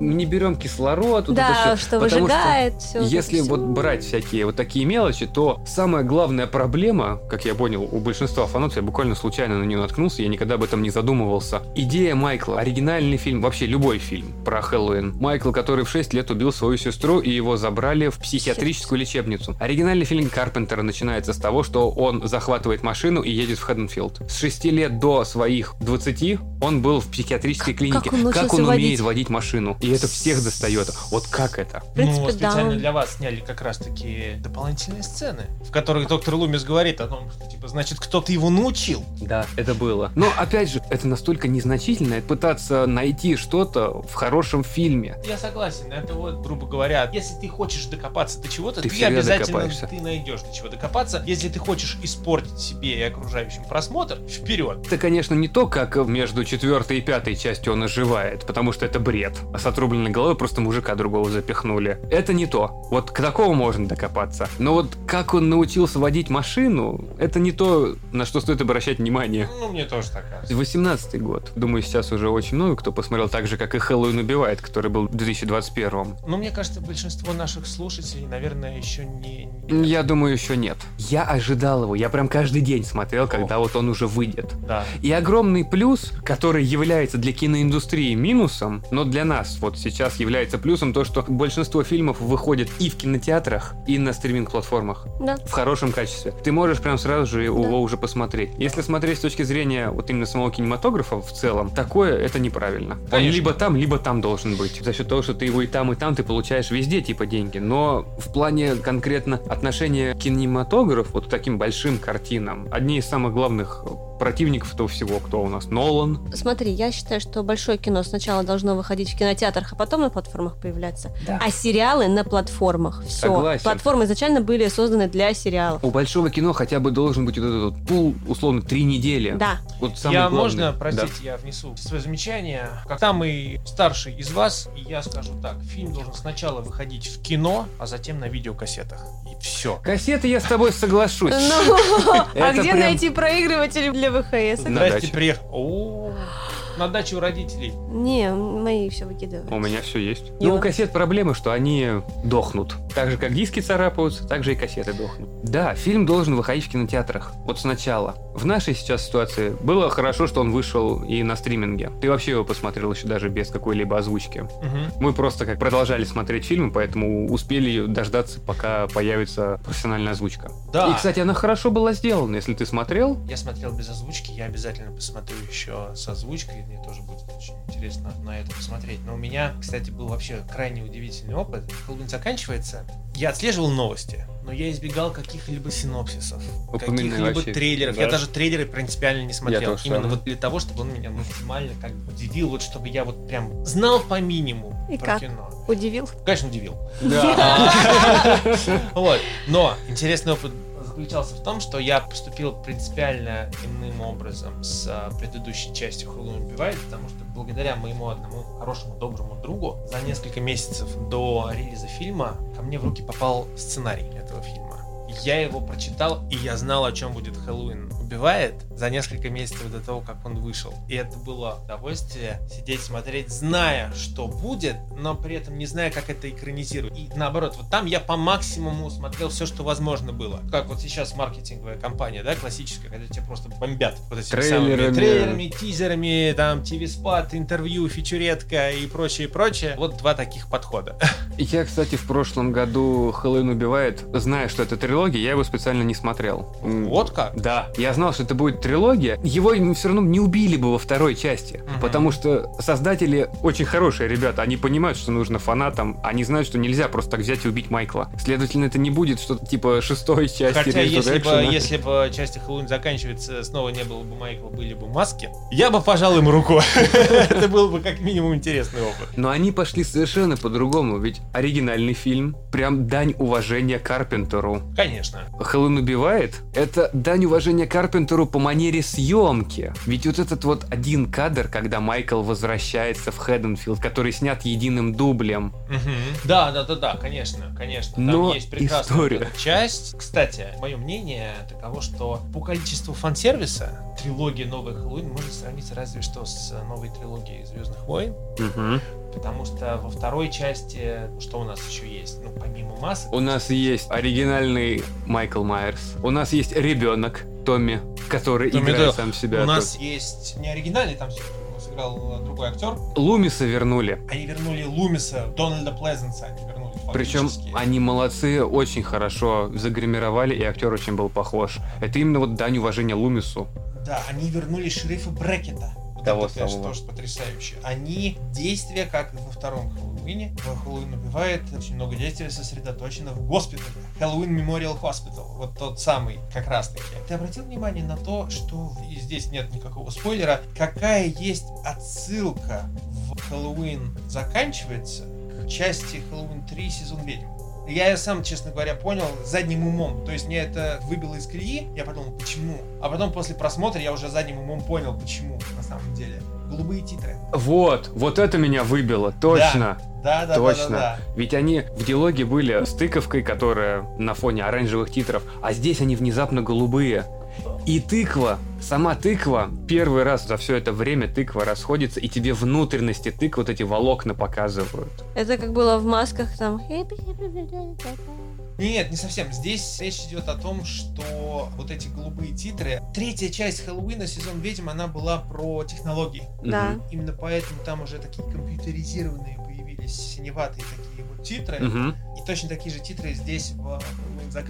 [SPEAKER 1] Мы не берем кислород, вот
[SPEAKER 2] Да,
[SPEAKER 1] это всё,
[SPEAKER 2] что
[SPEAKER 1] потому
[SPEAKER 2] выжигает все.
[SPEAKER 1] Если вот брать всякие вот такие мелочи, то самая главная проблема, как я понял, у большинства фанатов, я буквально случайно на нее наткнулся, я никогда об этом не задумывался. Идея Майкла, оригинальный фильм, вообще любой фильм про Хэллоуин. Майкл, который в 6 лет убил свою сестру, и его забрали в психиатрическую лечебницу. Оригинальный фильм Карпентера начинается с того, что он захватывает машину и едет в Хедденфилд. С 6 лет до своих 20 он был в психиатрической
[SPEAKER 2] Как-
[SPEAKER 1] клинике.
[SPEAKER 2] как он научился
[SPEAKER 1] умеет
[SPEAKER 2] водить?
[SPEAKER 1] водить машину. И это всех достает. Вот как это?
[SPEAKER 2] В принципе,
[SPEAKER 3] ну, специально
[SPEAKER 2] да.
[SPEAKER 3] для вас сняли как раз-таки дополнительные сцены, в которых доктор Лумис говорит о том, что, типа, значит, кто-то его научил.
[SPEAKER 1] Да, это было. Но опять же, это настолько незначительно, пытаться найти что-то в хорошем фильме.
[SPEAKER 3] Я согласен, это вот, грубо говоря, если ты хочешь докопаться до чего-то,
[SPEAKER 1] Ты
[SPEAKER 3] ты, обязательно
[SPEAKER 1] докопаешься.
[SPEAKER 3] ты найдешь до чего докопаться. Если ты хочешь испортить себе и окружающим просмотр, вперед.
[SPEAKER 1] Это, конечно, не то, как между четвертой и пятой частью он оживает, потому что это бред. А отрубленной головой просто мужика другого запихнули. Это не то. Вот к такому можно докопаться. Но вот как он научился водить машину, это не то, на что стоит обращать внимание.
[SPEAKER 3] Ну, мне тоже так кажется.
[SPEAKER 1] 18 год. Думаю, сейчас уже очень много кто посмотрел так же, как и Хэллоуин убивает, который был в 2021.
[SPEAKER 3] Но мне кажется, большинство наших слушателей, наверное, еще не...
[SPEAKER 1] Я думаю, еще нет. Я ожидал его. Я прям каждый день смотрел, когда вот он уже выйдет.
[SPEAKER 3] Да.
[SPEAKER 1] И огромный плюс, который является для киноиндустрии минусом, но для нас вот сейчас является плюсом то, что большинство фильмов выходит и в кинотеатрах, и на стриминг-платформах
[SPEAKER 2] Да.
[SPEAKER 1] в хорошем качестве. Ты можешь прям сразу же его уже посмотреть. Если смотреть с точки зрения вот именно самого кинематографа в целом, такое это неправильно. Он
[SPEAKER 3] Конечно.
[SPEAKER 1] либо там, либо там должен быть. За счет того, что ты его и там, и там, ты получаешь везде типа деньги. Но в плане конкретно отношения кинематограф вот к таким большим картинам, одни из самых главных противников этого всего, кто у нас? Нолан.
[SPEAKER 2] Смотри, я считаю, что большое кино сначала должно выходить в кинотеатрах, а потом на платформах появляться.
[SPEAKER 1] Да.
[SPEAKER 2] А сериалы на платформах. Все.
[SPEAKER 1] Согласен.
[SPEAKER 2] Платформы изначально были созданы для сериалов.
[SPEAKER 1] У большого кино хотя бы должен быть вот этот вот пул, условно, три недели.
[SPEAKER 2] Да.
[SPEAKER 1] Вот самый
[SPEAKER 3] я,
[SPEAKER 1] главный.
[SPEAKER 3] можно,
[SPEAKER 1] Да.
[SPEAKER 3] простите, я внесу свое замечание. Как самый старший из вас, я скажу так. Фильм должен сначала выходить в кино, а затем на видеокассетах. И все.
[SPEAKER 1] Кассеты я с тобой соглашусь.
[SPEAKER 2] Ну, а где найти проигрыватели для ВХС?
[SPEAKER 3] Здрасте, приехал. На даче у родителей.
[SPEAKER 2] Не, мои все выкидывают.
[SPEAKER 1] У меня все есть. Но у кассет проблема, что они дохнут. Так же, как диски царапаются, так же и кассеты дохнут. Да, фильм должен выходить в кинотеатрах. Вот сначала. В нашей сейчас ситуации было хорошо, что он вышел и на стриминге. Ты вообще его посмотрел еще даже без какой-либо озвучки.
[SPEAKER 3] Мгм.
[SPEAKER 1] Мы просто как продолжали смотреть фильмы, поэтому успели дождаться, пока появится профессиональная озвучка.
[SPEAKER 3] Да.
[SPEAKER 1] И, кстати, она хорошо была сделана. Если ты смотрел,
[SPEAKER 3] Я смотрел без озвучки, я обязательно посмотрю еще с озвучкой, мне тоже будет очень интересно на это посмотреть. Но у меня, кстати, был вообще крайне удивительный опыт. Хэллоуин заканчивается, я отслеживал новости, но я избегал каких-либо синопсисов, каких-либо трейлеров.
[SPEAKER 1] Да.
[SPEAKER 3] Я даже трейлеры принципиально не смотрел. Именно вот для того, чтобы он меня максимально как бы удивил, вот чтобы я вот прям знал по минимуму
[SPEAKER 2] И
[SPEAKER 3] про
[SPEAKER 2] как?
[SPEAKER 3] кино.
[SPEAKER 2] Удивил?
[SPEAKER 3] Конечно, удивил.
[SPEAKER 1] Да.
[SPEAKER 3] Вот. Но интересный опыт заключался в том, что я поступил принципиально иным образом с а, предыдущей частью Хэллоуин убивает, потому что благодаря моему одному хорошему доброму другу за несколько месяцев до релиза фильма ко мне в руки попал сценарий этого фильма. Я его прочитал, и я знал, о чем будет Хэллоуин убивает за несколько месяцев до того, как он вышел. И это было удовольствие сидеть, смотреть, зная, что будет, но при этом не зная, как это экранизируют. И наоборот, вот там я по максимуму смотрел все, что возможно было. Как вот сейчас маркетинговая компания, да, классическая, когда тебя просто бомбят вот этими
[SPEAKER 1] Трейлерами.
[SPEAKER 3] самыми трейлерами, тизерами, там, ТВ-спад, интервью, фичуретка и прочее, прочее. Вот два таких подхода.
[SPEAKER 1] Я, кстати, в прошлом году Хэллоуин убивает, зная, что это трилогия, я его специально не смотрел.
[SPEAKER 3] Вот как?
[SPEAKER 1] Да, я знал, что это будет трилогия, его все равно не убили бы во второй части. Угу. Потому что создатели очень хорошие ребята, они понимают, что нужно фанатам, они знают, что нельзя просто так взять и убить Майкла. Следовательно, это не будет что-то типа шестой части
[SPEAKER 3] Хотя если бы, если бы часть Хэллоуин заканчивается, снова не было бы Майкла, были бы маски, я бы пожал ему руку. Это был бы как минимум интересный опыт.
[SPEAKER 1] Но они пошли совершенно по-другому, ведь оригинальный фильм прям дань уважения Карпентеру.
[SPEAKER 3] Конечно.
[SPEAKER 1] Хэллоуин убивает — это дань уважения Карпентеру по манере съемки. Ведь вот этот вот один кадр, когда Майкл возвращается в Хэдденфилд, который снят единым дублем.
[SPEAKER 3] Да, да, да, да, конечно, конечно. Там Но есть прекрасная история. часть. Кстати, мое мнение таково, что по количеству фан-сервиса трилогия новых Хэллоуин можно сравнить разве что с новой трилогией Звездных войн. Угу. Потому что во второй части, что у нас еще есть? Ну, помимо масок.
[SPEAKER 1] У нас есть оригинальный Майкл Майерс. У нас есть ребенок Томми, который Томми играет Дойл. сам себя.
[SPEAKER 3] У нас есть не оригинальный, там сыграл другой актер.
[SPEAKER 1] Лумиса вернули.
[SPEAKER 3] Они вернули Лумиса, Дональда Плезенса они вернули.
[SPEAKER 1] Причем они молодцы, очень хорошо загримировали, и актер очень был похож. Это именно вот дань уважения Лумису.
[SPEAKER 3] Да, они вернули шерифа Брекета. Вот Того это, конечно, тоже потрясающе. Они действия, как во втором Хэллоуине, в Хэллоуин убивает, очень много действия сосредоточено в госпитале. Хэллоуин Memorial Hospital, вот тот самый, как раз таки. Ты обратил внимание на то, что и здесь нет никакого спойлера, какая есть отсылка в Хэллоуин заканчивается к части Хэллоуин 3 сезон ведьм. Я сам, честно говоря, понял задним умом. То есть мне это выбило из колеи. Я подумал, почему? А потом после просмотра я уже задним умом понял, почему на самом деле. Голубые титры.
[SPEAKER 1] Вот, вот это меня выбило, точно.
[SPEAKER 3] Да, да,
[SPEAKER 1] Точно.
[SPEAKER 3] Да, да, да.
[SPEAKER 1] Ведь они в диалоге были с тыковкой, которая на фоне оранжевых титров, а здесь они внезапно голубые. И тыква, сама тыква, первый раз за все это время тыква расходится, и тебе внутренности тыквы вот эти волокна показывают.
[SPEAKER 2] Это как было в масках там.
[SPEAKER 3] Нет, не совсем. Здесь речь идет о том, что вот эти голубые титры. Третья часть Хэллоуина, сезон ведьм, она была про технологии.
[SPEAKER 2] Да.
[SPEAKER 3] Именно поэтому там уже такие компьютеризированные появились синеватые такие титры.
[SPEAKER 1] Угу.
[SPEAKER 3] И точно такие же титры здесь в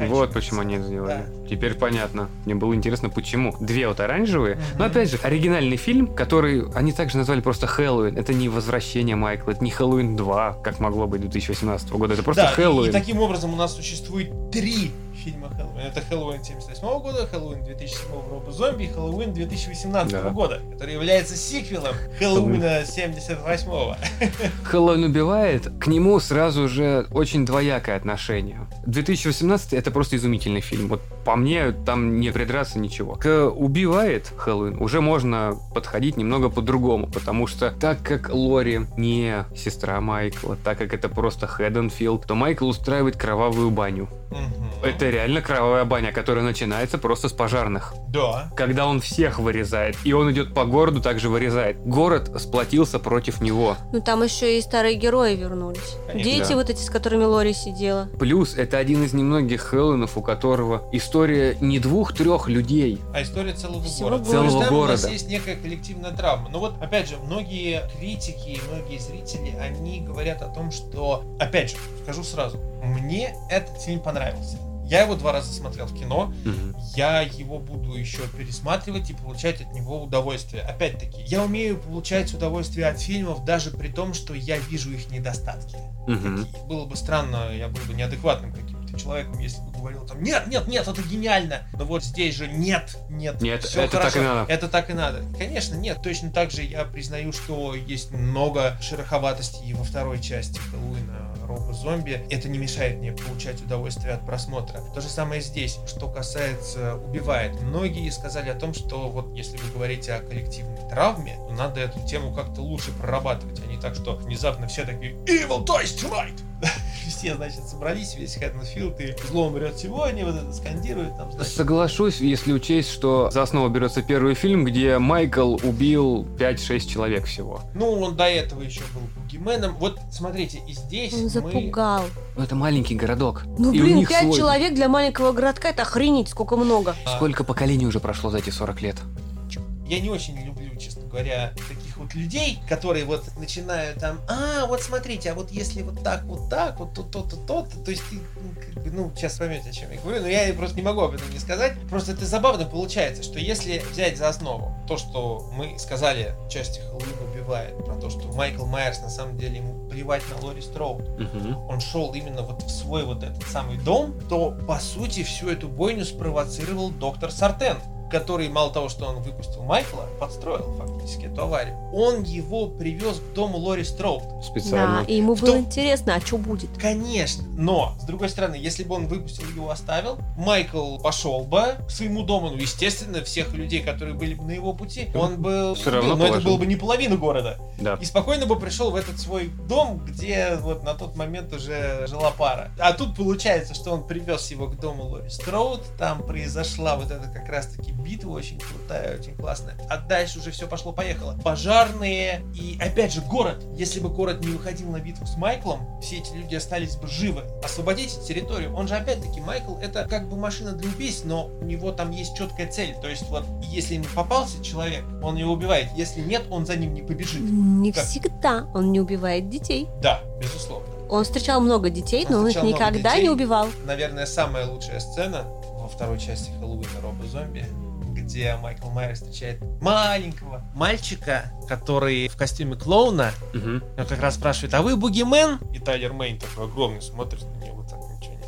[SPEAKER 1] Вот почему они это сделали. Да. Теперь понятно. Мне было интересно, почему. Две вот оранжевые. Угу. Но опять же, оригинальный фильм, который они также назвали просто Хэллоуин. Это не возвращение Майкла, это не Хэллоуин 2, как могло быть 2018 года. Это просто да, Хэллоуин. И,
[SPEAKER 3] и таким образом у нас существует три фильма Хэллоуин. Это Хэллоуин 78 года, Хэллоуин 2007 Роба Зомби и Хэллоуин 2018 да. года, который является сиквелом Хэллоуина 78 -го.
[SPEAKER 1] Хэллоуин убивает, к нему сразу же очень двоякое отношение. 2018 это просто изумительный фильм. Вот по мне там не придраться ничего. К убивает Хэллоуин уже можно подходить немного по-другому, потому что так как Лори не сестра Майкла, так как это просто Хэдденфилд, то Майкл устраивает кровавую баню. Угу. Это реально кровавая баня, которая начинается просто с пожарных.
[SPEAKER 3] Да.
[SPEAKER 1] Когда он всех вырезает, и он идет по городу, также вырезает. Город сплотился против него.
[SPEAKER 2] Ну там еще и старые герои вернулись. Конечно. Дети да. вот эти, с которыми Лори сидела.
[SPEAKER 1] Плюс это один из немногих Хэллоуинов, у которого история не двух-трех людей.
[SPEAKER 3] А история целого Всего города.
[SPEAKER 1] Целого там города.
[SPEAKER 3] у нас есть некая коллективная травма. Но вот, опять же, многие критики, многие зрители, они говорят о том, что, опять же, скажу сразу, мне этот фильм понравился. Я его два раза смотрел в кино. Угу. Я его буду еще пересматривать и получать от него удовольствие. Опять-таки, я умею получать удовольствие от фильмов, даже при том, что я вижу их недостатки. Угу. Было бы странно, я был бы неадекватным каким-то человеком, если бы говорил там, нет, нет, нет, это гениально. Но вот здесь же нет, нет,
[SPEAKER 1] нет, все это хорошо. так и надо.
[SPEAKER 3] Это так и надо. Конечно, нет. Точно так же я признаю, что есть много шероховатостей и во второй части Хэллоуина роба зомби, это не мешает мне получать удовольствие от просмотра. То же самое здесь, что касается убивает. Многие сказали о том, что вот если вы говорите о коллективной травме, то надо эту тему как-то лучше прорабатывать, а не так, что внезапно все такие Evil dies tonight! все, значит, собрались, весь Хэттенфилд, и зло умрет сегодня, вот это скандирует там.
[SPEAKER 1] Значит. Соглашусь, если учесть, что за основу берется первый фильм, где Майкл убил 5-6 человек всего.
[SPEAKER 3] Ну, он до этого еще был бугименом. Вот, смотрите, и здесь
[SPEAKER 2] Он запугал.
[SPEAKER 1] Ну, это маленький городок.
[SPEAKER 2] Ну, и блин, 5 свой... человек для маленького городка, это охренеть, сколько много.
[SPEAKER 1] А... Сколько поколений уже прошло за эти 40 лет?
[SPEAKER 3] Я не очень люблю, честно говоря, вот людей, которые вот начинают там, а, вот смотрите, а вот если вот так, вот так, вот то, то, то, то, то, то есть ты, ну, как бы, ну, сейчас поймете, о чем я говорю, но я просто не могу об этом не сказать. Просто это забавно получается, что если взять за основу то, что мы сказали в части Хэллоуин убивает, про то, что Майкл Майерс на самом деле ему плевать на Лори Строуд, угу. он шел именно вот в свой вот этот самый дом, то по сути всю эту бойню спровоцировал доктор Сартен который мало того, что он выпустил Майкла, подстроил фактически эту аварию, он его привез к дому Лори Строуд.
[SPEAKER 2] Специально. Да, и ему было интересно, а что будет?
[SPEAKER 3] Конечно, но, с другой стороны, если бы он выпустил его, оставил, Майкл пошел бы к своему дому, ну, естественно, всех людей, которые были бы на его пути, он бы
[SPEAKER 1] Все равно
[SPEAKER 3] но это было бы не половина города.
[SPEAKER 1] Да.
[SPEAKER 3] И спокойно бы пришел в этот свой дом, где вот на тот момент уже жила пара. А тут получается, что он привез его к дому Лори Строуд, там произошла вот эта как раз-таки битва очень крутая, очень классная. А дальше уже все пошло-поехало. Пожарные и, опять же, город. Если бы город не выходил на битву с Майклом, все эти люди остались бы живы. Освободите территорию. Он же, опять-таки, Майкл, это как бы машина для убийств, но у него там есть четкая цель. То есть, вот, если ему попался человек, он его убивает. Если нет, он за ним не побежит.
[SPEAKER 2] Не как? всегда. Он не убивает детей.
[SPEAKER 3] Да, безусловно.
[SPEAKER 2] Он встречал много детей, он но он их никогда детей. не убивал.
[SPEAKER 3] Наверное, самая лучшая сцена во второй части Хэллоуина Роба Зомби где Майкл Майер встречает маленького мальчика, который в костюме клоуна. Угу. Он как раз спрашивает, а вы бугимен? И Тайлер Мейн такой огромный смотрит на него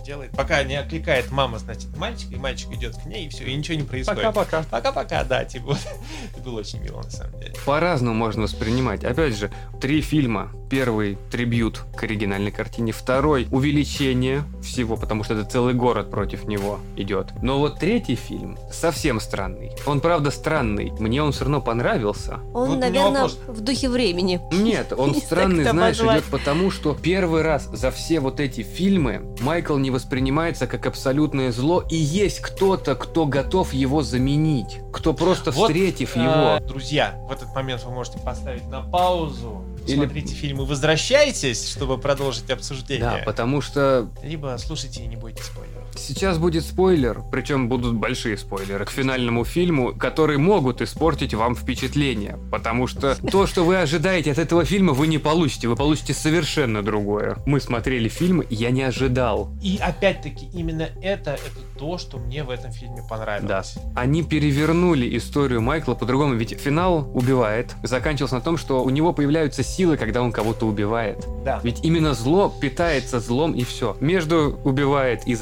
[SPEAKER 3] делает. Пока не окликает мама, значит, мальчик, и мальчик идет к ней, и все, и ничего не происходит.
[SPEAKER 1] Пока-пока.
[SPEAKER 3] Пока-пока, да, типа. Это было очень мило, на самом деле.
[SPEAKER 1] По-разному можно воспринимать. Опять же, три фильма Первый – трибют к оригинальной картине. Второй – увеличение всего, потому что это целый город против него идет. Но вот третий фильм совсем странный. Он, правда, странный. Мне он все равно понравился.
[SPEAKER 2] Он, вот наверное, в духе времени.
[SPEAKER 1] Нет, он странный, знаешь, идет потому, что первый раз за все вот эти фильмы Майкл не воспринимается как абсолютное зло, и есть кто-то, кто готов его заменить. Кто просто вот, встретив э, его.
[SPEAKER 3] Друзья, в этот момент вы можете поставить на паузу или... смотрите фильм и возвращайтесь, чтобы продолжить обсуждение.
[SPEAKER 1] Да, потому что...
[SPEAKER 3] Либо слушайте и не бойтесь спойлеров.
[SPEAKER 1] Сейчас будет спойлер, причем будут большие спойлеры к финальному фильму, которые могут испортить вам впечатление. Потому что то, что вы ожидаете от этого фильма, вы не получите. Вы получите совершенно другое. Мы смотрели фильм, я не ожидал.
[SPEAKER 3] И опять-таки, именно это, это то, что мне в этом фильме понравилось.
[SPEAKER 1] Да. Они перевернули историю Майкла по-другому. Ведь финал убивает. Заканчивался на том, что у него появляются силы, когда он кого-то убивает.
[SPEAKER 3] Да.
[SPEAKER 1] Ведь именно зло питается злом и все. Между убивает и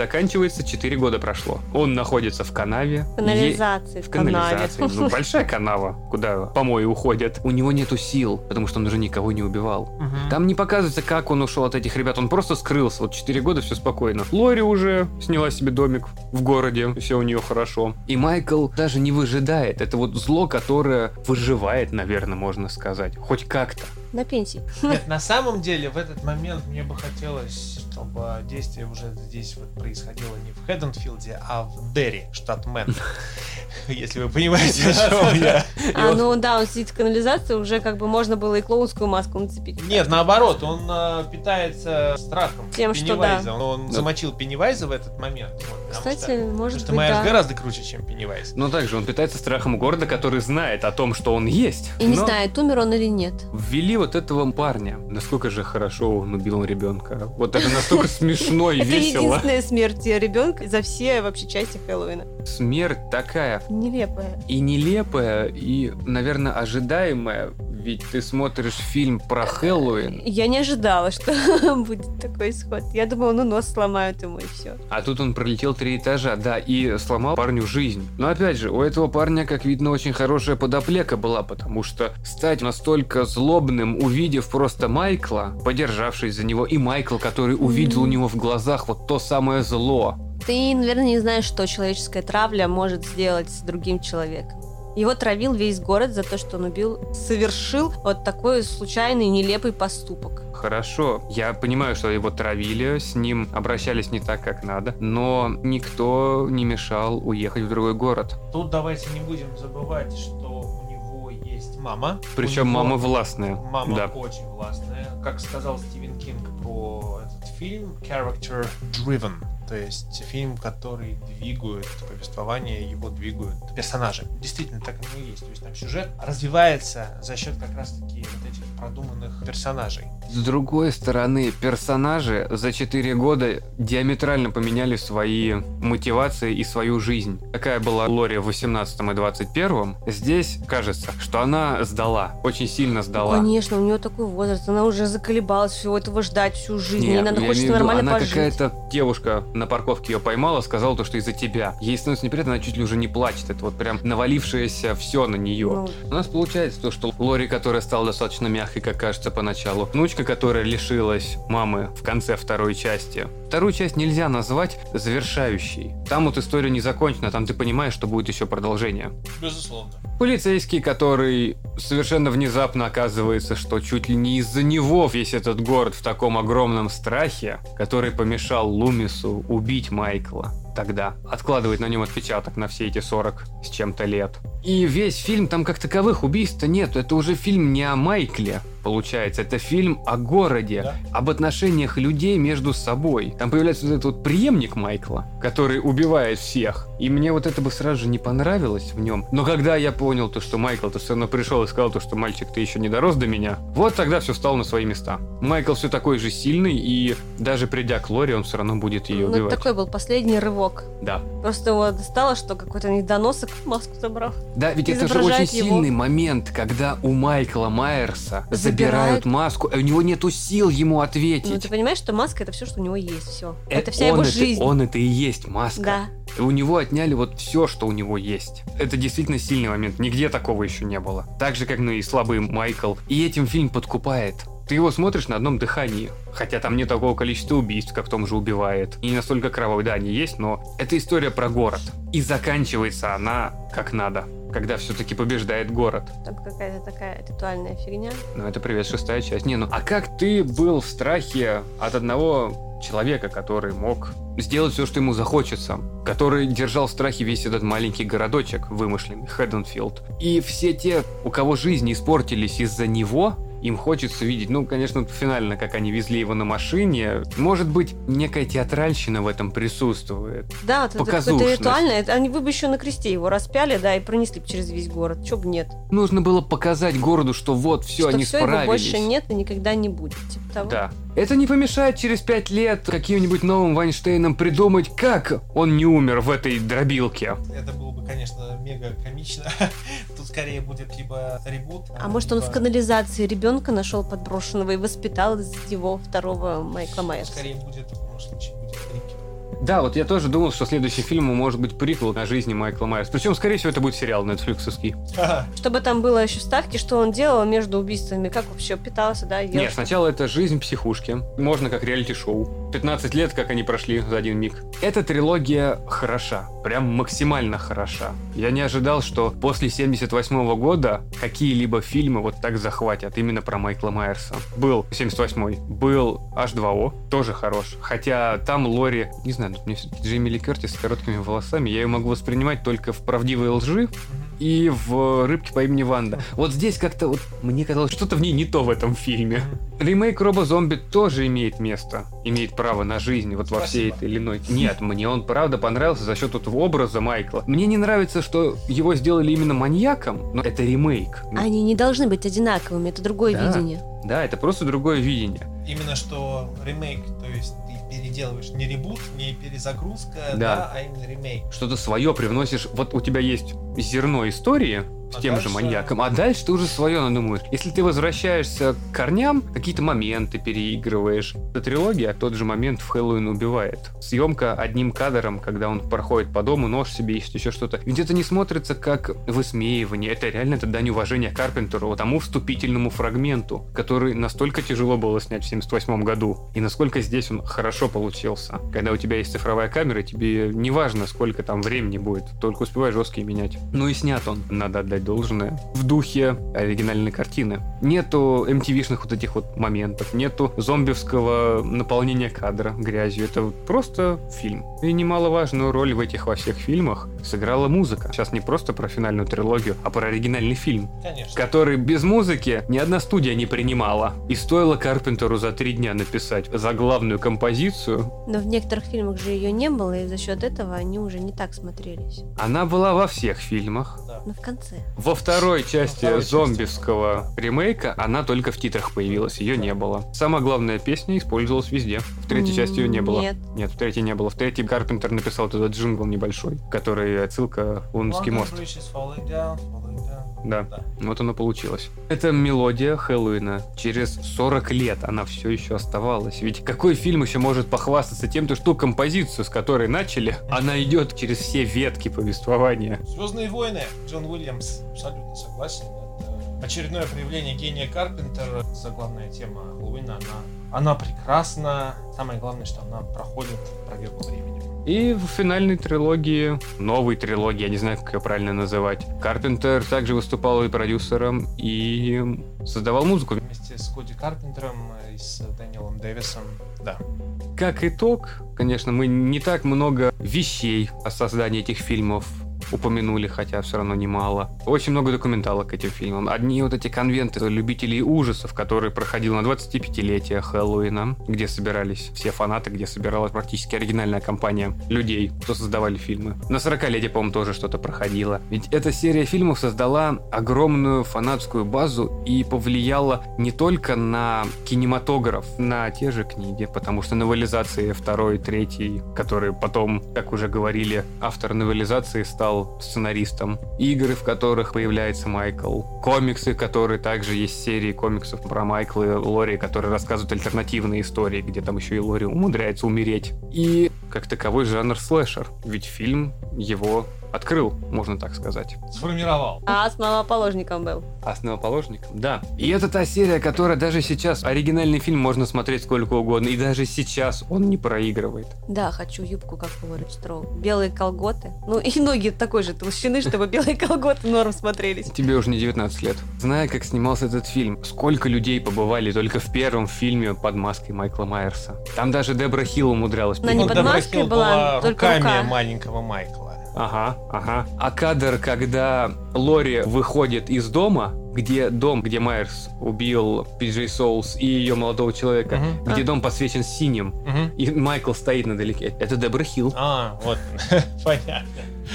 [SPEAKER 1] заканчивается 4 года прошло. Он находится в канаве.
[SPEAKER 2] В канализации. Е... В канализации.
[SPEAKER 1] Ну, большая канава, куда помои уходят. У него нету сил, потому что он уже никого не убивал. Угу. Там не показывается, как он ушел от этих ребят. Он просто скрылся. Вот 4 года все спокойно. Лори уже сняла себе домик в городе. Все у нее хорошо. И Майкл даже не выжидает. Это вот зло, которое выживает, наверное, можно сказать. Хоть как-то
[SPEAKER 2] на пенсии.
[SPEAKER 3] Нет, на самом деле в этот момент мне бы хотелось, чтобы действие уже здесь вот происходило не в Хедденфилде, а в Дерри, штат Мэн. Если вы понимаете, о чем я.
[SPEAKER 2] А, ну да, он сидит в канализации, уже как бы можно было и клоунскую маску нацепить.
[SPEAKER 3] Нет, наоборот, он а, питается страхом
[SPEAKER 2] Тем, что да.
[SPEAKER 3] Он замочил Пеннивайза в этот момент.
[SPEAKER 2] Кстати, может
[SPEAKER 3] быть, Майерс гораздо круче, чем Пеннивайз.
[SPEAKER 1] Но также он питается страхом города, который знает о том, что он есть.
[SPEAKER 2] И не знает, умер он или нет.
[SPEAKER 1] Ввели вот этого парня. Насколько же хорошо он убил ребенка. Вот это настолько смешно и весело.
[SPEAKER 2] Это единственная смерть ребенка за все вообще части Хэллоуина.
[SPEAKER 1] Смерть такая.
[SPEAKER 2] Нелепая.
[SPEAKER 1] И нелепая, и, наверное, ожидаемая. Ведь ты смотришь фильм про Хэллоуин.
[SPEAKER 2] Я не ожидала, что будет такой исход. Я думала, ну нос сломают ему и все.
[SPEAKER 1] А тут он пролетел три этажа, да, и сломал парню жизнь. Но опять же, у этого парня, как видно, очень хорошая подоплека была, потому что стать настолько злобным, увидев просто Майкла, подержавшись за него, и Майкл, который увидел mm-hmm. у него в глазах вот то самое зло.
[SPEAKER 2] Ты, наверное, не знаешь, что человеческая травля может сделать с другим человеком. Его травил весь город за то, что он убил, совершил вот такой случайный, нелепый поступок.
[SPEAKER 1] Хорошо, я понимаю, что его травили, с ним обращались не так, как надо, но никто не мешал уехать в другой город.
[SPEAKER 3] Тут давайте не будем забывать, что у него есть мама.
[SPEAKER 1] Причем мама властная.
[SPEAKER 3] Мама да. очень властная. Как сказал Стивен Кинг про этот фильм, character driven То есть фильм, который двигает повествование, его двигают персонажи. Действительно, так оно и есть. То есть там сюжет развивается за счет как раз-таки вот этих продуманных персонажей.
[SPEAKER 1] С другой стороны, персонажи за 4 года диаметрально поменяли свои мотивации и свою жизнь. Какая была Лори в 18 и 21 здесь кажется, что она сдала, очень сильно сдала.
[SPEAKER 2] Конечно, у нее такой возраст, она уже заколебалась всего этого ждать всю жизнь, Нет, ей надо хочется нормально
[SPEAKER 1] она
[SPEAKER 2] пожить.
[SPEAKER 1] какая-то девушка на парковке ее поймала, сказала то, что из-за тебя. Ей становится неприятно, она чуть ли уже не плачет, это вот прям навалившееся все на нее. Ну... У нас получается то, что Лори, которая стала достаточно мягкой, как кажется поначалу, внучка, которая лишилась мамы в конце второй части, Вторую часть нельзя назвать завершающей. Там вот история не закончена, там ты понимаешь, что будет еще продолжение.
[SPEAKER 3] Безусловно.
[SPEAKER 1] Полицейский, который совершенно внезапно оказывается, что чуть ли не из-за него весь этот город в таком огромном страхе, который помешал Лумису убить Майкла тогда. Откладывает на нем отпечаток на все эти 40 с чем-то лет. И весь фильм, там как таковых убийств нет. Это уже фильм не о Майкле, получается. Это фильм о городе, да? об отношениях людей между собой. Там появляется вот этот вот преемник Майкла, который убивает всех. И мне вот это бы сразу же не понравилось в нем. Но когда я понял то, что Майкл-то все равно пришел и сказал то, что мальчик, ты еще не дорос до меня, вот тогда все стало на свои места. Майкл все такой же сильный, и даже придя к Лори, он все равно будет ее ну, убивать.
[SPEAKER 2] такой был последний рывок.
[SPEAKER 1] Да.
[SPEAKER 2] Просто его достало, что какой-то недоносок маску забрал.
[SPEAKER 1] Да, ведь это же очень его. сильный момент, когда у Майкла Майерса забирают, забирают маску, у него нету сил ему ответить. Ну,
[SPEAKER 2] ты понимаешь, что маска это все, что у него есть, все. Это, это вся его это, жизнь.
[SPEAKER 1] Он это и есть маска.
[SPEAKER 2] Да.
[SPEAKER 1] И у него отняли вот все, что у него есть. Это действительно сильный момент. Нигде такого еще не было. Так же, как ну и слабый Майкл. И этим фильм подкупает. Ты его смотришь на одном дыхании. Хотя там нет такого количества убийств, как в том же убивает. И не настолько кровавый, да, они есть, но это история про город. И заканчивается она как надо когда все-таки побеждает город.
[SPEAKER 2] Там какая-то такая ритуальная фигня.
[SPEAKER 1] Ну, это привет, шестая часть. Не, ну, а как ты был в страхе от одного человека, который мог сделать все, что ему захочется, который держал в страхе весь этот маленький городочек вымышленный, Хэдденфилд. И все те, у кого жизни испортились из-за него, им хочется видеть, ну, конечно, финально, как они везли его на машине. Может быть, некая театральщина в этом присутствует.
[SPEAKER 2] Да, это какое-то ритуальное. Они вы бы еще на кресте его распяли, да, и пронесли через весь город. Чё бы нет.
[SPEAKER 1] Нужно было показать городу, что вот, все, что они все справились. Его
[SPEAKER 2] больше нет и никогда не будет.
[SPEAKER 1] Типа того. Да. Это не помешает через пять лет каким-нибудь новым Вайнштейном придумать, как он не умер в этой дробилке.
[SPEAKER 3] Это было бы, конечно, мега комично. Тут скорее будет либо ребут.
[SPEAKER 2] А, может либо... он в канализации ребенка нашел подброшенного и воспитал его второго Майкла Майерса?
[SPEAKER 3] Скорее будет в любом случае
[SPEAKER 1] да, вот я тоже думал, что следующий фильм может быть приквел о жизни Майкла Майерса. Причем, скорее всего, это будет сериал нетфликсовский.
[SPEAKER 2] Чтобы там было еще ставки, что он делал между убийствами, как вообще питался, да?
[SPEAKER 1] Ел. Нет, сначала это жизнь психушки. Можно как реалити-шоу. 15 лет, как они прошли за один миг. Эта трилогия хороша. Прям максимально хороша. Я не ожидал, что после 78 -го года какие-либо фильмы вот так захватят именно про Майкла Майерса. Был 78-й, был H2O, тоже хорош. Хотя там Лори, не знаю, мне все-таки Джейми Ли Кертис с короткими волосами, я ее могу воспринимать только в правдивой лжи, и в «Рыбке по имени Ванда». Вот здесь как-то вот мне казалось, что-то в ней не то в этом фильме. Ремейк Робо-зомби тоже имеет место, имеет право на жизнь вот во всей этой длиной. Нет, мне он правда понравился за счет этого образа Майкла. Мне не нравится, что его сделали именно маньяком, но это ремейк.
[SPEAKER 2] Они не должны быть одинаковыми, это другое да. видение.
[SPEAKER 1] Да, это просто другое видение.
[SPEAKER 3] Именно что ремейк, то есть переделываешь не ребут, не перезагрузка, да, да а именно ремейк.
[SPEAKER 1] Что-то свое привносишь. Вот у тебя есть зерно истории, с а тем дальше... же маньяком. А дальше ты уже свое надумаешь. Если ты возвращаешься к корням, какие-то моменты переигрываешь. Эта трилогия тот же момент в Хэллоуин убивает. Съемка одним кадром, когда он проходит по дому, нож себе ищет, еще что-то. Ведь это не смотрится как высмеивание. Это реально это дань уважения Карпентеру, тому вступительному фрагменту, который настолько тяжело было снять в 78 году. И насколько здесь он хорошо получился. Когда у тебя есть цифровая камера, тебе не важно, сколько там времени будет, только успевай жесткие менять. Ну и снят он, надо отдать отдать должное, в духе оригинальной картины. Нету MTV-шных вот этих вот моментов, нету зомбивского наполнения кадра грязью. Это просто фильм. И немаловажную роль в этих во всех фильмах сыграла музыка. Сейчас не просто про финальную трилогию, а про оригинальный фильм.
[SPEAKER 3] Конечно.
[SPEAKER 1] Который без музыки ни одна студия не принимала. И стоило Карпентеру за три дня написать заглавную композицию.
[SPEAKER 2] Но в некоторых фильмах же ее не было, и за счет этого они уже не так смотрелись.
[SPEAKER 1] Она была во всех фильмах.
[SPEAKER 3] Да.
[SPEAKER 2] Ну, в конце.
[SPEAKER 1] Во второй части
[SPEAKER 3] второй части.
[SPEAKER 1] зомбивского ремейка она только в титрах появилась, ее не было. Самая главная песня использовалась везде. В третьей части ее не было.
[SPEAKER 2] нет.
[SPEAKER 1] Нет, в третьей не было. В третьей Карпентер написал туда джингл небольшой, который отсылка Лунский мост.
[SPEAKER 3] Falling down, falling down.
[SPEAKER 1] Да.
[SPEAKER 3] Да.
[SPEAKER 1] Вот оно получилось. Это мелодия Хэллоуина. Через 40 лет она все еще оставалась. Ведь какой фильм еще может похвастаться тем, то, что композицию, с которой начали, она идет через все ветки повествования.
[SPEAKER 3] Звездные войны. Джон Уильямс. Абсолютно согласен. Это очередное проявление гения Карпентера. Заглавная тема Хэллоуина, она, она прекрасна. Самое главное, что она проходит проверку временем.
[SPEAKER 1] И в финальной трилогии, новой трилогии, я не знаю, как ее правильно называть, Карпентер также выступал и продюсером, и создавал музыку.
[SPEAKER 3] Вместе с Коди Карпентером и с Дэниелом Дэвисом. Да.
[SPEAKER 1] Как итог, конечно, мы не так много вещей о создании этих фильмов упомянули, хотя все равно немало. Очень много документалок к этим фильмам. Одни вот эти конвенты любителей ужасов, которые проходил на 25-летие Хэллоуина, где собирались все фанаты, где собиралась практически оригинальная компания людей, кто создавали фильмы. На 40-летие, по-моему, тоже что-то проходило. Ведь эта серия фильмов создала огромную фанатскую базу и повлияла не только на кинематограф, на те же книги, потому что новелизации второй, третий, которые потом, как уже говорили, автор новелизации стал сценаристом. Игры, в которых появляется Майкл. Комиксы, которые также есть серии комиксов про Майкла и Лори, которые рассказывают альтернативные истории, где там еще и Лори умудряется умереть. И как таковой жанр слэшер. Ведь фильм его открыл, можно так сказать.
[SPEAKER 3] Сформировал.
[SPEAKER 2] А основоположником был.
[SPEAKER 1] Основоположником, да. И это та серия, которая даже сейчас, оригинальный фильм можно смотреть сколько угодно, и даже сейчас он не проигрывает.
[SPEAKER 2] Да, хочу юбку, как у Лоры Строу. Белые колготы. Ну и ноги такой же толщины, чтобы белые колготы норм смотрелись.
[SPEAKER 1] Тебе уже не 19 лет. Зная, как снимался этот фильм, сколько людей побывали только в первом фильме под маской Майкла Майерса. Там даже Дебра Хилл умудрялась.
[SPEAKER 2] Но не под маской
[SPEAKER 3] Хилл
[SPEAKER 2] была, только
[SPEAKER 3] руками
[SPEAKER 2] рука.
[SPEAKER 3] маленького Майкла.
[SPEAKER 1] Ага, ага. А кадр, когда Лори выходит из дома, где дом, где Майерс убил Пиджей Соулс и ее молодого человека,
[SPEAKER 3] Мгм.
[SPEAKER 1] где
[SPEAKER 2] А.
[SPEAKER 1] дом посвящен синим,
[SPEAKER 3] Мгм.
[SPEAKER 1] и Майкл стоит надалеке. Это Дебра Хилл.
[SPEAKER 3] А, вот. Понятно.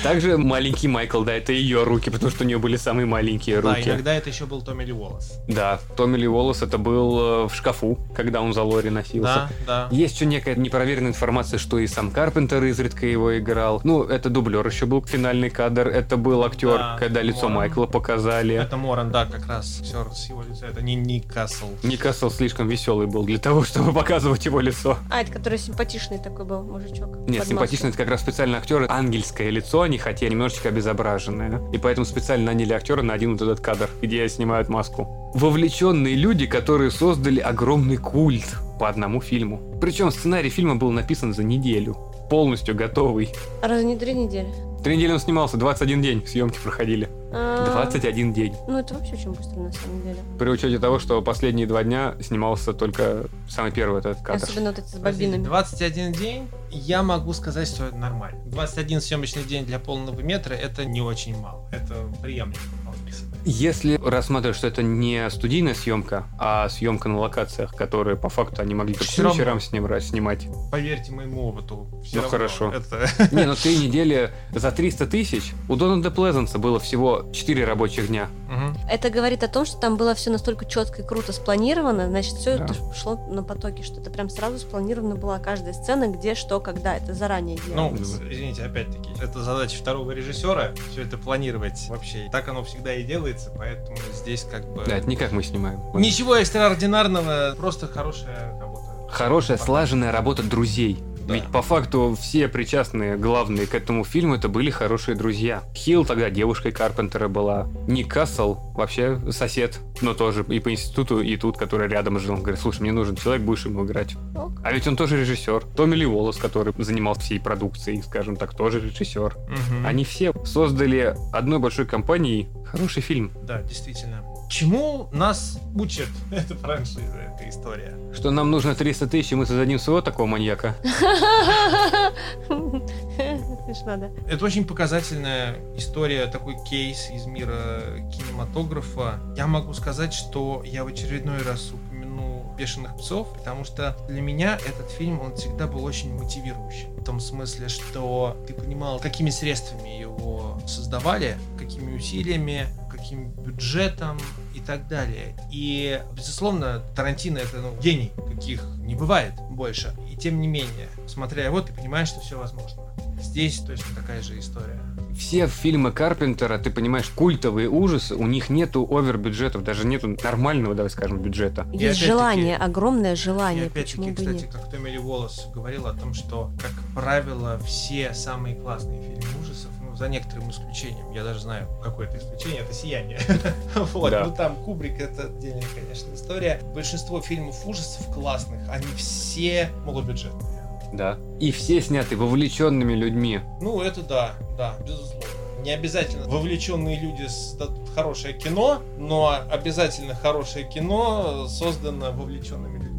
[SPEAKER 1] Также маленький Майкл, да, это ее руки, потому что у нее были самые маленькие
[SPEAKER 3] Да,
[SPEAKER 1] руки.
[SPEAKER 3] иногда это еще был Томми Ли Уоллес.
[SPEAKER 1] Да, Томми Ли Уоллес это был э, в шкафу, когда он за Лори носился.
[SPEAKER 3] Да, да.
[SPEAKER 1] Есть еще некая непроверенная информация, что и сам Карпентер изредка его играл. Ну, это дублер еще был, финальный кадр. Это был актер,
[SPEAKER 3] Да,
[SPEAKER 1] когда лицо
[SPEAKER 3] Моран.
[SPEAKER 1] Майкла показали.
[SPEAKER 3] Это Моран, да, как раз все с его лица. Это не Ник Касл.
[SPEAKER 1] Никасл слишком веселый был для того, чтобы показывать его лицо.
[SPEAKER 2] А, это который симпатичный такой был мужичок.
[SPEAKER 1] Нет, симпатичный это как раз специальный актер. Ангельское лицо они хотели немножечко обезображенное. И поэтому специально наняли актера на один вот этот кадр, где снимают маску. Вовлеченные люди, которые создали огромный культ по одному фильму. Причем сценарий фильма был написан за неделю. Полностью готовый.
[SPEAKER 2] Разве не три недели?
[SPEAKER 1] Три недели он снимался, 21 день съемки проходили.
[SPEAKER 2] А,
[SPEAKER 1] 21 день.
[SPEAKER 2] Ну, это вообще очень быстро, на самом деле.
[SPEAKER 1] При учете того, что последние два дня снимался только самый первый этот кадр.
[SPEAKER 2] Особенно вот эти с бобинами.
[SPEAKER 3] 21 день, я могу сказать, что это нормально. 21 съемочный день для полного метра это не очень мало. Это приемлемо.
[SPEAKER 1] Если рассматривать, что это не студийная съемка, а съемка на локациях, которые по факту они могли только
[SPEAKER 3] Всё
[SPEAKER 1] по
[SPEAKER 3] равно.
[SPEAKER 1] вечерам снимать, снимать.
[SPEAKER 3] Поверьте моему опыту. всё
[SPEAKER 1] Ну,
[SPEAKER 3] равно
[SPEAKER 1] хорошо.
[SPEAKER 3] Это...
[SPEAKER 1] Не, ну три недели за 300 тысяч. У Дональда Плезанса было всего 4 рабочих дня.
[SPEAKER 3] Мгм.
[SPEAKER 2] Это говорит о том, что там было все настолько четко и круто спланировано, значит, все
[SPEAKER 1] Да.
[SPEAKER 2] это шло на потоке, что это прям сразу спланирована была каждая сцена, где, что, когда. Это заранее
[SPEAKER 3] Ну,
[SPEAKER 2] делалось.
[SPEAKER 3] извините, опять-таки, это задача второго режиссера, все это планировать вообще. Так оно всегда и делается, поэтому здесь как бы...
[SPEAKER 1] Да, это не как мы снимаем.
[SPEAKER 3] Ничего экстраординарного, просто хорошая работа.
[SPEAKER 1] Хорошая, слаженная работа друзей. Да. Ведь по факту все причастные, главные к этому фильму, это были хорошие друзья. Хилл тогда девушкой Карпентера была. Ник Кассел вообще сосед, но тоже и по институту, и тут, который рядом жил. Он говорит, слушай, мне нужен человек, будешь ему играть. А ведь он тоже режиссер. Томми Ли Волос, который занимался всей продукцией, скажем так, тоже режиссер. Угу. Они все создали одной большой компанией хороший фильм.
[SPEAKER 3] Да, действительно. Чему нас учит эта франшиза, эта история?
[SPEAKER 1] Что нам нужно 300 тысяч, и мы создадим своего такого маньяка.
[SPEAKER 3] Это очень показательная история, такой кейс из мира кинематографа. Я могу сказать, что я в очередной раз упомяну «Бешеных псов», потому что для меня этот фильм, он всегда был очень мотивирующим. В том смысле, что ты понимал, какими средствами его создавали, какими усилиями, каким бюджетом так далее. И, безусловно, Тарантино это ну, гений, каких не бывает больше. И тем не менее, смотря его, ты понимаешь, что все возможно. Здесь точно такая же история.
[SPEAKER 1] Все фильмы Карпентера, ты понимаешь, культовые ужасы, у них нету овербюджетов, даже нету нормального, давай скажем, бюджета.
[SPEAKER 2] Есть желание, огромное желание. И
[SPEAKER 3] опять-таки, кстати, нет? как Томми Волос говорил о том, что, как правило, все самые классные фильмы ужасов за некоторым исключением. Я даже знаю, какое это исключение, это «Сияние». вот. Ну там Кубрик, это отдельная, конечно, история. Большинство фильмов ужасов классных, они все малобюджетные.
[SPEAKER 1] Да. И все сняты вовлеченными людьми.
[SPEAKER 3] Ну, это да, да, безусловно. Не обязательно вовлеченные люди создадут хорошее кино, но обязательно хорошее кино создано вовлеченными людьми.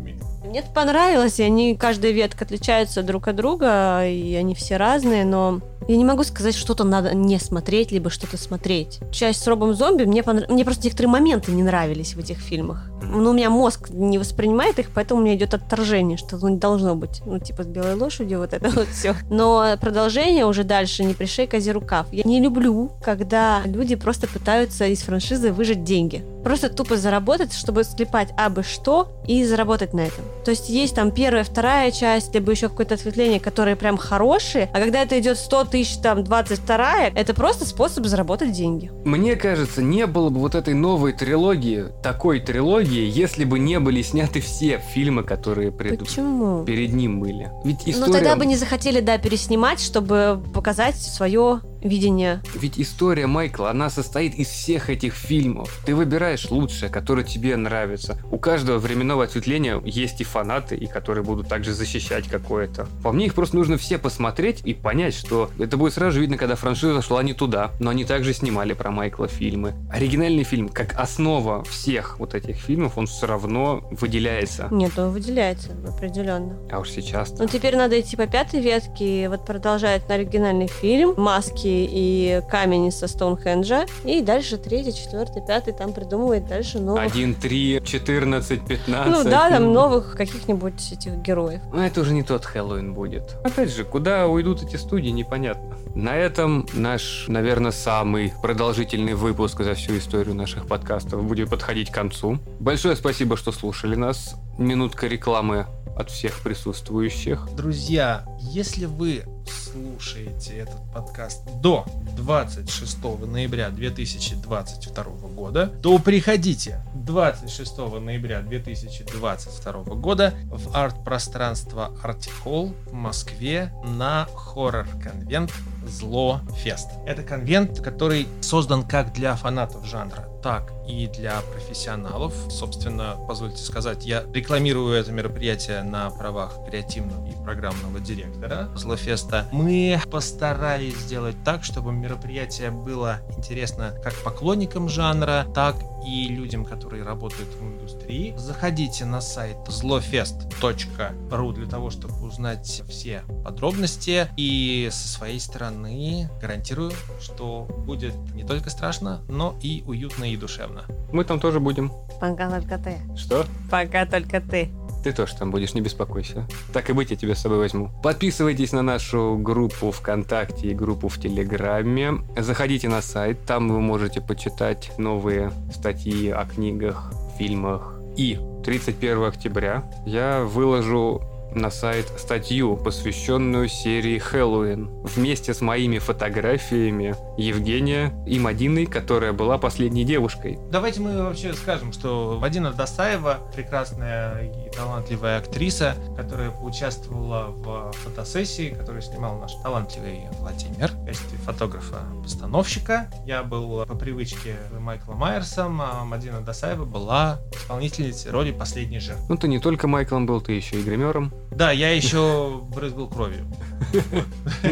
[SPEAKER 2] Мне понравилось, и они, каждая ветка отличаются друг от друга, и они все разные, но я не могу сказать, что-то надо не смотреть, либо что-то смотреть. Часть с Робом Зомби, мне, понрав... мне просто некоторые моменты не нравились в этих фильмах. Ну, у меня мозг не воспринимает их, поэтому у меня идет отторжение, что ну, не должно быть. Ну, типа с белой лошадью, вот это вот все. Но продолжение уже дальше не пришей козе рукав. Я не люблю, когда люди просто пытаются из франшизы выжить деньги. Просто тупо заработать, чтобы склепать абы что и заработать на этом. То есть есть там первая, вторая часть, либо еще какое-то ответвление, которые прям хорошие, а когда это идет 100 тысяч, там, 22 это просто способ заработать деньги.
[SPEAKER 1] Мне кажется, не было бы вот этой новой трилогии, такой трилогии, если бы не были сняты все фильмы, которые пред...
[SPEAKER 2] Почему?
[SPEAKER 1] перед ним были.
[SPEAKER 2] Ведь история... Ну тогда бы не захотели, да, переснимать, чтобы показать свое видение.
[SPEAKER 1] Ведь история Майкла, она состоит из всех этих фильмов. Ты выбираешь лучшее, которое тебе нравится. У каждого временного ответвления есть и фанаты, и которые будут также защищать какое-то. По мне их просто нужно все посмотреть и понять, что это будет сразу видно, когда франшиза шла не туда, но они также снимали про Майкла фильмы. Оригинальный фильм, как основа всех вот этих фильмов, он все равно выделяется.
[SPEAKER 2] Нет, он выделяется определенно.
[SPEAKER 1] А уж сейчас.
[SPEAKER 2] Ну теперь надо идти по пятой ветке, вот продолжает на оригинальный фильм «Маски и камень со Стоунхенджа. И дальше третий, четвертый, пятый там придумывает дальше новых...
[SPEAKER 1] Один, три, четырнадцать, пятнадцать.
[SPEAKER 2] Ну да, там новых каких-нибудь этих героев.
[SPEAKER 1] Но это уже не тот Хэллоуин будет. Опять же, куда уйдут эти студии, непонятно. На этом наш, наверное, самый продолжительный выпуск за всю историю наших подкастов будет подходить к концу. Большое спасибо, что слушали нас. Минутка рекламы от всех присутствующих.
[SPEAKER 3] Друзья, если вы слушаете этот подкаст до 26 ноября 2022 года, то приходите 26 ноября 2022 года в арт-пространство Артихол в Москве на хоррор-конвент Зло Фест. Это конвент, который создан как для фанатов жанра, так и для профессионалов. Собственно, позвольте сказать, я рекламирую это мероприятие на правах креативного и программного директора Злофеста. Мы постарались сделать так, чтобы мероприятие было интересно как поклонникам жанра, так и людям, которые работают в индустрии. Заходите на сайт zlofest.ru для того, чтобы узнать все подробности. И со своей стороны гарантирую, что будет не только страшно, но и уютно и душевно.
[SPEAKER 1] Мы там тоже будем.
[SPEAKER 2] Пока только ты.
[SPEAKER 1] Что?
[SPEAKER 2] Пока только ты.
[SPEAKER 1] Ты тоже там будешь, не беспокойся. Так и быть, я тебя с собой возьму. Подписывайтесь на нашу группу ВКонтакте и группу в Телеграме. Заходите на сайт, там вы можете почитать новые статьи о книгах, фильмах. И 31 октября я выложу на сайт статью, посвященную серии Хэллоуин, вместе с моими фотографиями Евгения и Мадины, которая была последней девушкой.
[SPEAKER 3] Давайте мы вообще скажем, что Мадина Досаева, прекрасная и талантливая актриса, которая поучаствовала в фотосессии, которую снимал наш талантливый Владимир в качестве фотографа-постановщика. Я был по привычке Майкла Майерсом, а Мадина Досаева была исполнительницей роли последней жертвы.
[SPEAKER 1] Ну, ты не только Майклом был, ты еще и гримером.
[SPEAKER 3] Да, я еще брызгал кровью.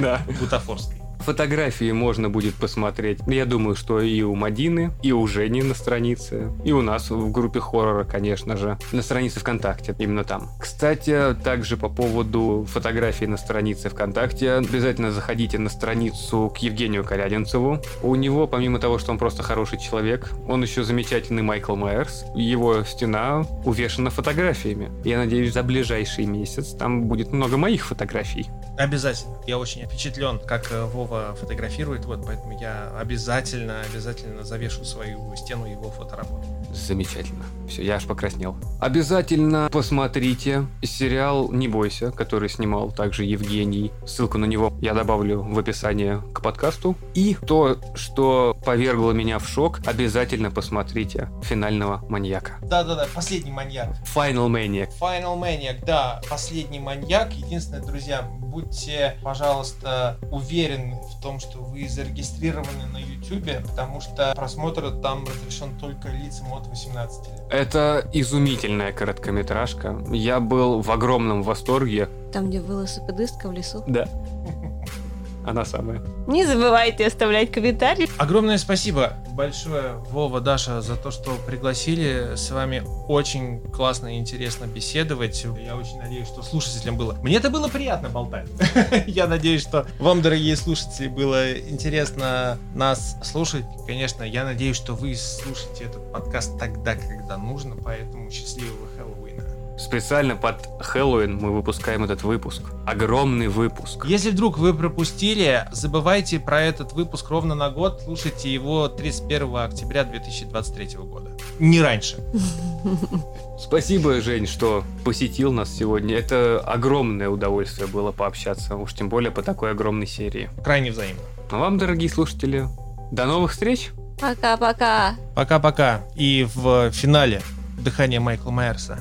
[SPEAKER 1] Да.
[SPEAKER 3] Бутафорской.
[SPEAKER 1] Фотографии можно будет посмотреть. Я думаю, что и у Мадины, и у Жени на странице, и у нас в группе хоррора, конечно же, на странице ВКонтакте, именно там. Кстати, также по поводу фотографий на странице ВКонтакте, обязательно заходите на страницу к Евгению Корядинцеву. У него, помимо того, что он просто хороший человек, он еще замечательный Майкл Майерс. Его стена увешана фотографиями. Я надеюсь, за ближайший месяц там будет много моих фотографий.
[SPEAKER 3] Обязательно. Я очень впечатлен, как э, Вова фотографирует, вот поэтому я обязательно, обязательно завешу свою стену его фотоработы.
[SPEAKER 1] Замечательно. Все, я аж покраснел. Обязательно посмотрите сериал «Не бойся», который снимал также Евгений. Ссылку на него я добавлю в описание к подкасту. И то, что повергло меня в шок, обязательно посмотрите «Финального маньяка».
[SPEAKER 3] Да-да-да, последний маньяк.
[SPEAKER 1] Final Maniac.
[SPEAKER 3] Final Maniac, да, последний маньяк. Единственное, друзья, будьте, пожалуйста, уверены в том, что вы зарегистрированы на YouTube, потому что просмотр там разрешен только лицам от 18 лет.
[SPEAKER 1] Это изумительная короткометражка. Я был в огромном восторге.
[SPEAKER 2] Там, где велосипедистка в лесу.
[SPEAKER 1] Да. Она самая.
[SPEAKER 2] Не забывайте оставлять комментарии.
[SPEAKER 3] Огромное спасибо большое, Вова, Даша, за то, что пригласили. С вами очень классно и интересно беседовать. Я очень надеюсь, что слушателям было... Мне это было приятно болтать. Я надеюсь, что вам, дорогие слушатели, было интересно нас слушать. Конечно, я надеюсь, что вы слушаете этот подкаст тогда, когда нужно, поэтому счастливого.
[SPEAKER 1] Специально под Хэллоуин мы выпускаем этот выпуск. Огромный выпуск.
[SPEAKER 3] Если вдруг вы пропустили, забывайте про этот выпуск ровно на год, слушайте его 31 октября 2023 года. Не раньше.
[SPEAKER 1] Спасибо, Жень, что посетил нас сегодня. Это огромное удовольствие было пообщаться, уж тем более по такой огромной серии.
[SPEAKER 3] Крайне взаимно.
[SPEAKER 1] А вам, дорогие слушатели, до новых встреч!
[SPEAKER 2] Пока-пока.
[SPEAKER 3] Пока-пока. И в финале дыхание Майкла Майерса.